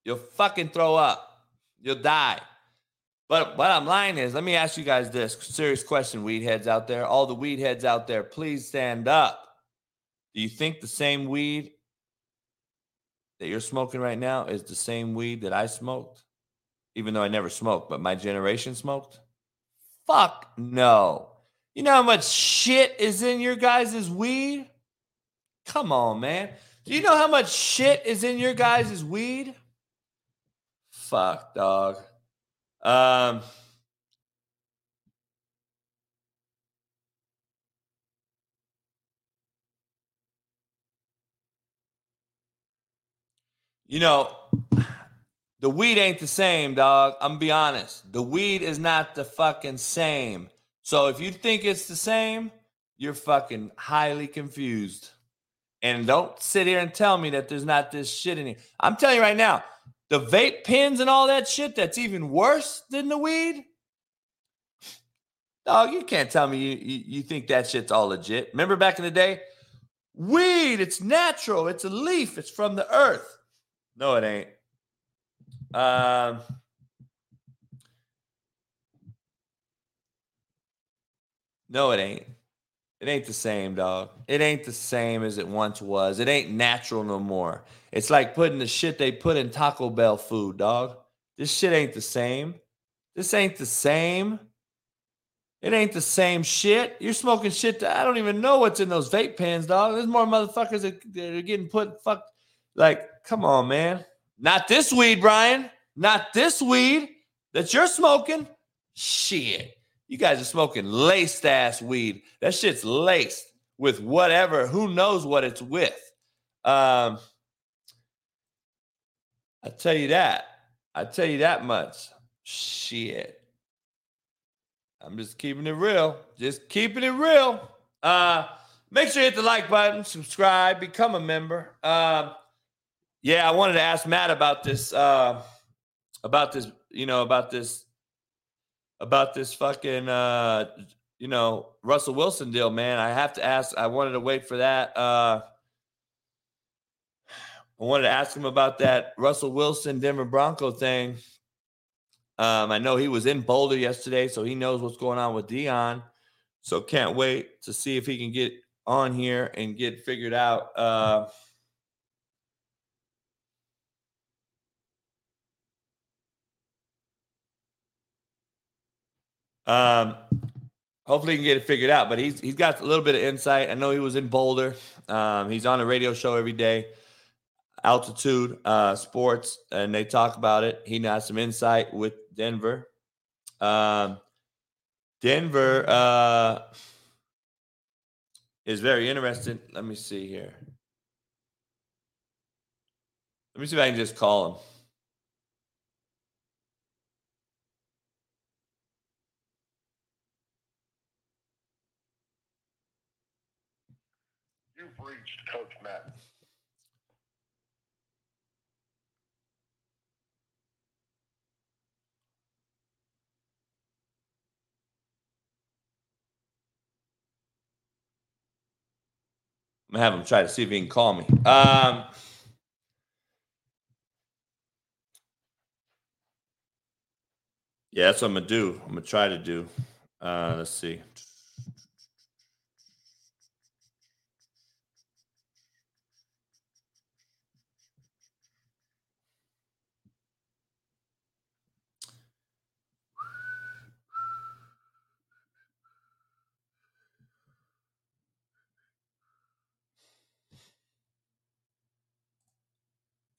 You'll fucking throw up. You'll die. But what I'm lying is, let me ask you guys this serious question, weed heads out there, all the weed heads out there, please stand up. Do you think the same weed that you're smoking right now is the same weed that I smoked? Even though I never smoked, but my generation smoked? Fuck no. You know how much shit is in your guys' weed? Come on, man. Do you know how much shit is in your guys' weed? Fuck, dog. Um, you know, the weed ain't the same, dog. I'm gonna be honest. The weed is not the fucking same. So if you think it's the same, you're fucking highly confused. And don't sit here and tell me that there's not this shit in here. I'm telling you right now, the vape pens and all that shit that's even worse than the weed. Dog, you can't tell me you, you, you think that shit's all legit. Remember back in the day? Weed, it's natural, it's a leaf, it's from the earth. No, it ain't. Um, no, it ain't. It ain't the same, dog. It ain't the same as it once was. It ain't natural no more. It's like putting the shit they put in Taco Bell food, dog. This shit ain't the same. This ain't the same. It ain't the same shit. You're smoking shit I don't even know what's in those vape pens, dog. There's more motherfuckers that, that are getting put fuck. Like, come on, man. Not this weed, Brian. Not this weed that you're smoking. Shit. You guys are smoking laced ass weed. That shit's laced with whatever. Who knows what it's with? Um, I tell you that. I tell you that much. Shit. I'm just keeping it real. Just keeping it real. Uh, make sure you hit the like button, subscribe, become a member. Uh, yeah, I wanted to ask Matt about this. Uh, about this, you know, about this about this fucking uh you know Russell Wilson deal, man. I have to ask. I wanted to wait for that. Uh I wanted to ask him about that Russell Wilson Denver Bronco thing. Um, I know he was in Boulder yesterday, so he knows what's going on with Deion. So can't wait to see if he can get on here and get figured out. Uh, Um, hopefully he can get it figured out. But he's he's got a little bit of insight. I know he was in Boulder. Um, he's on a radio show every day, Altitude uh, Sports, and they talk about it. He has some insight with Denver. Um, Denver uh, is very interested. Let me see here. Let me see if I can just call him. You've reached Coach Matt. I'm gonna have him try to see if he can call me. Um, yeah, that's what I'm gonna do. I'm gonna try to do. Uh, let's see.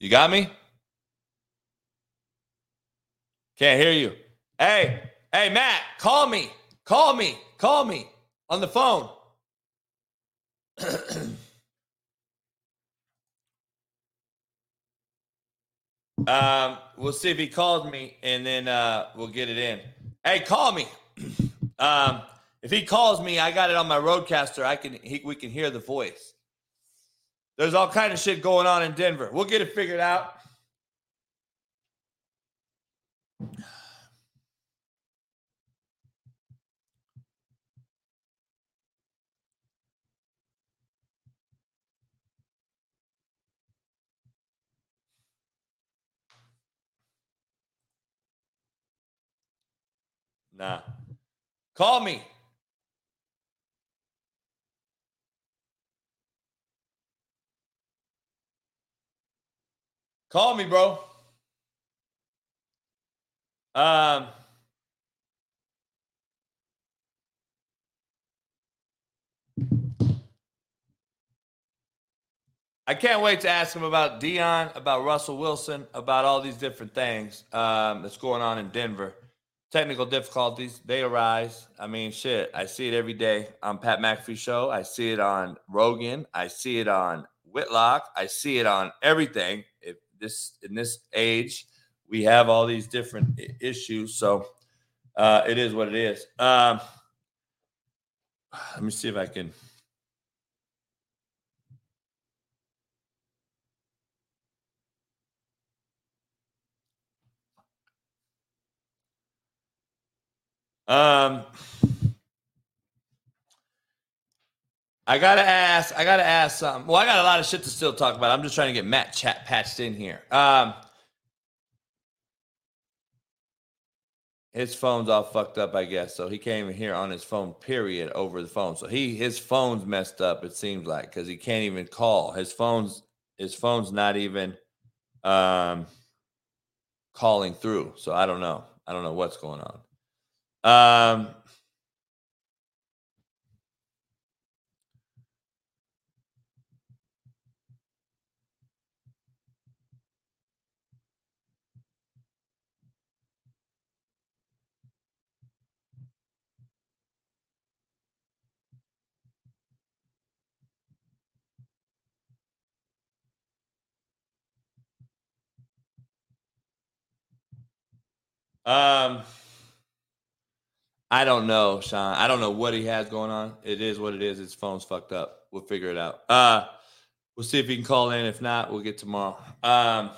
You got me? Can't hear you. Hey, hey, Matt, call me. Call me. Call me on the phone. <clears throat> um, we'll see if he calls me and then uh, we'll get it in. Hey, call me. <clears throat> um, if he calls me, I got it on my RODECaster. I can he, we can hear the voice. There's all kind of shit going on in Denver. We'll get it figured out. Nah. Call me. Call me, bro. Um, I can't wait to ask him about Deion, about Russell Wilson, about all these different things um, that's going on in Denver. Technical difficulties, they arise. I mean, shit, I see it every day on Pat McAfee show. I see it on Rogan. I see it on Whitlock. I see it on everything. If this in this age, we have all these different issues. So uh, it is what it is. Um, let me see if I can. Um, I gotta ask. I gotta ask something. Well, I got a lot of shit to still talk about. I'm just trying to get Matt chat patched in here. Um, his phone's all fucked up, I guess. So he even hear on his phone. Period. Over the phone. So he his phone's messed up. It seems like because he can't even call. His phone's his phone's not even um calling through. So I don't know. I don't know what's going on. Um, um, I don't know, Sean. I don't know what he has going on. It is what it is. His phone's fucked up. We'll figure it out. Uh, we'll see if he can call in. If not, we'll get tomorrow. Um,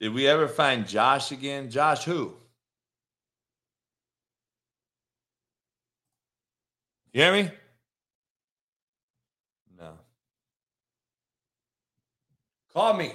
Did we ever find Josh again? Josh who? You hear me? No. Call me.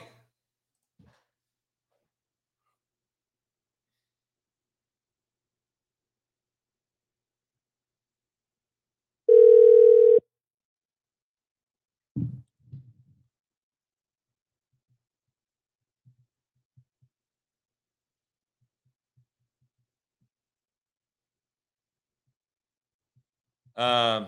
Um,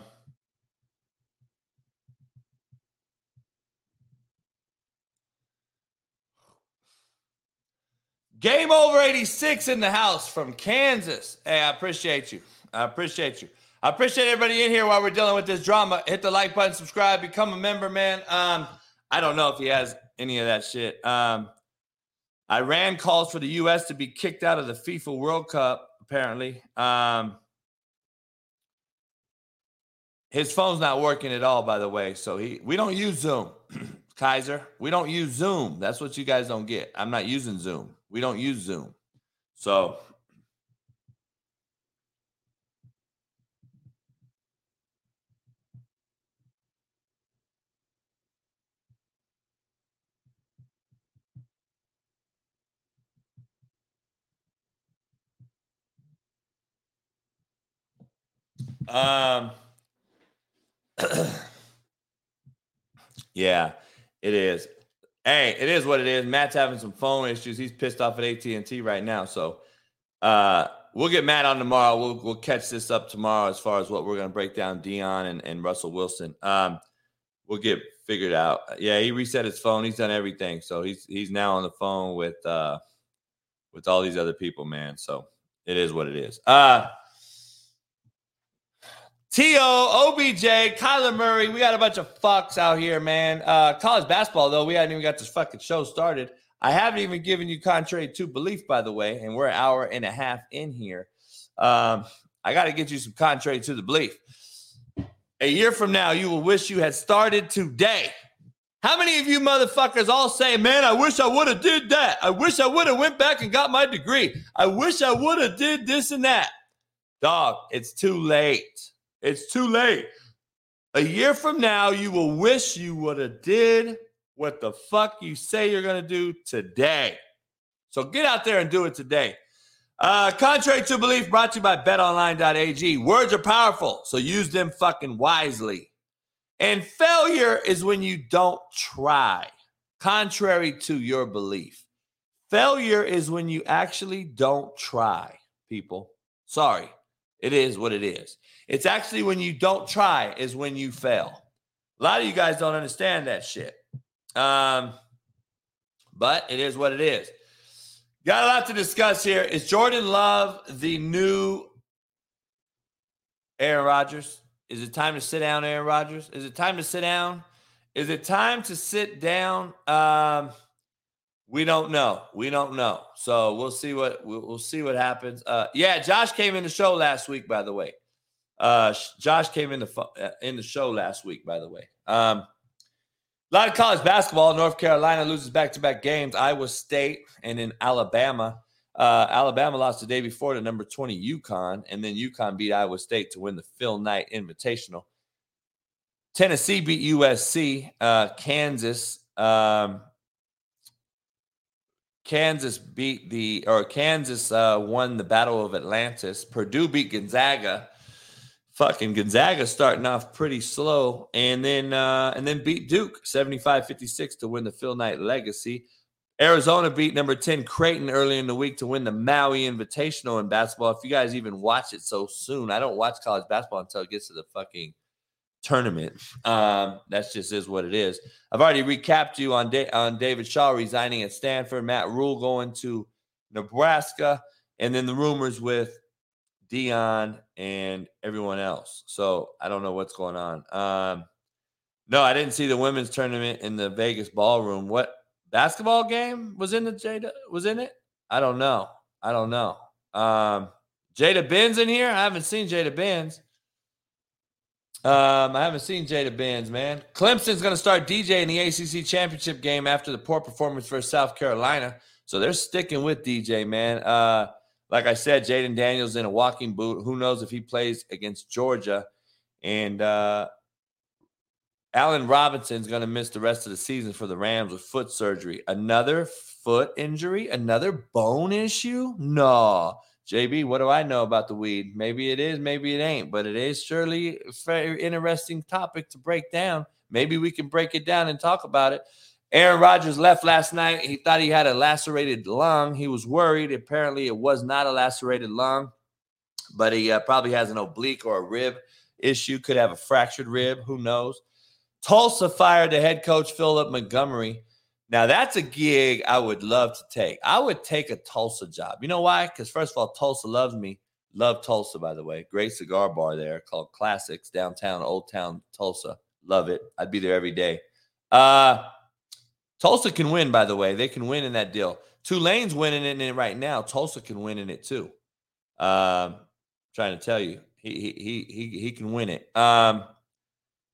Game over 86 in the house from Kansas. Hey, I appreciate you. I appreciate you. I appreciate everybody in here while we're dealing with this drama. Hit the like button, subscribe, become a member, man. Um, I don't know if he has any of that shit. Um, Iran calls for the U.S. to be kicked out of the FIFA World Cup, apparently. Um, his phone's not working at all, by the way. So he we don't use Zoom. <clears throat> Kaiser, we don't use Zoom. That's what you guys don't get. I'm not using Zoom. We don't use Zoom. So Um <clears throat> yeah, it is. Hey, it is what it is. Matt's having some phone issues. He's pissed off at AT&T right now. So uh we'll get Matt on tomorrow. We'll we'll catch this up tomorrow as far as what we're gonna break down Deion and, and Russell Wilson. Um we'll get figured out. Yeah, he reset his phone. He's done everything. So he's he's now on the phone with uh with all these other people, man. So it is what it is. Uh T.O., OBJ, Kyler Murray. We got a bunch of fucks out here, man. Uh, college basketball, though, we hadn't even got this fucking show started. I haven't even given you contrary to belief, by the way, and we're an hour and a half in here. Um, I got to get you some contrary to the belief. A year from now, you will wish you had started today. How many of you motherfuckers all say, "Man, I wish I would have did that. I wish I would have went back and got my degree. I wish I would have did this and that." Dog, it's too late. It's too late. A year from now, you will wish you would have did what the fuck you say you're going to do today. So get out there and do it today. Uh, contrary to belief, brought to you by betonline.ag. Words are powerful, so use them fucking wisely. And failure is when you don't try, contrary to your belief. Failure is when you actually don't try, people. Sorry, it is what it is. It's actually when you don't try is when you fail. A lot of you guys don't understand that shit. Um, but it is what it is. Got a lot to discuss here. Is Jordan Love the new Aaron Rodgers? Is it time to sit down, Aaron Rodgers? Is it time to sit down? Is it time to sit down? Um, we don't know. We don't know. So we'll see what we'll, see what happens. Uh, yeah, Josh came in the show last week, by the way. Uh, Josh came in the uh, in the show last week, by the way. Um, a lot of college basketball. North Carolina loses back to back games. Iowa State and in Alabama. Uh, Alabama lost the day before to number 20 UConn, and then UConn beat Iowa State to win the Phil Knight Invitational. Tennessee beat USC. Uh, Kansas. Um, Kansas beat the or Kansas uh, won the Battle of Atlantis. Purdue beat Gonzaga fucking Gonzaga starting off pretty slow and then uh, and then beat Duke 75-56 to win the Phil Knight Legacy. Arizona beat number 10 Creighton early in the week to win the Maui Invitational in basketball. If you guys even watch it so soon, I don't watch college basketball until it gets to the fucking tournament. Um, that's just is what it is. I've already recapped you on da- on David Shaw resigning at Stanford, Matt Rhule going to Nebraska, and then the rumors with Deion, and everyone else. So I don't know what's going on. Um, no, I didn't see the women's tournament in the Vegas ballroom. What basketball game was in the Jada was in it? I don't know. I don't know. Um, Jada Benz in here? I haven't seen Jada Benz. Um, I haven't seen Jada Benz, man. Clemson's going to start DJ in the ACC championship game after the poor performance for South Carolina. So they're sticking with DJ, man. Uh, like I said, Jayden Daniels in a walking boot. Who knows if he plays against Georgia? And uh, Allen Robinson's going to miss the rest of the season for the Rams with foot surgery. Another foot injury? Another bone issue? No. JB, what do I know about the weed? Maybe it is, maybe it ain't, but it is surely a very interesting topic to break down. Maybe we can break it down and talk about it. Aaron Rodgers left last night. He thought he had a lacerated lung. He was worried. Apparently, it was not a lacerated lung, but he uh, probably has an oblique or a rib issue, could have a fractured rib. Who knows? Tulsa fired the head coach Philip Montgomery. Now that's a gig I would love to take. I would take a Tulsa job. You know why? Because first of all, Tulsa loves me. Love Tulsa, by the way. Great cigar bar there called Classics downtown, Old Town Tulsa. Love it. I'd be there every day. Uh, Tulsa can win, by the way. They can win in that deal. Tulane's winning in it right now. Tulsa can win in it too. Um, trying to tell you, he he he he can win it. Um,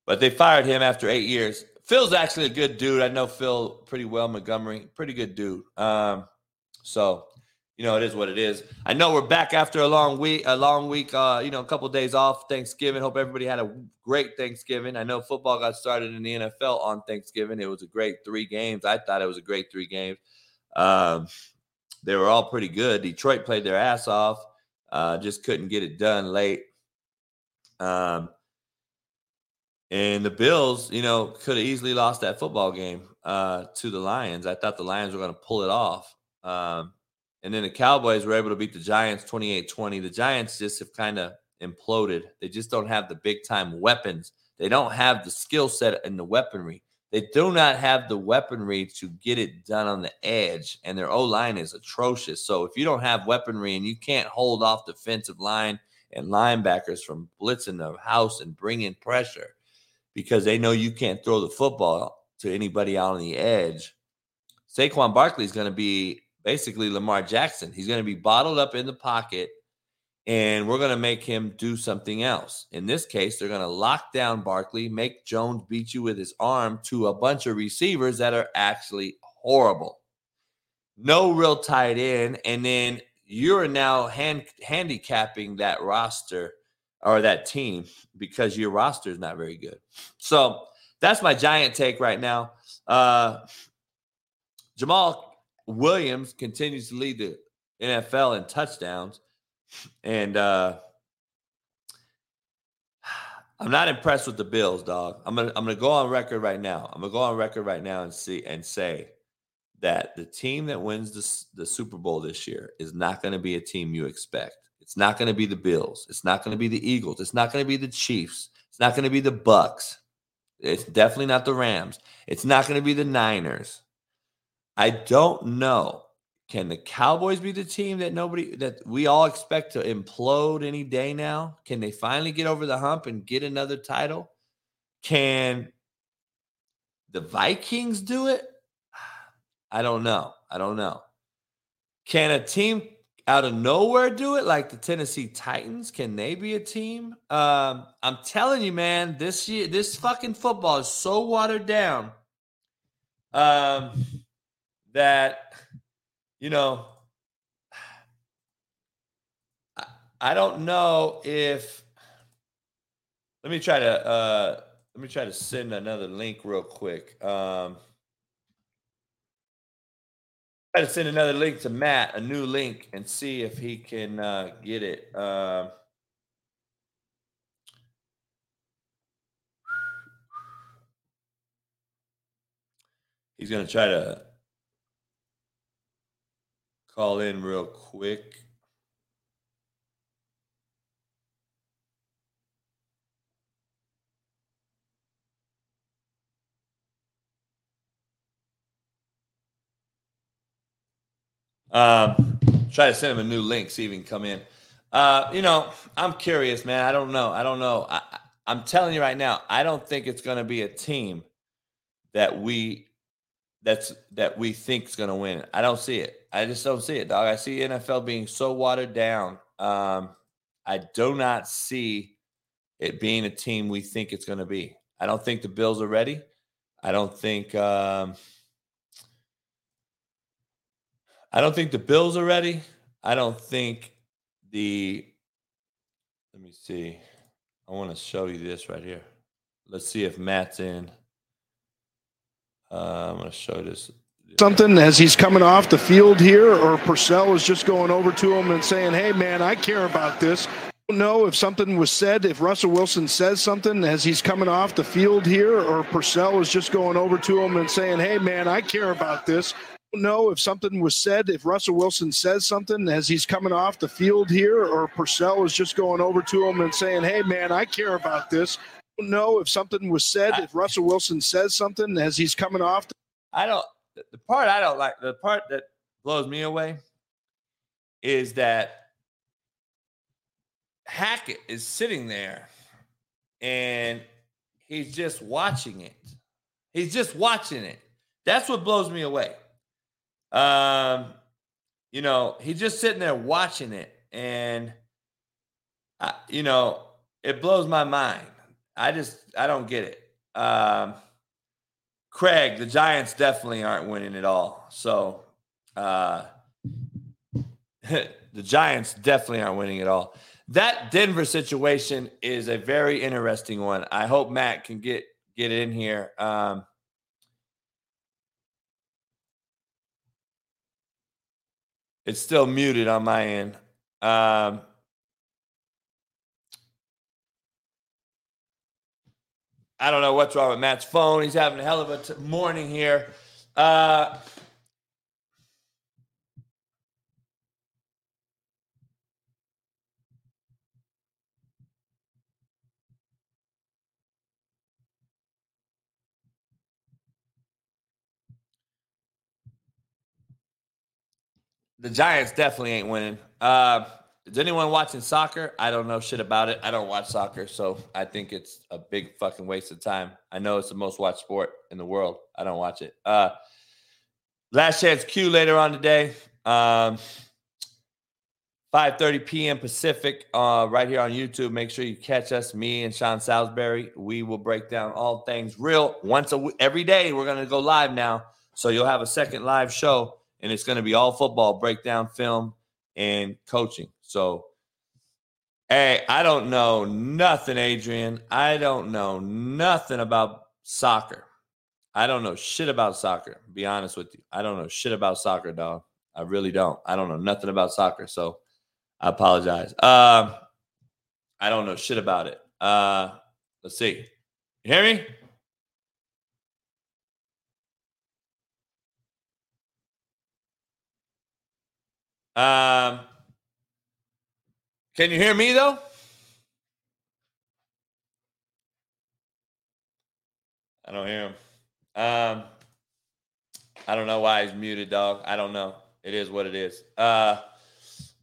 but they fired him after eight years. Phil's actually a good dude. I know Phil pretty well, Montgomery, pretty good dude. Um, so you know, it is what it is. I know we're back after a long week, a long week, uh, you know, a couple of days off Thanksgiving. Hope everybody had a great Thanksgiving. I know football got started in the NFL on Thanksgiving. It was a great three games. I thought it was a great three games. Um, they were all pretty good. Detroit played their ass off, uh, just couldn't get it done late. Um, and the Bills, you know, could have easily lost that football game uh, to the Lions. I thought the Lions were going to pull it off. Um, and then the Cowboys were able to beat the Giants 28 20. The Giants just have kind of imploded. They just don't have the big time weapons. They don't have the skill set and the weaponry. They do not have the weaponry to get it done on the edge, and their O line is atrocious. So if you don't have weaponry and you can't hold off defensive line and linebackers from blitzing the house and bringing pressure because they know you can't throw the football to anybody out on the edge, Saquon Barkley is going to be basically Lamar Jackson. He's going to be bottled up in the pocket and we're going to make him do something else. In this case, they're going to lock down Barkley, make Jones beat you with his arm to a bunch of receivers that are actually horrible. No real tight end. And then you're now hand, handicapping that roster or that team because your roster is not very good. So that's my giant take right now. Uh, Jamaal Williams continues to lead the NFL in touchdowns. And uh I'm not impressed with the Bills, dog. I'm gonna I'm gonna go on record right now. I'm gonna go on record right now and see and say that the team that wins the, the Super Bowl this year is not going to be a team you expect. It's not going to be the Bills. It's not going to be the Eagles. It's not going to be the Chiefs. It's not going to be the Bucks. It's definitely not the Rams. It's not going to be the Niners. I don't know. Can the Cowboys be the team that nobody that we all expect to implode any day now? Can they finally get over the hump and get another title? Can the Vikings do it? <sighs> I don't know. I don't know. Can a team out of nowhere do it like the Tennessee Titans? Can they be a team? Um, I'm telling you, man, this year, this fucking football is so watered down. Um, that, you know, I, I don't know if. Let me try to uh, let me try to send another link real quick. Um, try to send another link to Matt, a new link, and see if he can uh, get it. Uh, he's going to try to call in real quick. Um, try to send him a new link, see if he can come in. Uh, you know, I'm curious, man. I don't know. I don't know. I, I'm telling you right now, I don't think it's going to be a team that we that's that we think is going to win. I don't see it. I just don't see it, dog. I see NFL being so watered down. Um, I do not see it being a team we think it's going to be. I don't think the Bills are ready. I don't think. Um, I don't think the Bills are ready. I don't think the. Let me see. I want to show you this right here. Let's see if Matt's in. Uh, I'm going to show this. Something as he's coming off the field here, or Purcell is just going over to him and saying, Hey, man, I care about this. I don't know if something was said, if Russell Wilson says something as he's coming off the field here, or Purcell is just going over to him and saying, Hey, man, I care about this. Don't know if something was said, if Russell Wilson says something as he's coming off the field here, or Purcell is just going over to him and saying, Hey, man, I care about this. I don't know if something was said, if Russell Wilson says something as he's coming off. The- I don't, the part I don't like, the part that blows me away is that Hackett is sitting there and he's just watching it. He's just watching it. That's what blows me away. Um, you know, he's just sitting there watching it, and I, you know, it blows my mind. I just I don't get it. Um, Craig, the Giants definitely aren't winning at all. So, uh, <laughs> the Giants definitely aren't winning at all. That Denver situation is a very interesting one. I hope Matt can get get in here. Um, It's still muted on my end. Um, I don't know what's wrong with Matt's phone. He's having a hell of a t- morning here. Uh, the Giants definitely ain't winning. Uh, is anyone watching soccer? I don't know shit about it. I don't watch soccer, so I think it's a big fucking waste of time. I know it's the most watched sport in the world. I don't watch it. Uh, last chance Q later on today. Um, 5:30 p.m. Pacific, uh, right here on YouTube. Make sure you catch us, me and Sean Salisbury. We will break down all things real once every day. We're gonna go live now, so you'll have a second live show and it's to be all football breakdown, film, and coaching. So, hey, I don't know nothing, Adrian. I don't know nothing about soccer. I don't know shit about soccer. Be honest with you, I don't know shit about soccer, dog. I really don't. I don't know nothing about soccer, so I apologize. Um, I don't know shit about it. Uh, let's see. You hear me? Um, can you hear me though? I don't hear him. Um, I don't know why he's muted, dog. I don't know. It is what it is. Uh,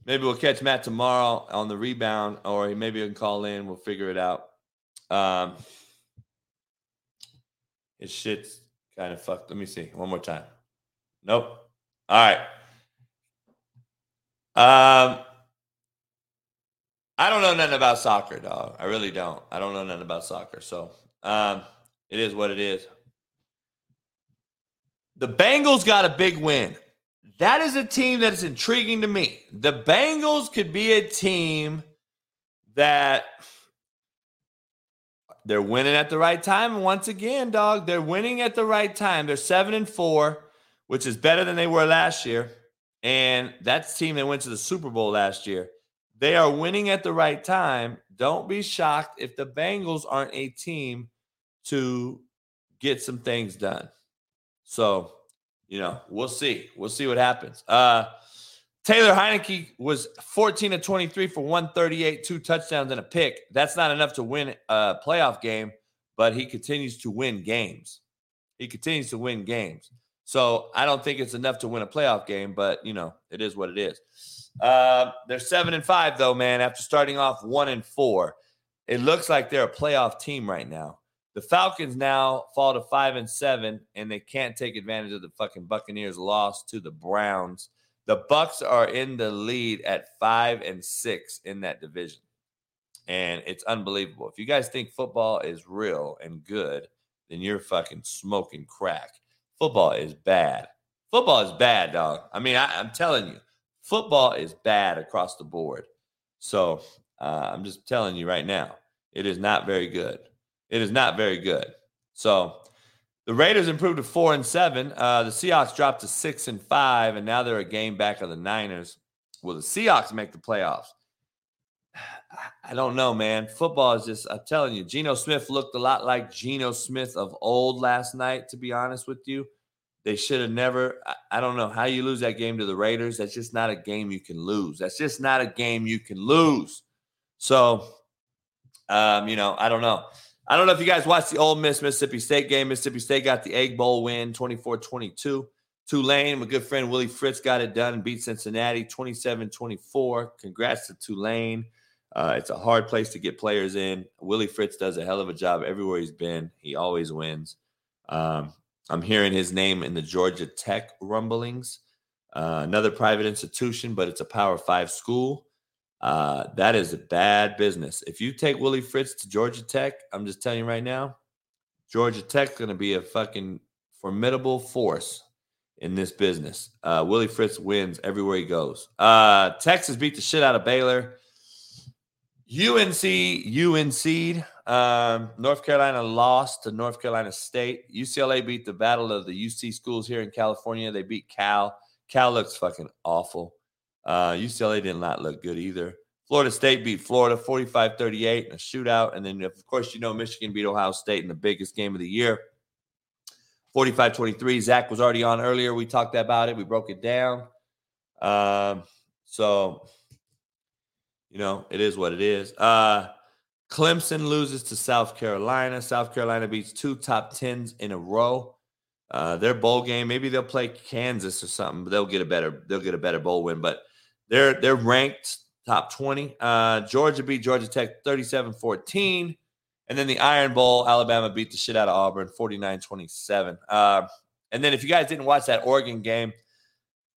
maybe we'll catch Matt tomorrow on the rebound, or maybe he can call in. We'll figure it out. Um, his shit's kind of fucked. Let me see one more time. Nope. All right. Um, I don't know nothing about soccer, dog. I really don't. I don't know nothing about soccer. So um, it is what it is. The Bengals got a big win. That is a team that is intriguing to me. The Bengals could be a team that they're winning at the right time. And once again, dog, they're winning at the right time. They're seven and four, which is better than they were last year. And that's the team that went to the Super Bowl last year. They are winning at the right time. Don't be shocked if the Bengals aren't a team to get some things done. So, you know, we'll see. We'll see what happens. Uh Taylor Heinicke was 14 to 23 for 138, two touchdowns and a pick. That's not enough to win a playoff game, but he continues to win games. He continues to win games. So I don't think it's enough to win a playoff game, but you know, it is what it is. Uh, they're seven and five though, man. After starting off one and four, it looks like they're a playoff team right now. The Falcons now fall to five and seven, and they can't take advantage of the fucking Buccaneers' loss to the Browns. The Bucks are in the lead at five and six in that division, and it's unbelievable. If you guys think football is real and good, then you're fucking smoking crack football is bad. Football is bad, dog. I mean, I, am telling you, football is bad across the board. So uh, I'm just telling you right now, it is not very good. It is not very good. So the Raiders improved to four and seven. Uh, the Seahawks dropped to six and five, and now they're a game back of the Niners. Will the Seahawks make the playoffs? <sighs> I don't know, man. Football is just, I'm telling you, Geno Smith looked a lot like Geno Smith of old last night, to be honest with you. They should have never. I, I don't know how you lose that game to the Raiders. That's just not a game you can lose. That's just not a game you can lose. So, um, you know, I don't know. I don't know if you guys watched the Ole Miss Mississippi State game. Mississippi State got the Egg Bowl win 24 22. Tulane, my good friend Willie Fritz got it done and beat Cincinnati 27 24. Congrats to Tulane. Uh, it's a hard place to get players in. Willie Fritz does a hell of a job everywhere he's been. He always wins. Um, I'm hearing his name in the Georgia Tech rumblings. Uh, another private institution, but it's a Power Five school. Uh, that is a bad business. If you take Willie Fritz to Georgia Tech, I'm just telling you right now, Georgia Tech's going to be a fucking formidable force in this business. Uh, Willie Fritz wins everywhere he goes. Uh, Texas beat the shit out of Baylor. UNC, UNC, um, North Carolina lost to North Carolina State. UCLA beat the battle of the UC schools here in California. They beat Cal. Cal looks fucking awful. Uh, UCLA did not look good either. Florida State beat Florida 45 38 in a shootout. And then, of course, you know, Michigan beat Ohio State in the biggest game of the year 45 23. Zach was already on earlier. We talked about it, we broke it down. Um, so, you know, it is what it is. Uh, Clemson loses to South Carolina. South Carolina beats two top tens in a row. Uh, their bowl game, maybe they'll play Kansas or something, but they'll get a better they'll get a better bowl win. But they're they're ranked top 20. Uh, Georgia beat Georgia Tech 37-14. And then the Iron Bowl, Alabama beat the shit out of Auburn 49-27. Uh, and then if you guys didn't watch that Oregon game,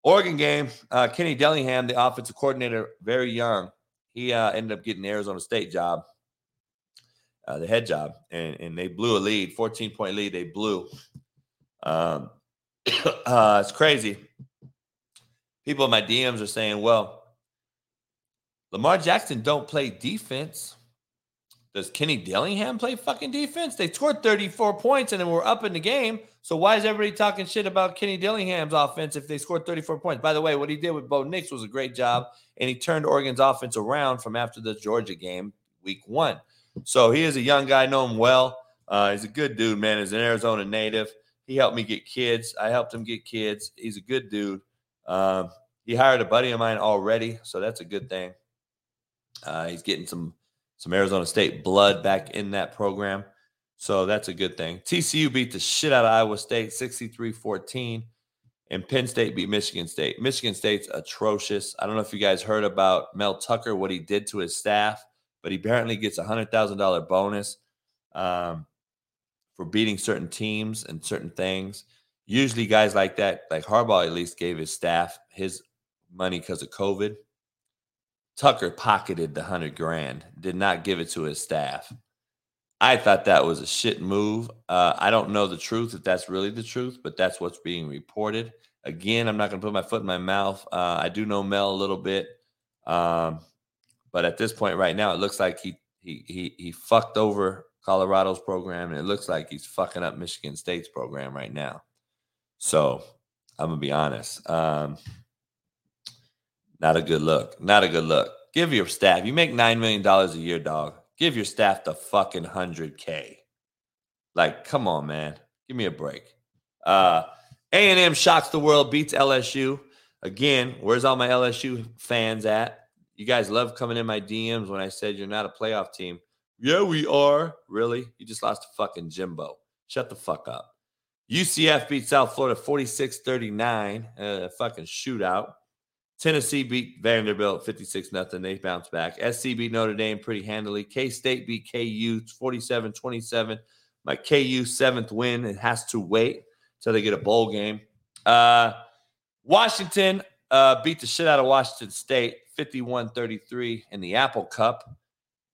Oregon game, uh, Kenny Dillingham, the offensive coordinator, very young, he uh, ended up getting the Arizona State job, uh, the head job, and, and they blew a lead, 14 point lead. They blew. Um, <coughs> uh, it's crazy. People in my DMs are saying, well, Lamar Jackson don't play defense. Does Kenny Dillingham play fucking defense? They scored 34 points and then we're up in the game. So why is everybody talking shit about Kenny Dillingham's offense if they scored 34 points? By the way, what he did with Bo Nix was a great job, and he turned Oregon's offense around from after the Georgia game, week one. So he is a young guy, I know him well. Uh, he's a good dude, man. He's an Arizona native. He helped me get kids. I helped him get kids. He's a good dude. Um, he hired a buddy of mine already, so that's a good thing. Uh, he's getting some some Arizona State blood back in that program. So that's a good thing. TCU beat the shit out of Iowa State 63 14, and Penn State beat Michigan State. Michigan State's atrocious. I don't know if you guys heard about Mel Tucker, what he did to his staff, but he apparently gets a $100,000 bonus um, for beating certain teams and certain things. Usually, guys like that, like Harbaugh at least gave his staff his money because of COVID. Tucker pocketed the hundred grand, did not give it to his staff. I thought that was a shit move. Uh, I don't know the truth if that's really the truth, but that's what's being reported. Again, I'm not going to put my foot in my mouth. Uh, I do know Mel a little bit, um, but at this point right now, it looks like he he he he fucked over Colorado's program, and it looks like he's fucking up Michigan State's program right now. So I'm gonna be honest. Um, not a good look. Not a good look. Give your staff. You make nine million dollars a year, dog. Give your staff the fucking hundred k. Like, come on, man. Give me a break. Uh, A and M shocks the world, beats LSU again. Where's all my LSU fans at? You guys love coming in my DMs when I said you're not a playoff team. Yeah, we are. Really? You just lost to fucking Jimbo. Shut the fuck up. UCF beat South Florida 46 39, a fucking shootout. Tennessee beat Vanderbilt 56 nothing. They bounced back. SC beat Notre Dame pretty handily. K State beat KU 47 27. My KU seventh win. It has to wait until they get a bowl game. Uh, Washington uh, beat the shit out of Washington State 51 33 in the Apple Cup.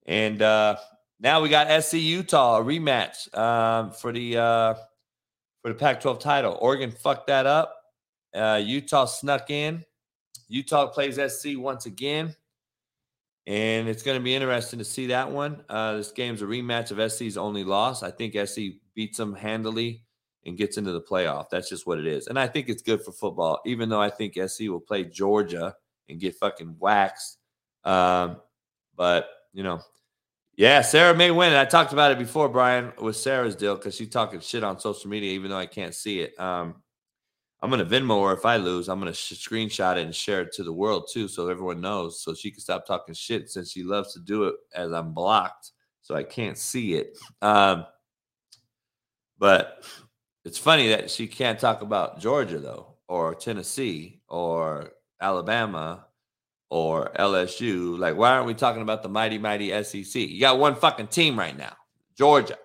And uh, now we got SC Utah, a rematch um, for the uh, for the Pac 12 title. Oregon fucked that up. Uh, Utah snuck in Utah plays SC once again. And it's going to be interesting to see that one. Uh, this game's a rematch of SC's only loss. I think SC beats them handily and gets into the playoff. That's just what it is. And I think it's good for football, even though I think SC will play Georgia and get fucking waxed. Um, but, you know, yeah, Sarah may win. I talked about it before, Brian, with Sarah's deal because she's talking shit on social media, even though I can't see it. Um, I'm gonna Venmo her if I lose. I'm gonna sh- screenshot it and share it to the world too, so everyone knows, so she can stop talking shit since she loves to do it as I'm blocked, so I can't see it. Um, but it's funny that she can't talk about Georgia though, or Tennessee, or Alabama, or LSU. Like, why aren't we talking about the mighty, mighty SEC? You got one fucking team right now, Georgia.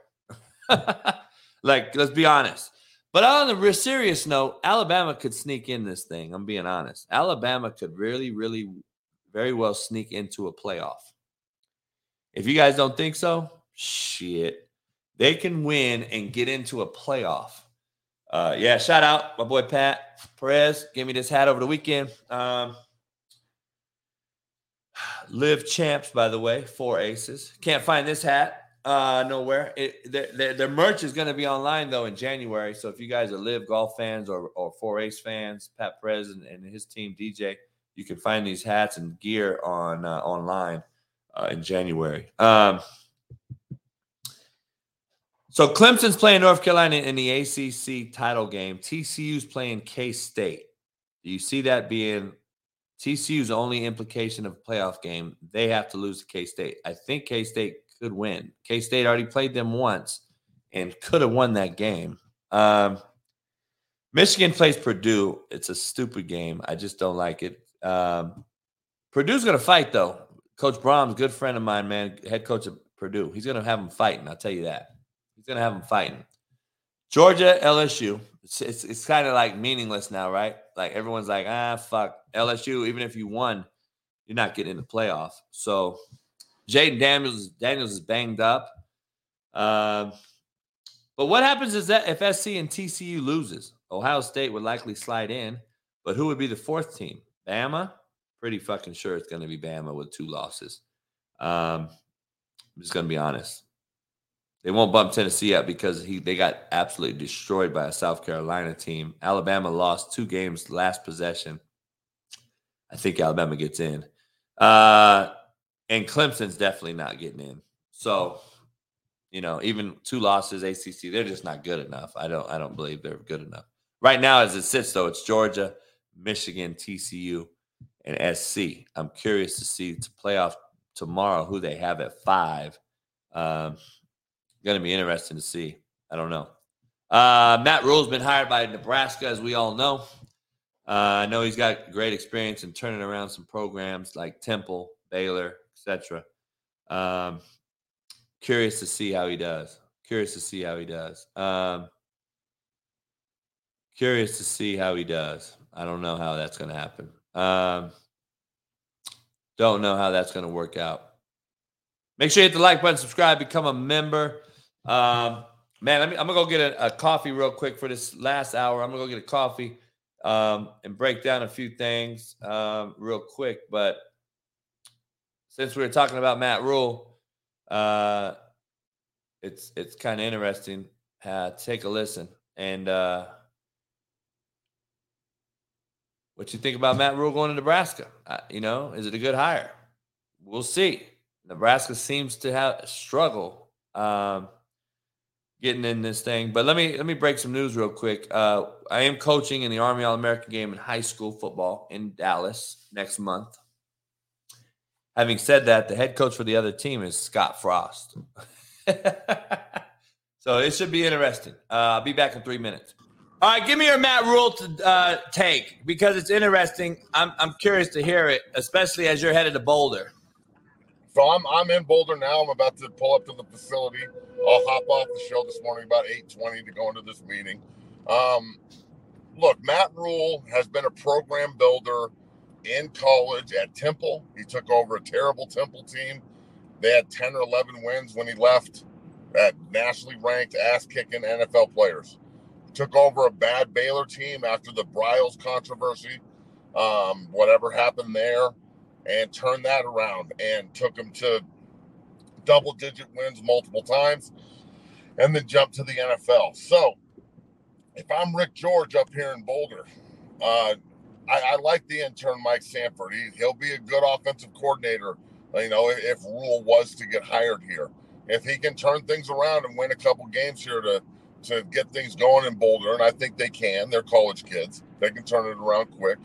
<laughs> like, let's be honest. But on a serious note, Alabama could sneak in this thing. I'm being honest. Alabama could really, really, very well sneak into a playoff. If you guys don't think so, shit. They can win and get into a playoff. Uh, yeah, shout out my boy Pat Perez. Gave me this hat over the weekend. Um, <sighs> LIV champs, by the way, four aces. Can't find this hat. Uh, nowhere. It, their, merch is going to be online though in January. So if you guys are LIV golf fans or or four ace fans, Pat Perez and his team DJ, you can find these hats and gear on uh, online uh, in January. Um, so Clemson's playing North Carolina in the ACC title game. TCU's playing K State. Do you see that being TCU's only implication of a playoff game? They have to lose to K State. I think K State could win. K State already played them once and could have won that game. Um, Michigan plays Purdue. It's a stupid game. I just don't like it. Um, Purdue's going to fight, though. Coach Brohm's good friend of mine, man, head coach of Purdue. He's going to have them fighting. I'll tell you that. He's to have them fighting. Georgia, LSU. It's, it's, it's kind of like meaningless now, right? Like everyone's like, ah, fuck. LSU, even if you won, you're not getting in the playoff. So Jayden Daniels Daniels is banged up. Uh, but what happens is that if SC and TCU loses, Ohio State would likely slide in. But who would be the fourth team? Bama? Pretty fucking sure it's going to be Bama with two losses. Um, I'm just going to be honest. They won't bump Tennessee up because he they got absolutely destroyed by a South Carolina team. Alabama lost two games last possession. I think Alabama gets in. Uh, and Clemson's definitely not getting in. So, you know, even two losses, ACC, they're just not good enough. I don't, I don't believe they're good enough right now. As it sits, though, it's Georgia, Michigan, TCU, and SC. I'm curious to see to playoff tomorrow who they have at five. Um, going to be interesting to see. I don't know. Uh, Matt Rhule's been hired by Nebraska, as we all know. Uh, I know he's got great experience in turning around some programs like Temple, Baylor, etc. Um, curious to see how he does. Curious to see how he does. Um, curious to see how he does. I don't know how that's going to happen. Um, don't know how that's going to work out. Make sure you hit the like button, subscribe, become a member. Um, man, I'm gonna go get a, a, coffee real quick for this last hour. I'm gonna go get a coffee um, and break down a few things um, real quick. But since we were talking about Matt Rhule, uh, it's it's kind of interesting. Uh, take a listen and uh, what you think about Matt Rhule going to Nebraska? Uh, you know, is it a good hire? We'll see. Nebraska seems to have struggle um, getting in this thing, but let me let me break some news real quick. Uh, I am coaching in the Army All American game in high school football in Dallas next month. Having said that, the head coach for the other team is Scott Frost. <laughs> so it should be interesting. Uh, I'll be back in three minutes. All right, give me your Matt Rhule to uh, take because it's interesting. I'm, I'm curious to hear it, especially as you're headed to Boulder. So I'm I'm in Boulder now. I'm about to pull up to the facility. I'll hop off the show this morning about 8:20 to go into this meeting. Um, look, Matt Rhule has been a program builder in college at Temple. He took over a terrible Temple team. They had 10 or 11 wins when he left at nationally ranked ass kicking NFL players. Took over a bad Baylor team after the Briles controversy, um, whatever happened there, and turned that around and took them to double digit wins multiple times and then jumped to the NFL. So if I'm Rick George up here in Boulder, uh, I, I, like the intern Mike Sanford. He, he'll be a good offensive coordinator. You know, if, if Rhule was to get hired here, if he can turn things around and win a couple games here to to get things going in Boulder, and I think they can. They're college kids; they can turn it around quick.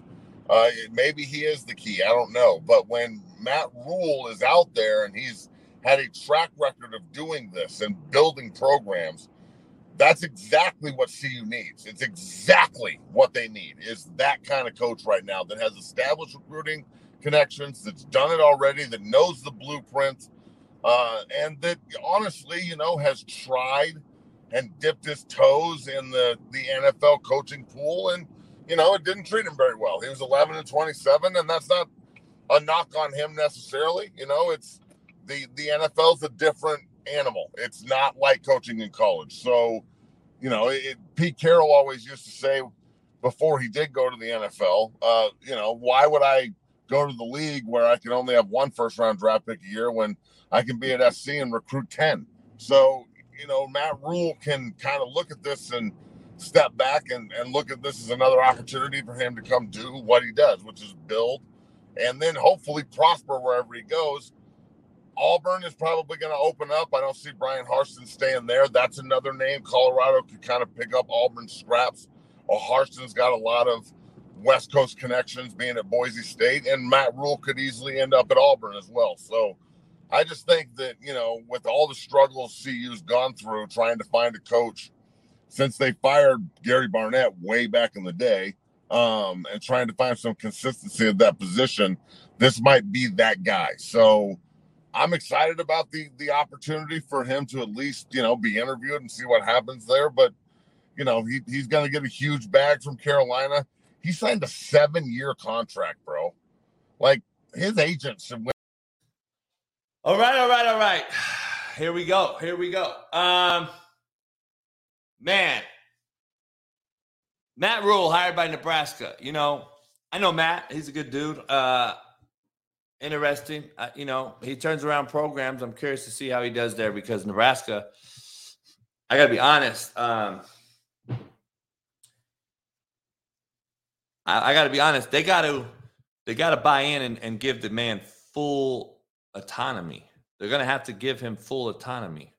Uh, maybe he is the key. I don't know. But when Matt Rhule is out there and he's had a track record of doing this and building programs, that's exactly what CU needs. It's exactly what they need is that kind of coach right now that has established recruiting connections, that's done it already, that knows the blueprint, uh, and that honestly, you know, has tried and dipped his toes in the the NFL coaching pool and you know, it didn't treat him very well. He was 11 and 27, and that's not a knock on him necessarily. You know, it's the the NFL's a different animal. It's not like coaching in college. So, you know, it, Pete Carroll always used to say before he did go to the NFL, uh, you know, why would I go to the league where I can only have one first round draft pick a year when I can be at SC and recruit 10? So, you know, Matt Rhule can kind of look at this and step back and, and look at this as another opportunity for him to come do what he does, which is build and then hopefully prosper wherever he goes. Auburn is probably going to open up. I don't see Bryan Harsin staying there. That's another name. Colorado could kind of pick up Auburn scraps. Uh, well, Harsin's got a lot of West Coast connections being at Boise State, and Matt Rhule could easily end up at Auburn as well. So I just think that, you know, with all the struggles CU's gone through trying to find a coach since they fired Gary Barnett way back in the day, um, and trying to find some consistency at that position, this might be that guy. So I'm excited about the the opportunity for him to at least you know be interviewed and see what happens there. But you know he he's going to get a huge bag from Carolina. He signed a seven year contract, bro. Like his agents. All right, all right, all right. <sighs> Here we go. Here we go. Um, man, Matt Rhule hired by Nebraska. You know, I know Matt. He's a good dude. Uh, interesting. Uh, you know, he turns around programs. I'm curious to see how he does there because Nebraska. I got to be honest. Um, I, I got to be honest. They got to they got to buy in and, and give the man full autonomy. They're going to have to give him full autonomy.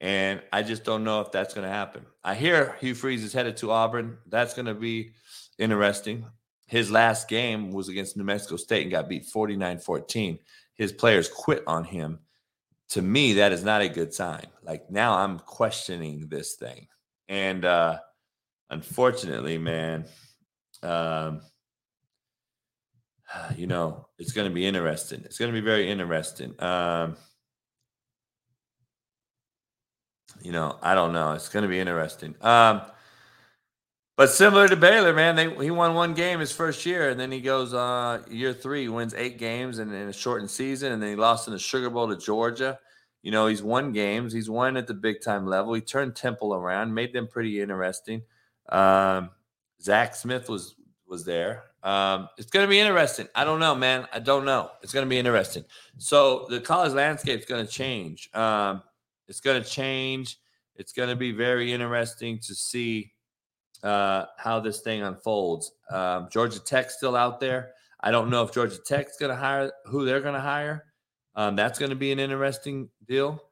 And I just don't know if that's going to happen. I hear Hugh Freeze is headed to Auburn. That's going to be interesting. His last game was against New Mexico State and got beat 49 14. His players quit on him. To me, that is not a good sign. Like now I'm questioning this thing. And uh unfortunately, man, um, <sighs> you know, it's going to be interesting. It's going to be very interesting. Um, you know, I don't know. It's going to be interesting. Um, but similar to Baylor, man, they he won one game his first year, and then he goes uh, year three, wins eight games in, in a shortened season, and then he lost in the Sugar Bowl to Georgia. You know, he's won games. He's won at the big time level. He turned Temple around, made them pretty interesting. Um, Zach Smith was was there. Um, it's going to be interesting. I don't know, man. I don't know. It's going to be interesting. So the college landscape is going to change. Um, it's going to change. It's going to be very interesting to see uh, how this thing unfolds. Um, Georgia Tech's still out there. I don't know if Georgia Tech's going to hire who they're going to hire. Um, that's going to be an interesting deal.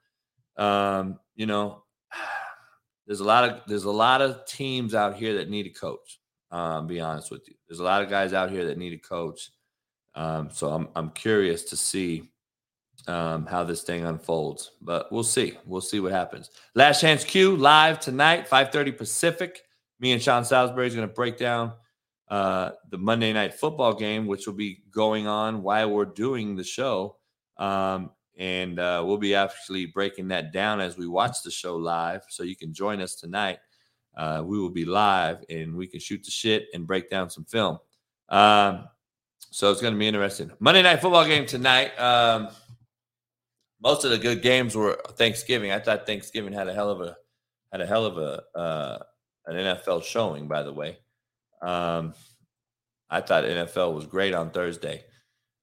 Um, you know, <sighs> there's a lot of there's a lot of teams out here that need a coach. Um, be honest with you, there's a lot of guys out here that need a coach. Um, so I'm I'm curious to see um, how this thing unfolds. But we'll see. We'll see what happens. Last Chance Q live tonight, 5:30 Pacific. Me and Sean Salisbury is going to break down uh, the Monday night football game, which will be going on while we're doing the show. Um, and uh, we'll be actually breaking that down as we watch the show live. So you can join us tonight. Uh, we will be live and we can shoot the shit and break down some film. Um, so it's going to be interesting. Monday night football game tonight. Um, most of the good games were Thanksgiving. I thought Thanksgiving had a hell of a had a hell of a uh, an NFL showing. By the way, um, I thought NFL was great on Thursday.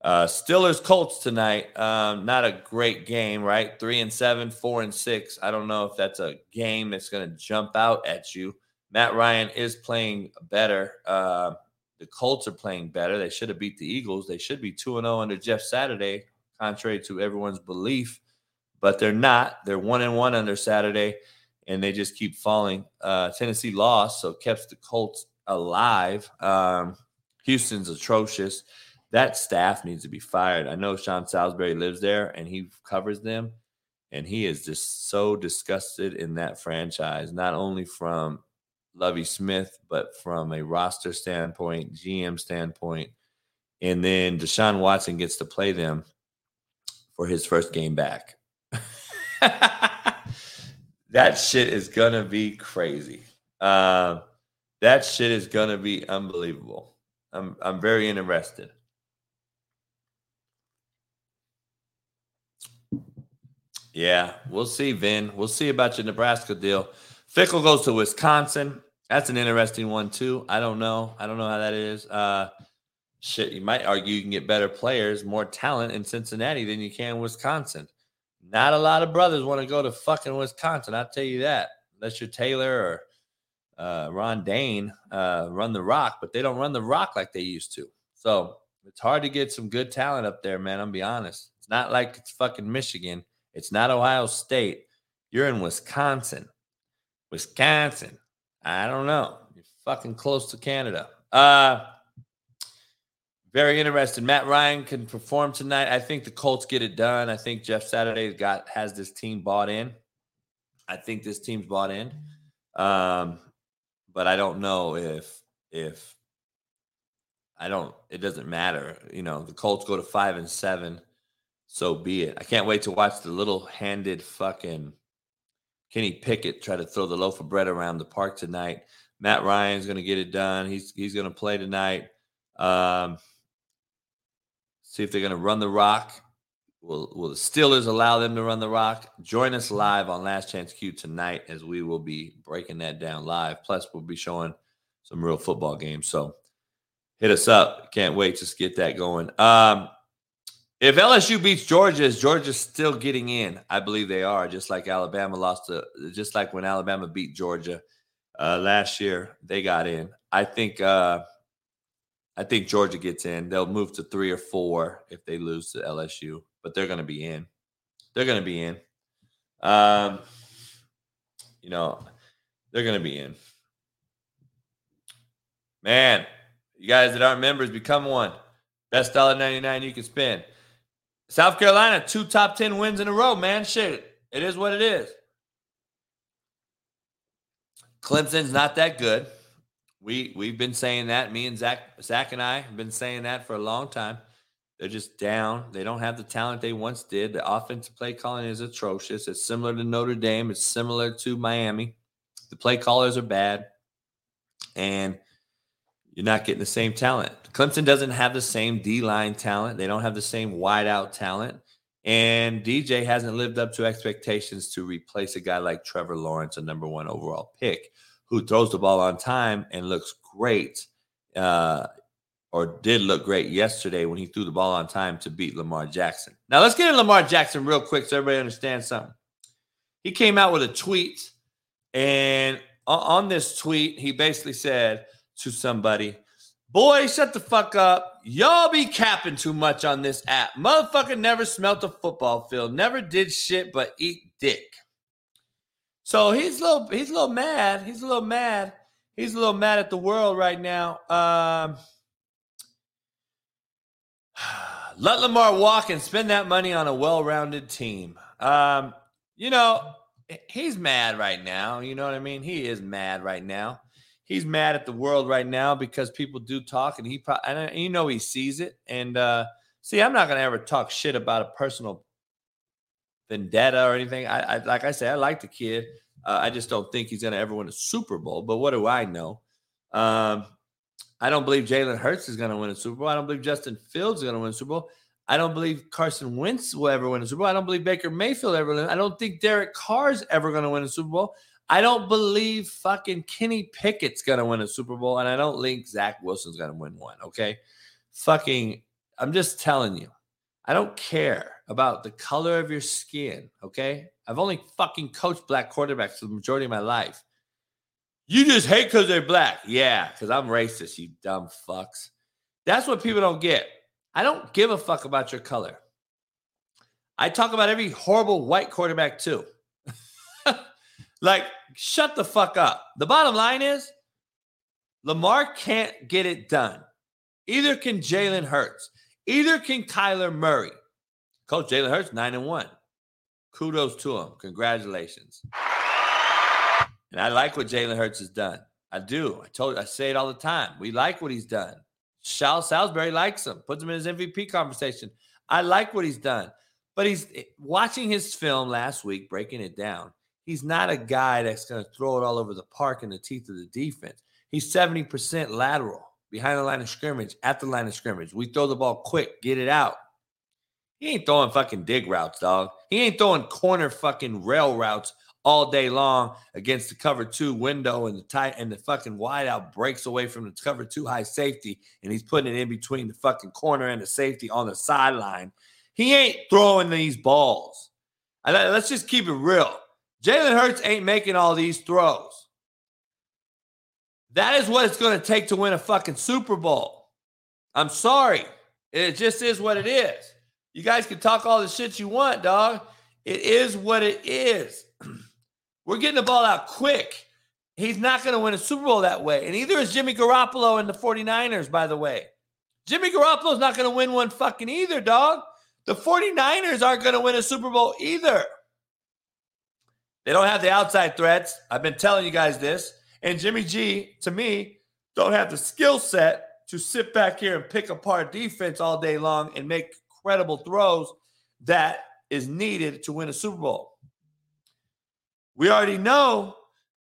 Uh, Steelers Colts tonight. Um, not a great game, right? Three and seven, four and six. I don't know if that's a game that's going to jump out at you. Matt Ryan is playing better. Uh, the Colts are playing better. They should have beat the Eagles. They should be two and zero oh under Jeff Saturday contrary to everyone's belief, but they're not. They're one and one under Saturday, and they just keep falling. Uh, Tennessee lost, so kept the Colts alive. Um, Houston's atrocious. That staff needs to be fired. I know Sean Salisbury lives there and he covers them, and he is just so disgusted in that franchise, not only from Lovie Smith, but from a roster standpoint, GM standpoint. And then Deshaun Watson gets to play them for his first game back. <laughs> that shit is gonna be crazy. Uh, that shit is gonna be unbelievable. I'm I'm very interested. Yeah, we'll see, Vin. We'll see about your Nebraska deal. Fickell goes to Wisconsin. That's an interesting one too. I don't know. I don't know how that is. Uh, shit, you might argue you can get better players, more talent in Cincinnati than you can Wisconsin. Not a lot of brothers want to go to fucking Wisconsin. I'll tell you that. Unless you're Taylor or uh, Ron Dayne uh, run the rock, but they don't run the rock like they used to. So it's hard to get some good talent up there, man. I'm be honest. It's not like it's fucking Michigan. It's not Ohio State. You're in Wisconsin. Wisconsin. I don't know. You're fucking close to Canada. Uh very interested. Matt Ryan can perform tonight. I think the Colts get it done. I think Jeff Saturday got has this team bought in. I think this team's bought in. Um, but I don't know if if I don't it doesn't matter. You know, the Colts go to five and seven, so be it. I can't wait to watch the little handed fucking Kenny Pickett try to throw the loaf of bread around the park tonight. Matt Ryan's gonna get it done. He's he's gonna play tonight. Um, see if they're going to run the rock. Will, will the Steelers allow them to run the rock? Join us live on Last Chance Q tonight as we will be breaking that down live. Plus, we'll be showing some real football games. So hit us up. Can't wait to get that going. Um, if LSU beats Georgia, is Georgia still getting in? I believe they are, just like Alabama lost to, just like when Alabama beat Georgia uh, last year, they got in. I think uh, I think Georgia gets in. They'll move to three or four if they lose to LSU, but they're going to be in. They're going to be in. Um, you know, they're going to be in. Man, you guys that aren't members, become one. Best dollar ninety nine you can spend. South Carolina, two top ten wins in a row. Man, shit, it is what it is. Clemson's not that good. We we've been saying that. Me and Zach Zach and I have been saying that for a long time. They're just down. They don't have the talent they once did. The offensive play calling is atrocious. It's similar to Notre Dame. It's similar to Miami. The play callers are bad, and you're not getting the same talent. Clemson doesn't have the same D line talent. They don't have the same wide out talent. And DJ hasn't lived up to expectations to replace a guy like Trevor Lawrence, a number one overall pick who throws the ball on time and looks great, uh, or did look great yesterday when he threw the ball on time to beat Lamar Jackson. Now let's get into Lamar Jackson real quick so everybody understands something. He came out with a tweet, and on this tweet, he basically said to somebody, Boy, shut the fuck up. Y'all be capping too much on this app. Motherfucker never smelt a football field, never did shit but eat dick. So he's a little he's a little mad. He's a little mad. He's a little mad at the world right now. Um, <sighs> let Lamar walk and spend that money on a well-rounded team. Um, you know, he's mad right now. You know what I mean? He is mad right now. He's mad at the world right now because people do talk, and he probably, and you know he sees it. And uh, see, I'm not gonna ever talk shit about a personal vendetta or anything. I, I like I say, I like the kid. Uh, I just don't think he's going to ever win a Super Bowl. But what do I know? Um, I don't believe Jalen Hurts is going to win a Super Bowl. I don't believe Justin Fields is going to win a Super Bowl. I don't believe Carson Wentz will ever win a Super Bowl. I don't believe Baker Mayfield ever. Win. I don't think Derek Carr's ever going to win a Super Bowl. I don't believe fucking Kenny Pickett's going to win a Super Bowl, and I don't think Zach Wilson's going to win one. Okay, fucking, I'm just telling you. I don't care about the color of your skin. Okay. I've only fucking coached black quarterbacks for the majority of my life. You just hate because they're black. Yeah, because I'm racist, you dumb fucks. That's what people don't get. I don't give a fuck about your color. I talk about every horrible white quarterback too. <laughs> Like, shut the fuck up. The bottom line is Lamar can't get it done. Either can Jalen Hurts. Either can Kyler Murray. Coach Jalen Hurts, nine and one. Kudos to him. Congratulations. And I like what Jalen Hurts has done. I do. I told I say it all the time. We like what he's done. Sean Salisbury likes him, puts him in his MVP conversation. I like what he's done. But he's eh, watching his film last week, breaking it down. He's not a guy that's going to throw it all over the park in the teeth of the defense. He's 70% lateral behind the line of scrimmage, at the line of scrimmage. We throw the ball quick, get it out. He ain't throwing fucking dig routes, dog. He ain't throwing corner fucking rail routes all day long against the cover two window and the tight and the fucking wideout breaks away from the cover two high safety and he's putting it in between the fucking corner and the safety on the sideline. He ain't throwing these balls. Let's just keep it real. Jalen Hurts ain't making all these throws. That is what it's going to take to win a fucking Super Bowl. I'm sorry. It just is what it is. You guys can talk all the shit you want, dog. It is what it is. <clears throat> We're getting the ball out quick. He's not going to win a Super Bowl that way. And either is Jimmy Garoppolo and the 49ers, by the way. Jimmy Garoppolo's not going to win one fucking either, dog. The 49ers aren't going to win a Super Bowl either. They don't have the outside threats. I've been telling you guys this. And Jimmy G, to me, don't have the skill set to sit back here and pick apart defense all day long and make credible throws that is needed to win a Super Bowl. We already know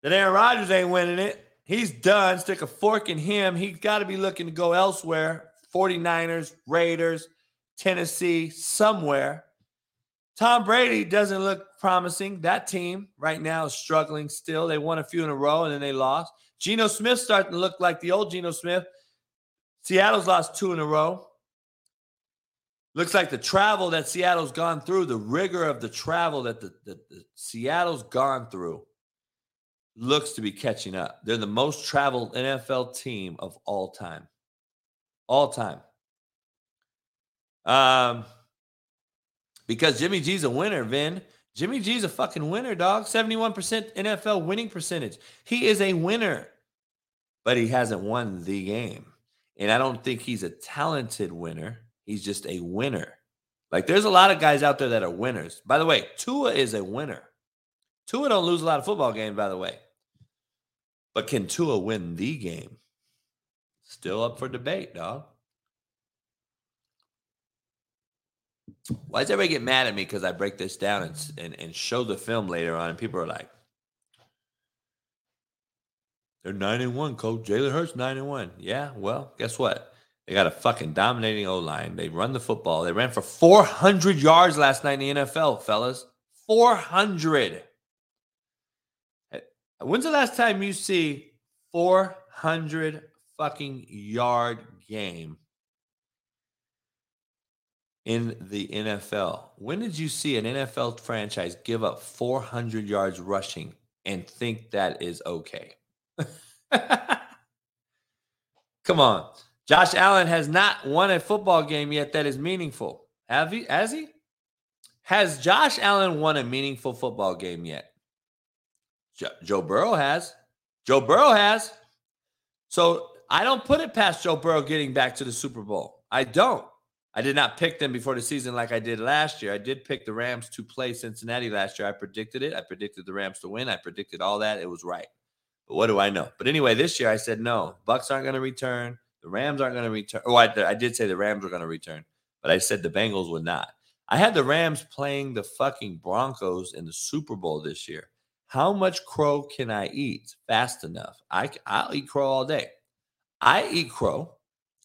that Aaron Rodgers ain't winning it. He's done. Stick a fork in him. He's got to be looking to go elsewhere 49ers, Raiders, Tennessee, somewhere. Tom Brady doesn't look promising. That team right now is struggling still. They won a few in a row and then they lost. Geno Smith starting to look like the old Geno Smith. Seattle's lost two in a row. Looks like the travel that Seattle's gone through, the rigor of the travel that the, the, the Seattle's gone through, looks to be catching up. They're the most traveled NFL team of all time. All time. Um, because Jimmy G's a winner, Vin. Jimmy G's a fucking winner, dog. 71% NFL winning percentage. He is a winner, but he hasn't won the game. And I don't think he's a talented winner. He's just a winner. Like there's a lot of guys out there that are winners. By the way, Tua is a winner. Tua don't lose a lot of football games, by the way. But can Tua win the game? Still up for debate, dog. Why does everybody get mad at me because I break this down and, and, and show the film later on? And people are like, they're nine and one, coach. Jalen Hurts nine and one. Yeah, well, guess what? They got a fucking dominating O line. They run the football. They ran for 400 yards last night in the NFL, fellas. 400. When's the last time you see 400 fucking yard game in the NFL. When did you see an NFL franchise give up 400 yards rushing and think that is okay? <laughs> Come on. Josh Allen has not won a football game yet that is meaningful. Have he? Has he? Has Josh Allen won a meaningful football game yet? Jo- Joe Burrow has. Joe Burrow has. So I don't put it past Joe Burrow getting back to the Super Bowl. I don't. I did not pick them before the season like I did last year. I did pick the Rams to play Cincinnati last year. I predicted it. I predicted the Rams to win. I predicted all that. It was right. But what do I know? But anyway, this year I said no. Bucs aren't going to return. The Rams aren't going to return. Oh, I, I did say the Rams were going to return, but I said the Bengals would not. I had the Rams playing the fucking Broncos in the Super Bowl this year. How much crow can I eat fast enough? I, I'll eat crow all day. I eat crow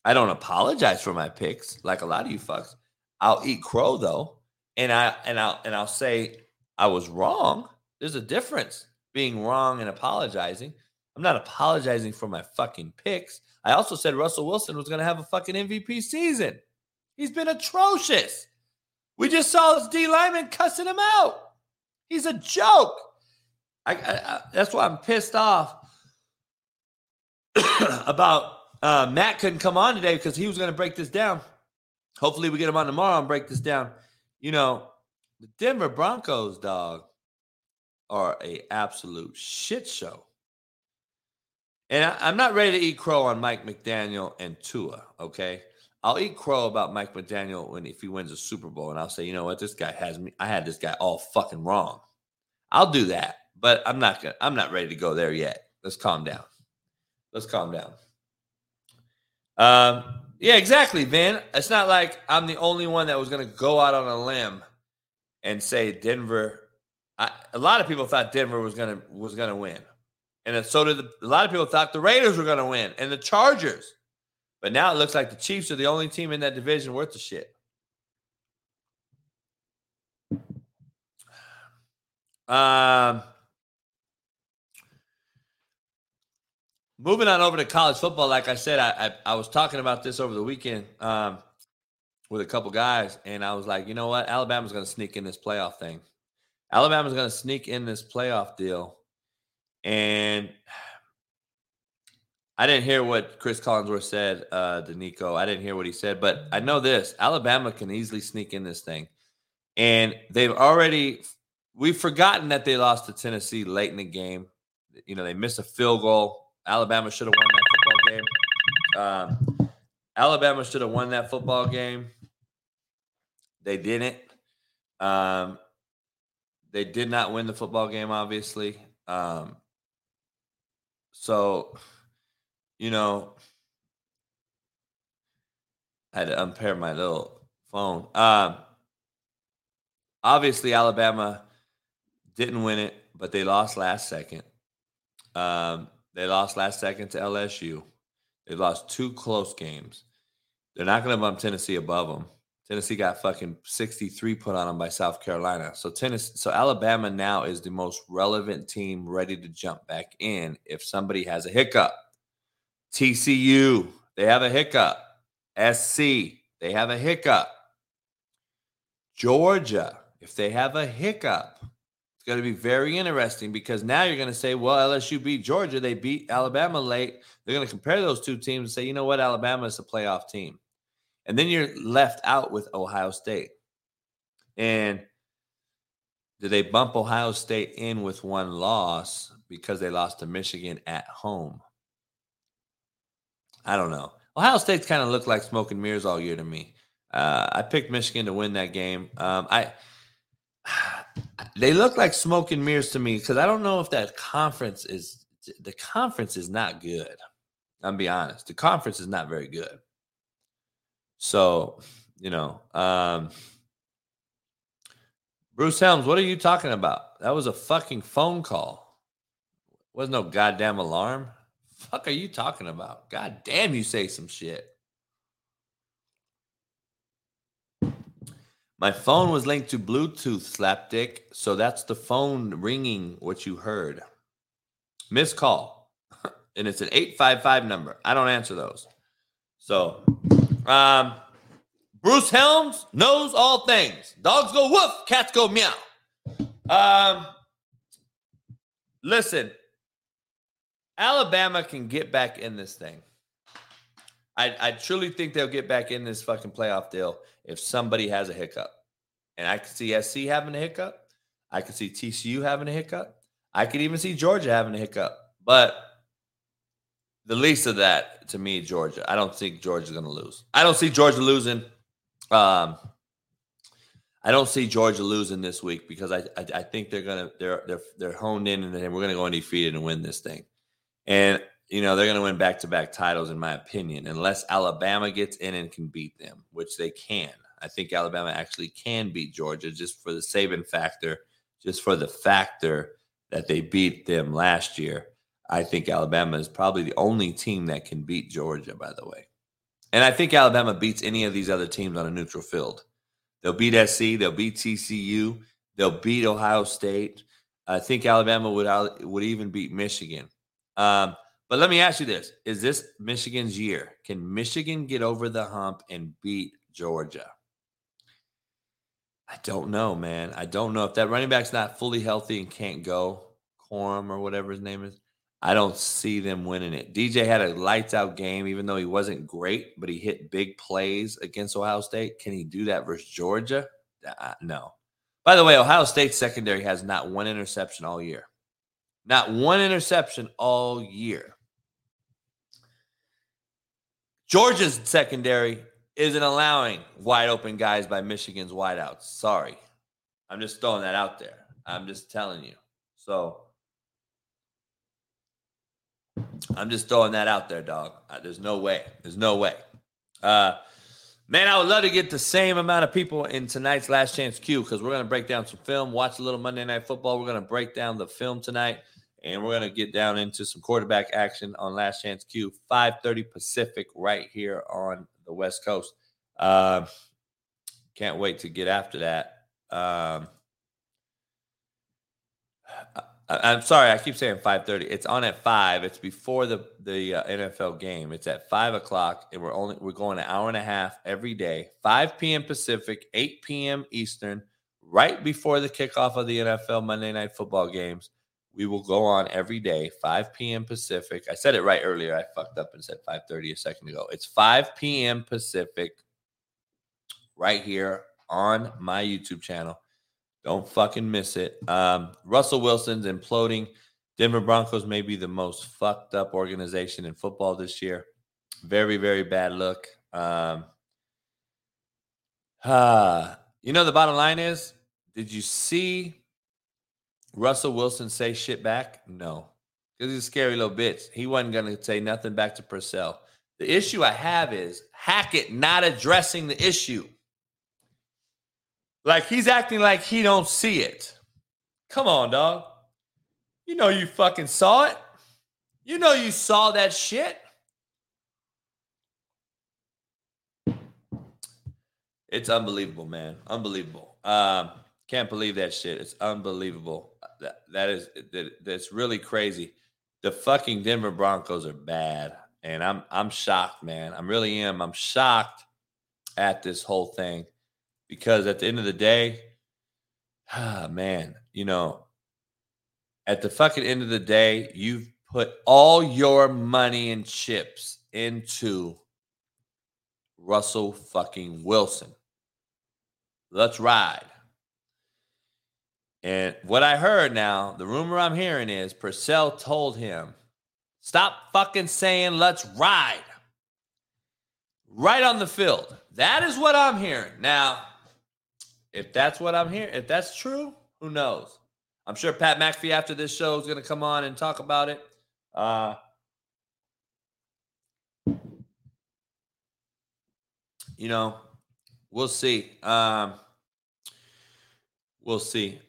I don't apologize for my picks like a lot of you fucks. I'll eat crow though, and I and I'll and I'll say I was wrong. There's a difference being wrong and apologizing. I'm not apologizing for my fucking picks. I also said Russell Wilson was going to have a fucking MVP season. He's been atrocious. We just saw this D lineman cussing him out. He's a joke. I, I, I, that's why I'm pissed off <coughs> about uh, Matt couldn't come on today because he was going to break this down. Hopefully, we get him on tomorrow and break this down. You know, the Denver Broncos, dog. are a absolute shit show. And I, am not ready to eat crow on Mike McDaniel and Tua. Okay, I'll eat crow about Mike McDaniel when if he wins a Super Bowl, and I'll say, you know what, this guy has me. I had this guy all fucking wrong. I'll do that, but I'm not gonna. I'm not ready to go there yet. Let's calm down. Let's calm down. Um, yeah, exactly, Vin. It's not like I'm the only one that was gonna go out on a limb and say Denver. I, a lot of people thought Denver was gonna was gonna win, and so did the, a lot of people thought the Raiders were gonna win and the Chargers. But now it looks like the Chiefs are the only team in that division worth the shit. Um, moving on over to college football, like I said, I, I, I was talking about this over the weekend um, with a couple guys, and I was like, you know what? Alabama's going to sneak in this playoff thing. Alabama's going to sneak in this playoff deal. And I didn't hear what Chris Collinsworth said uh, to Nico. I didn't hear what he said, but I know this Alabama can easily sneak in this thing. And they've already, we've forgotten that they lost to Tennessee late in the game. You know, they missed a field goal. Alabama should have won that football game. Um, Alabama should have won that football game. They didn't. Um, they did not win the football game, obviously. Um, so, you know, I had to unpair my little phone. Um, obviously, Alabama didn't win it, but they lost last second. Um, they lost last second to LSU. They lost two close games. They're not going to bump Tennessee above them. Tennessee got fucking 63 put on them by South Carolina. So Tennessee, so Alabama now is the most relevant team ready to jump back in if somebody has a hiccup. TCU, they have a hiccup. SC, they have a hiccup. Georgia, if they have a hiccup, it's going to be very interesting because now you're going to say, well, LSU beat Georgia. They beat Alabama late. They're going to compare those two teams and say, you know what? Alabama is a playoff team. And then you're left out with Ohio State. And did they bump Ohio State in with one loss because they lost to Michigan at home? I don't know. Ohio State's kind of looked like smoke and mirrors all year to me. Uh, I picked Michigan to win that game. Um, I <sighs> they look like smoke and mirrors to me because I don't know if that conference is the conference is not good. I'm be honest. The conference is not very good. So, you know, um, Bruce Helms, what are you talking about? That was a fucking phone call. Was no goddamn alarm fuck are you talking about? God damn, you say some shit. My phone was linked to Bluetooth, slapdick. So that's the phone ringing what you heard. Missed call. <laughs> and it's an 855 number. I don't answer those. So, um, Bruce Helms knows all things. Dogs go woof, cats go meow. Um, listen, Alabama can get back in this thing. I, I truly think they'll get back in this fucking playoff deal if somebody has a hiccup. And I can see SC having a hiccup. I can see TCU having a hiccup. I could even see Georgia having a hiccup. But the least of that to me, Georgia. I don't think Georgia's going to lose. I don't see Georgia losing. Um, I don't see Georgia losing this week because I I, I think they're gonna they're they're they're honed in and we're gonna go undefeated and win this thing. And, you know, they're going to win back to back titles, in my opinion, unless Alabama gets in and can beat them, which they can. I think Alabama actually can beat Georgia just for the saving factor, just for the factor that they beat them last year. I think Alabama is probably the only team that can beat Georgia, by the way. And I think Alabama beats any of these other teams on a neutral field. They'll beat SC, they'll beat TCU, they'll beat Ohio State. I think Alabama would would even beat Michigan. Um, but let me ask you this: Is this Michigan's year? Can Michigan get over the hump and beat Georgia? I don't know, man. I don't know if that running back's not fully healthy and can't go, Corum or whatever his name is. I don't see them winning it. DJ had a lights out game, even though he wasn't great, but he hit big plays against Ohio State. Can he do that versus Georgia? Uh, no. By the way, Ohio State secondary has not one interception all year. Not one interception all year. Georgia's secondary isn't allowing wide open guys by Michigan's wideouts. Sorry. I'm just throwing that out there. I'm just telling you. So I'm just throwing that out there, dog. Uh, there's no way. There's no way. Uh, man, I would love to get the same amount of people in tonight's Last Chance Q because we're going to break down some film, watch a little Monday Night Football. We're going to break down the film tonight, and we're going to get down into some quarterback action on Last Chance Q, 5:30 Pacific, right here on the West Coast. Uh, can't wait to get after that. Um, I, am sorry, I keep saying 5:30. It's on at five. It's before the the uh, NFL game. It's at five o'clock, and we're only we're going an hour and a half every day. 5 p.m. Pacific, 8 p.m. Eastern, right before the kickoff of the NFL Monday Night Football games. We will go on every day, 5 p.m. Pacific. I said it right earlier. I fucked up and said 5:30 a second ago. It's 5 p.m. Pacific, right here on my YouTube channel. Don't fucking miss it. Um, Russell Wilson's imploding. Denver Broncos may be the most fucked up organization in football this year. Very, very bad look. Um, uh, you know, the bottom line is did you see Russell Wilson say shit back? No. Because he's a scary little bitch. He wasn't going to say nothing back to Purcell. The issue I have is Hackett not addressing the issue. Like he's acting like he don't see it. Come on, dog. You know you fucking saw it. You know you saw that shit. It's unbelievable, man. Unbelievable. Um, can't believe that shit. It's unbelievable. That, that is that, that's really crazy. The fucking Denver Broncos are bad, and I'm I'm shocked, man. I'm really am. I'm shocked at this whole thing because at the end of the day, <sighs> ah, man, you know, at the fucking end of the day, you've put all your money and chips into Russell fucking Wilson. Let's ride. And what I heard now, the rumor I'm hearing is Purcell told him, stop fucking saying let's ride. Right on the field. That is what I'm hearing. Now, if that's what I'm hearing, if that's true, who knows? I'm sure Pat McAfee after this show is going to come on and talk about it. Uh, you know, we'll see. Um, we'll see.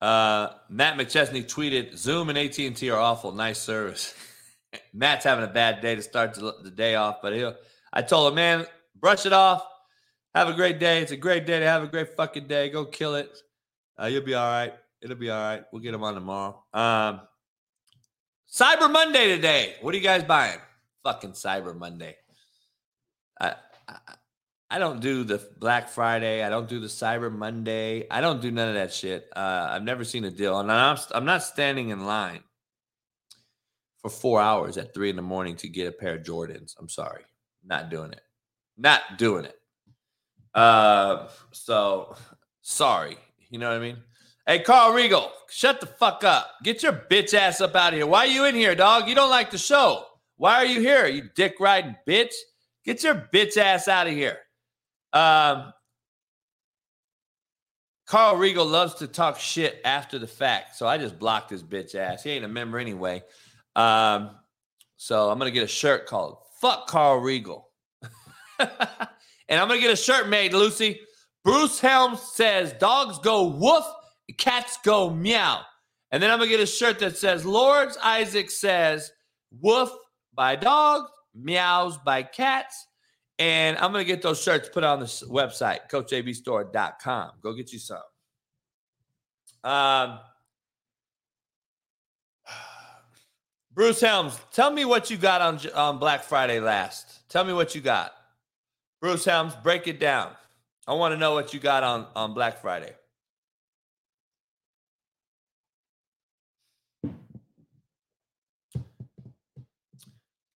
Uh, Matt McChesney tweeted, "Zoom and AT and T are awful. Nice service." <laughs> Matt's having a bad day to start the day off, but he'll. I told him, man, brush it off. Have a great day. It's a great day to have a great fucking day. Go kill it. Uh, you'll be all right. It'll be all right. We'll get them on tomorrow. Um, Cyber Monday today. What are you guys buying? Fucking Cyber Monday. I, I I don't do the Black Friday. I don't do the Cyber Monday. I don't do none of that shit. Uh, I've never seen a deal, and I'm I'm not standing in line for four hours at three in the morning to get a pair of Jordans. I'm sorry, not doing it. Not doing it. Uh, so sorry. You know what I mean? Hey, Carl Regal, shut the fuck up. Get your bitch ass up out of here. Why are you in here, dog? You don't like the show. Why are you here, you dick riding bitch? Get your bitch ass out of here. Um, Carl Regal loves to talk shit after the fact. So I just blocked his bitch ass. He ain't a member anyway. Um, so I'm going to get a shirt called Fuck Carl Regal. <laughs> And I'm going to get a shirt made, Lucy. Bruce Helms says, Dogs go woof, cats go meow. And then I'm going to get a shirt that says, Lords Isaac says, woof by dogs, meows by cats. And I'm going to get those shirts put on the website, coachjbstore.com. Go get you some. Um, <sighs> Bruce Helms, tell me what you got on, on Black Friday last. Tell me what you got. Bruce Helms, break it down. I want to know what you got on, on Black Friday.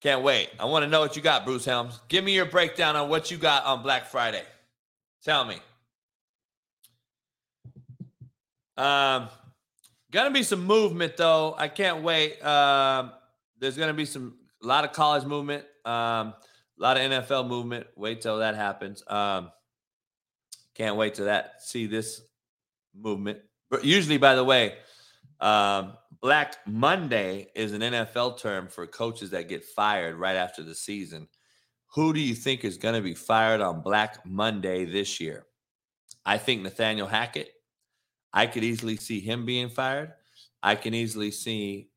Can't wait. I want to know what you got, Bruce Helms. Give me your breakdown on what you got on Black Friday. Tell me. Um, gonna be some movement though. I can't wait. Um, there's gonna be some a lot of college movement, um, a lot of NFL movement. Wait till that happens. Um, can't wait to that see this movement. But usually, by the way, um, Black Monday is an NFL term for coaches that get fired right after the season. Who do you think is going to be fired on Black Monday this year? I think Nathaniel Hackett. I could easily see him being fired. I can easily see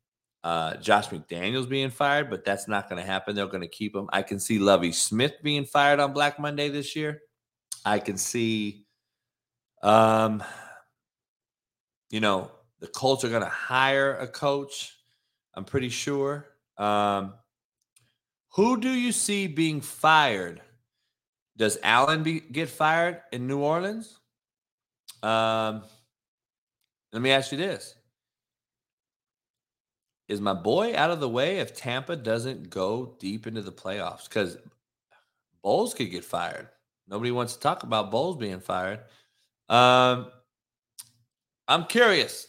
uh, Josh McDaniels being fired, but that's not going to happen. They're going to keep him. I can see Lovie Smith being fired on Black Monday this year. I can see, um, you know, the Colts are going to hire a coach. I'm pretty sure. Um, who do you see being fired? Does Allen be, get fired in New Orleans? Um, let me ask you this. Is my boy out of the way if Tampa doesn't go deep into the playoffs? Because Bowles could get fired. Nobody wants to talk about Bowles being fired. Um, I'm curious.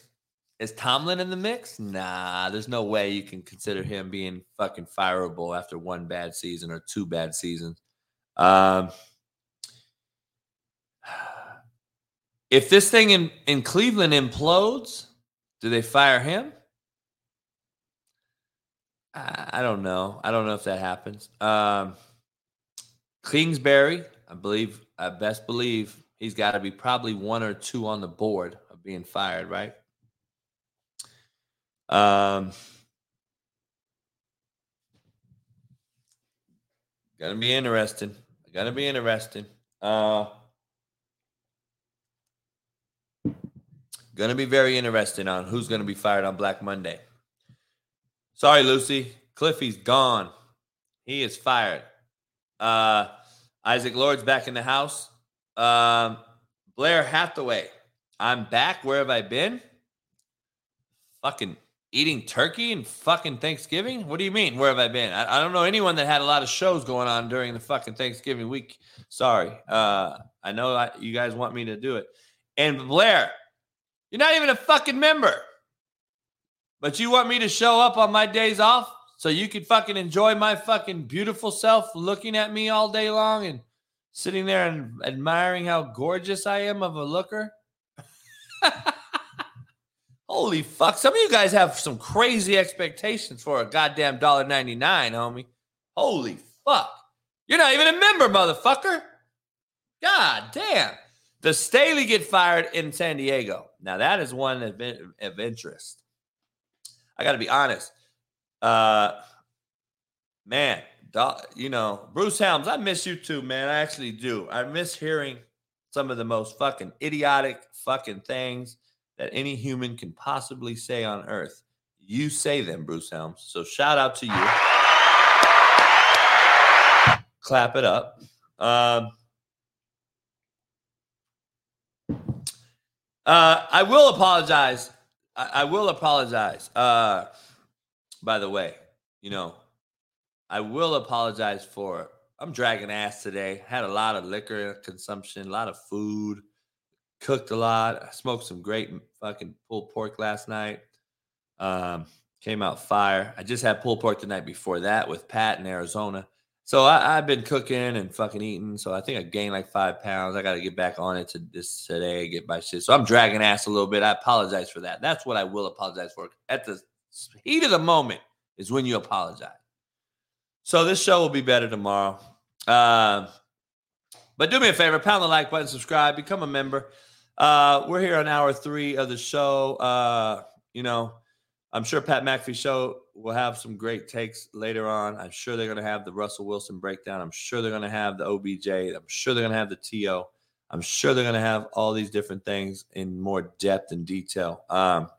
Is Tomlin in the mix? Nah, there's no way you can consider him being fucking fireable after one bad season or two bad seasons. Um, <sighs> if this thing in, in Cleveland implodes, do they fire him? I, don't know. I don't know if that happens. Um, Kingsbury, I believe, I best believe he's got to be probably one or two on the board of being fired, right? Um, gonna be interesting. Gonna be interesting. Uh, gonna be very interesting on who's gonna be fired on Black Monday. Sorry, Lucy. Cliffy's gone. He is fired. Uh, Isaac Lord's back in the house. Um, Blair Hathaway. I'm back. Where have I been? Fucking eating turkey and fucking Thanksgiving? What do you mean? Where have I been? I, I, don't know anyone that had a lot of shows going on during the fucking Thanksgiving week. Sorry. Uh, I know I, you guys want me to do it. And Blair, you're not even a fucking member. But you want me to show up on my days off so you could fucking enjoy my fucking beautiful self looking at me all day long and sitting there and admiring how gorgeous I am of a looker? <laughs> Holy fuck. Some of you guys have some crazy expectations for a goddamn dollar ninety nine, homie. Holy fuck. You're not even a member, motherfucker. God damn. Does Staley get fired in San Diego? Now, that is one of, of interest. I got to be honest. Uh, man, you know, Bruce Helms, I miss you too, man. I actually do. I miss hearing some of the most fucking idiotic fucking things that any human can possibly say on earth. You say them, Bruce Helms. So shout out to you. Clap it up. Um, uh, I will apologize. I, I will apologize. Uh, by the way, you know, I will apologize for I'm dragging ass today. Had a lot of liquor consumption, a lot of food cooked a lot. I smoked some great fucking pulled pork last night. Um, came out fire. I just had pulled pork the night before that with Pat in Arizona. So I, have been cooking and fucking eating. So I think I gained like five pounds. I got to get back on it to this today, get my shit. So I'm dragging ass a little bit. I apologize for that. That's what I will apologize for. At the heat of the moment is when you apologize. So this show will be better tomorrow. Uh, but do me a favor, pound the like button, subscribe, become a member. Uh, we're here on hour three of the show. Uh, you know, I'm sure Pat McAfee show will have some great takes later on. I'm sure they're going to have the Russell Wilson breakdown. I'm sure they're going to have the OBJ. I'm sure they're going to have the TO. I'm sure they're going to have all these different things in more depth and detail. Um,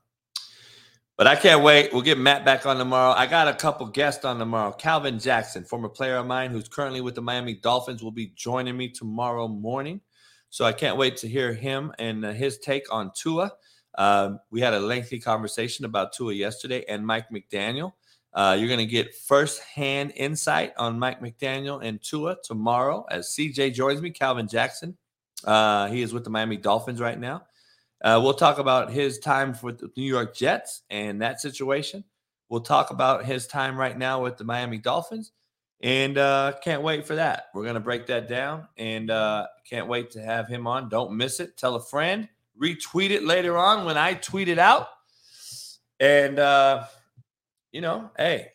but I can't wait. We'll get Matt back on tomorrow. I got a couple guests on tomorrow. Calvin Jackson, former player of mine who's currently with the Miami Dolphins, will be joining me tomorrow morning. So I can't wait to hear him and uh, his take on Tua. Um, we had a lengthy conversation about Tua yesterday and Mike McDaniel. Uh, you're going to get firsthand insight on Mike McDaniel and Tua tomorrow as CJ joins me, Calvin Jackson. Uh, he is with the Miami Dolphins right now. Uh, we'll talk about his time with the New York Jets and that situation. We'll talk about his time right now with the Miami Dolphins. And uh, can't wait for that. We're going to break that down and uh, can't wait to have him on. Don't miss it. Tell a friend. Retweet it later on when I tweet it out. And, uh, you know, hey,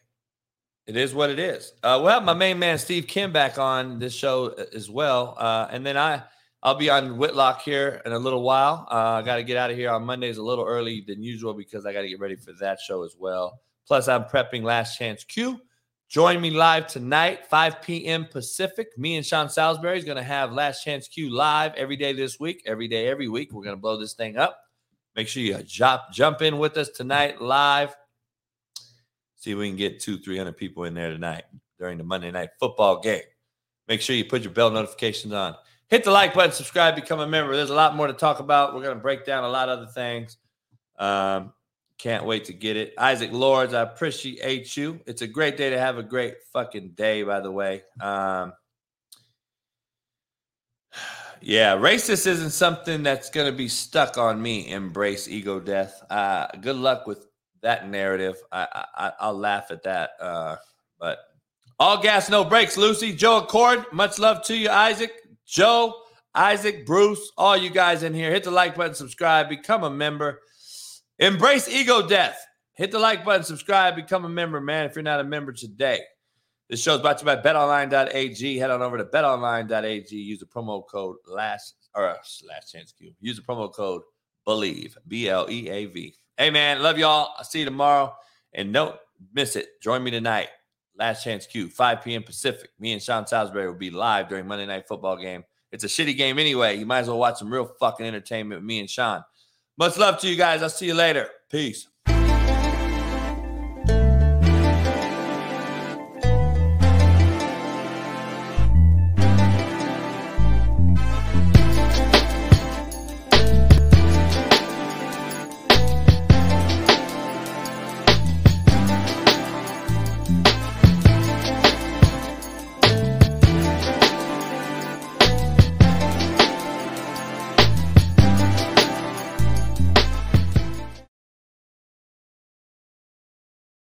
it is what it is. Uh, we'll have my main man, Steve Kim, back on this show as well. Uh, and then I, I'll be on Whitlock here in a little while. Uh, I got to get out of here on Mondays a little early than usual because I got to get ready for that show as well. Plus, I'm prepping Last Chance Q. Join me live tonight, 5 p.m. Pacific. Me and Sean Salisbury is going to have Last Chance Q live every day this week, every day, every week. We're going to blow this thing up. Make sure you jump, jump in with us tonight live. See if we can get two, 300 people in there tonight during the Monday night football game. Make sure you put your bell notifications on. Hit the like button, subscribe, become a member. There's a lot more to talk about. We're going to break down a lot of other things. Um, can't wait to get it. Isaac Lords, I appreciate you. It's a great day to have a great fucking day, by the way. Um, <sighs> yeah, racist isn't something that's going to be stuck on me. Embrace ego death. Uh, good luck with that narrative. I, I, I'll laugh at that. Uh, but all gas, no brakes, Lucy. Joe Accord, much love to you, Isaac. Joe, Isaac, Bruce, all you guys in here, hit the like button, subscribe, become a member. Embrace ego death. Hit the like button, subscribe, become a member, man. If you're not a member today, this show is brought to you by betonline.ag. Head on over to betonline.ag. Use the promo code last or uh, last chance Q. Use the promo code believe B L E A V. Hey man, love y'all. I'll see you tomorrow. And don't miss it. Join me tonight. Last Chance Q, 5 p.m. Pacific. Me and Sean Salisbury will be live during Monday Night Football game. It's a shitty game anyway. You might as well watch some real fucking entertainment with me and Sean. Much love to you guys. I'll see you later. Peace.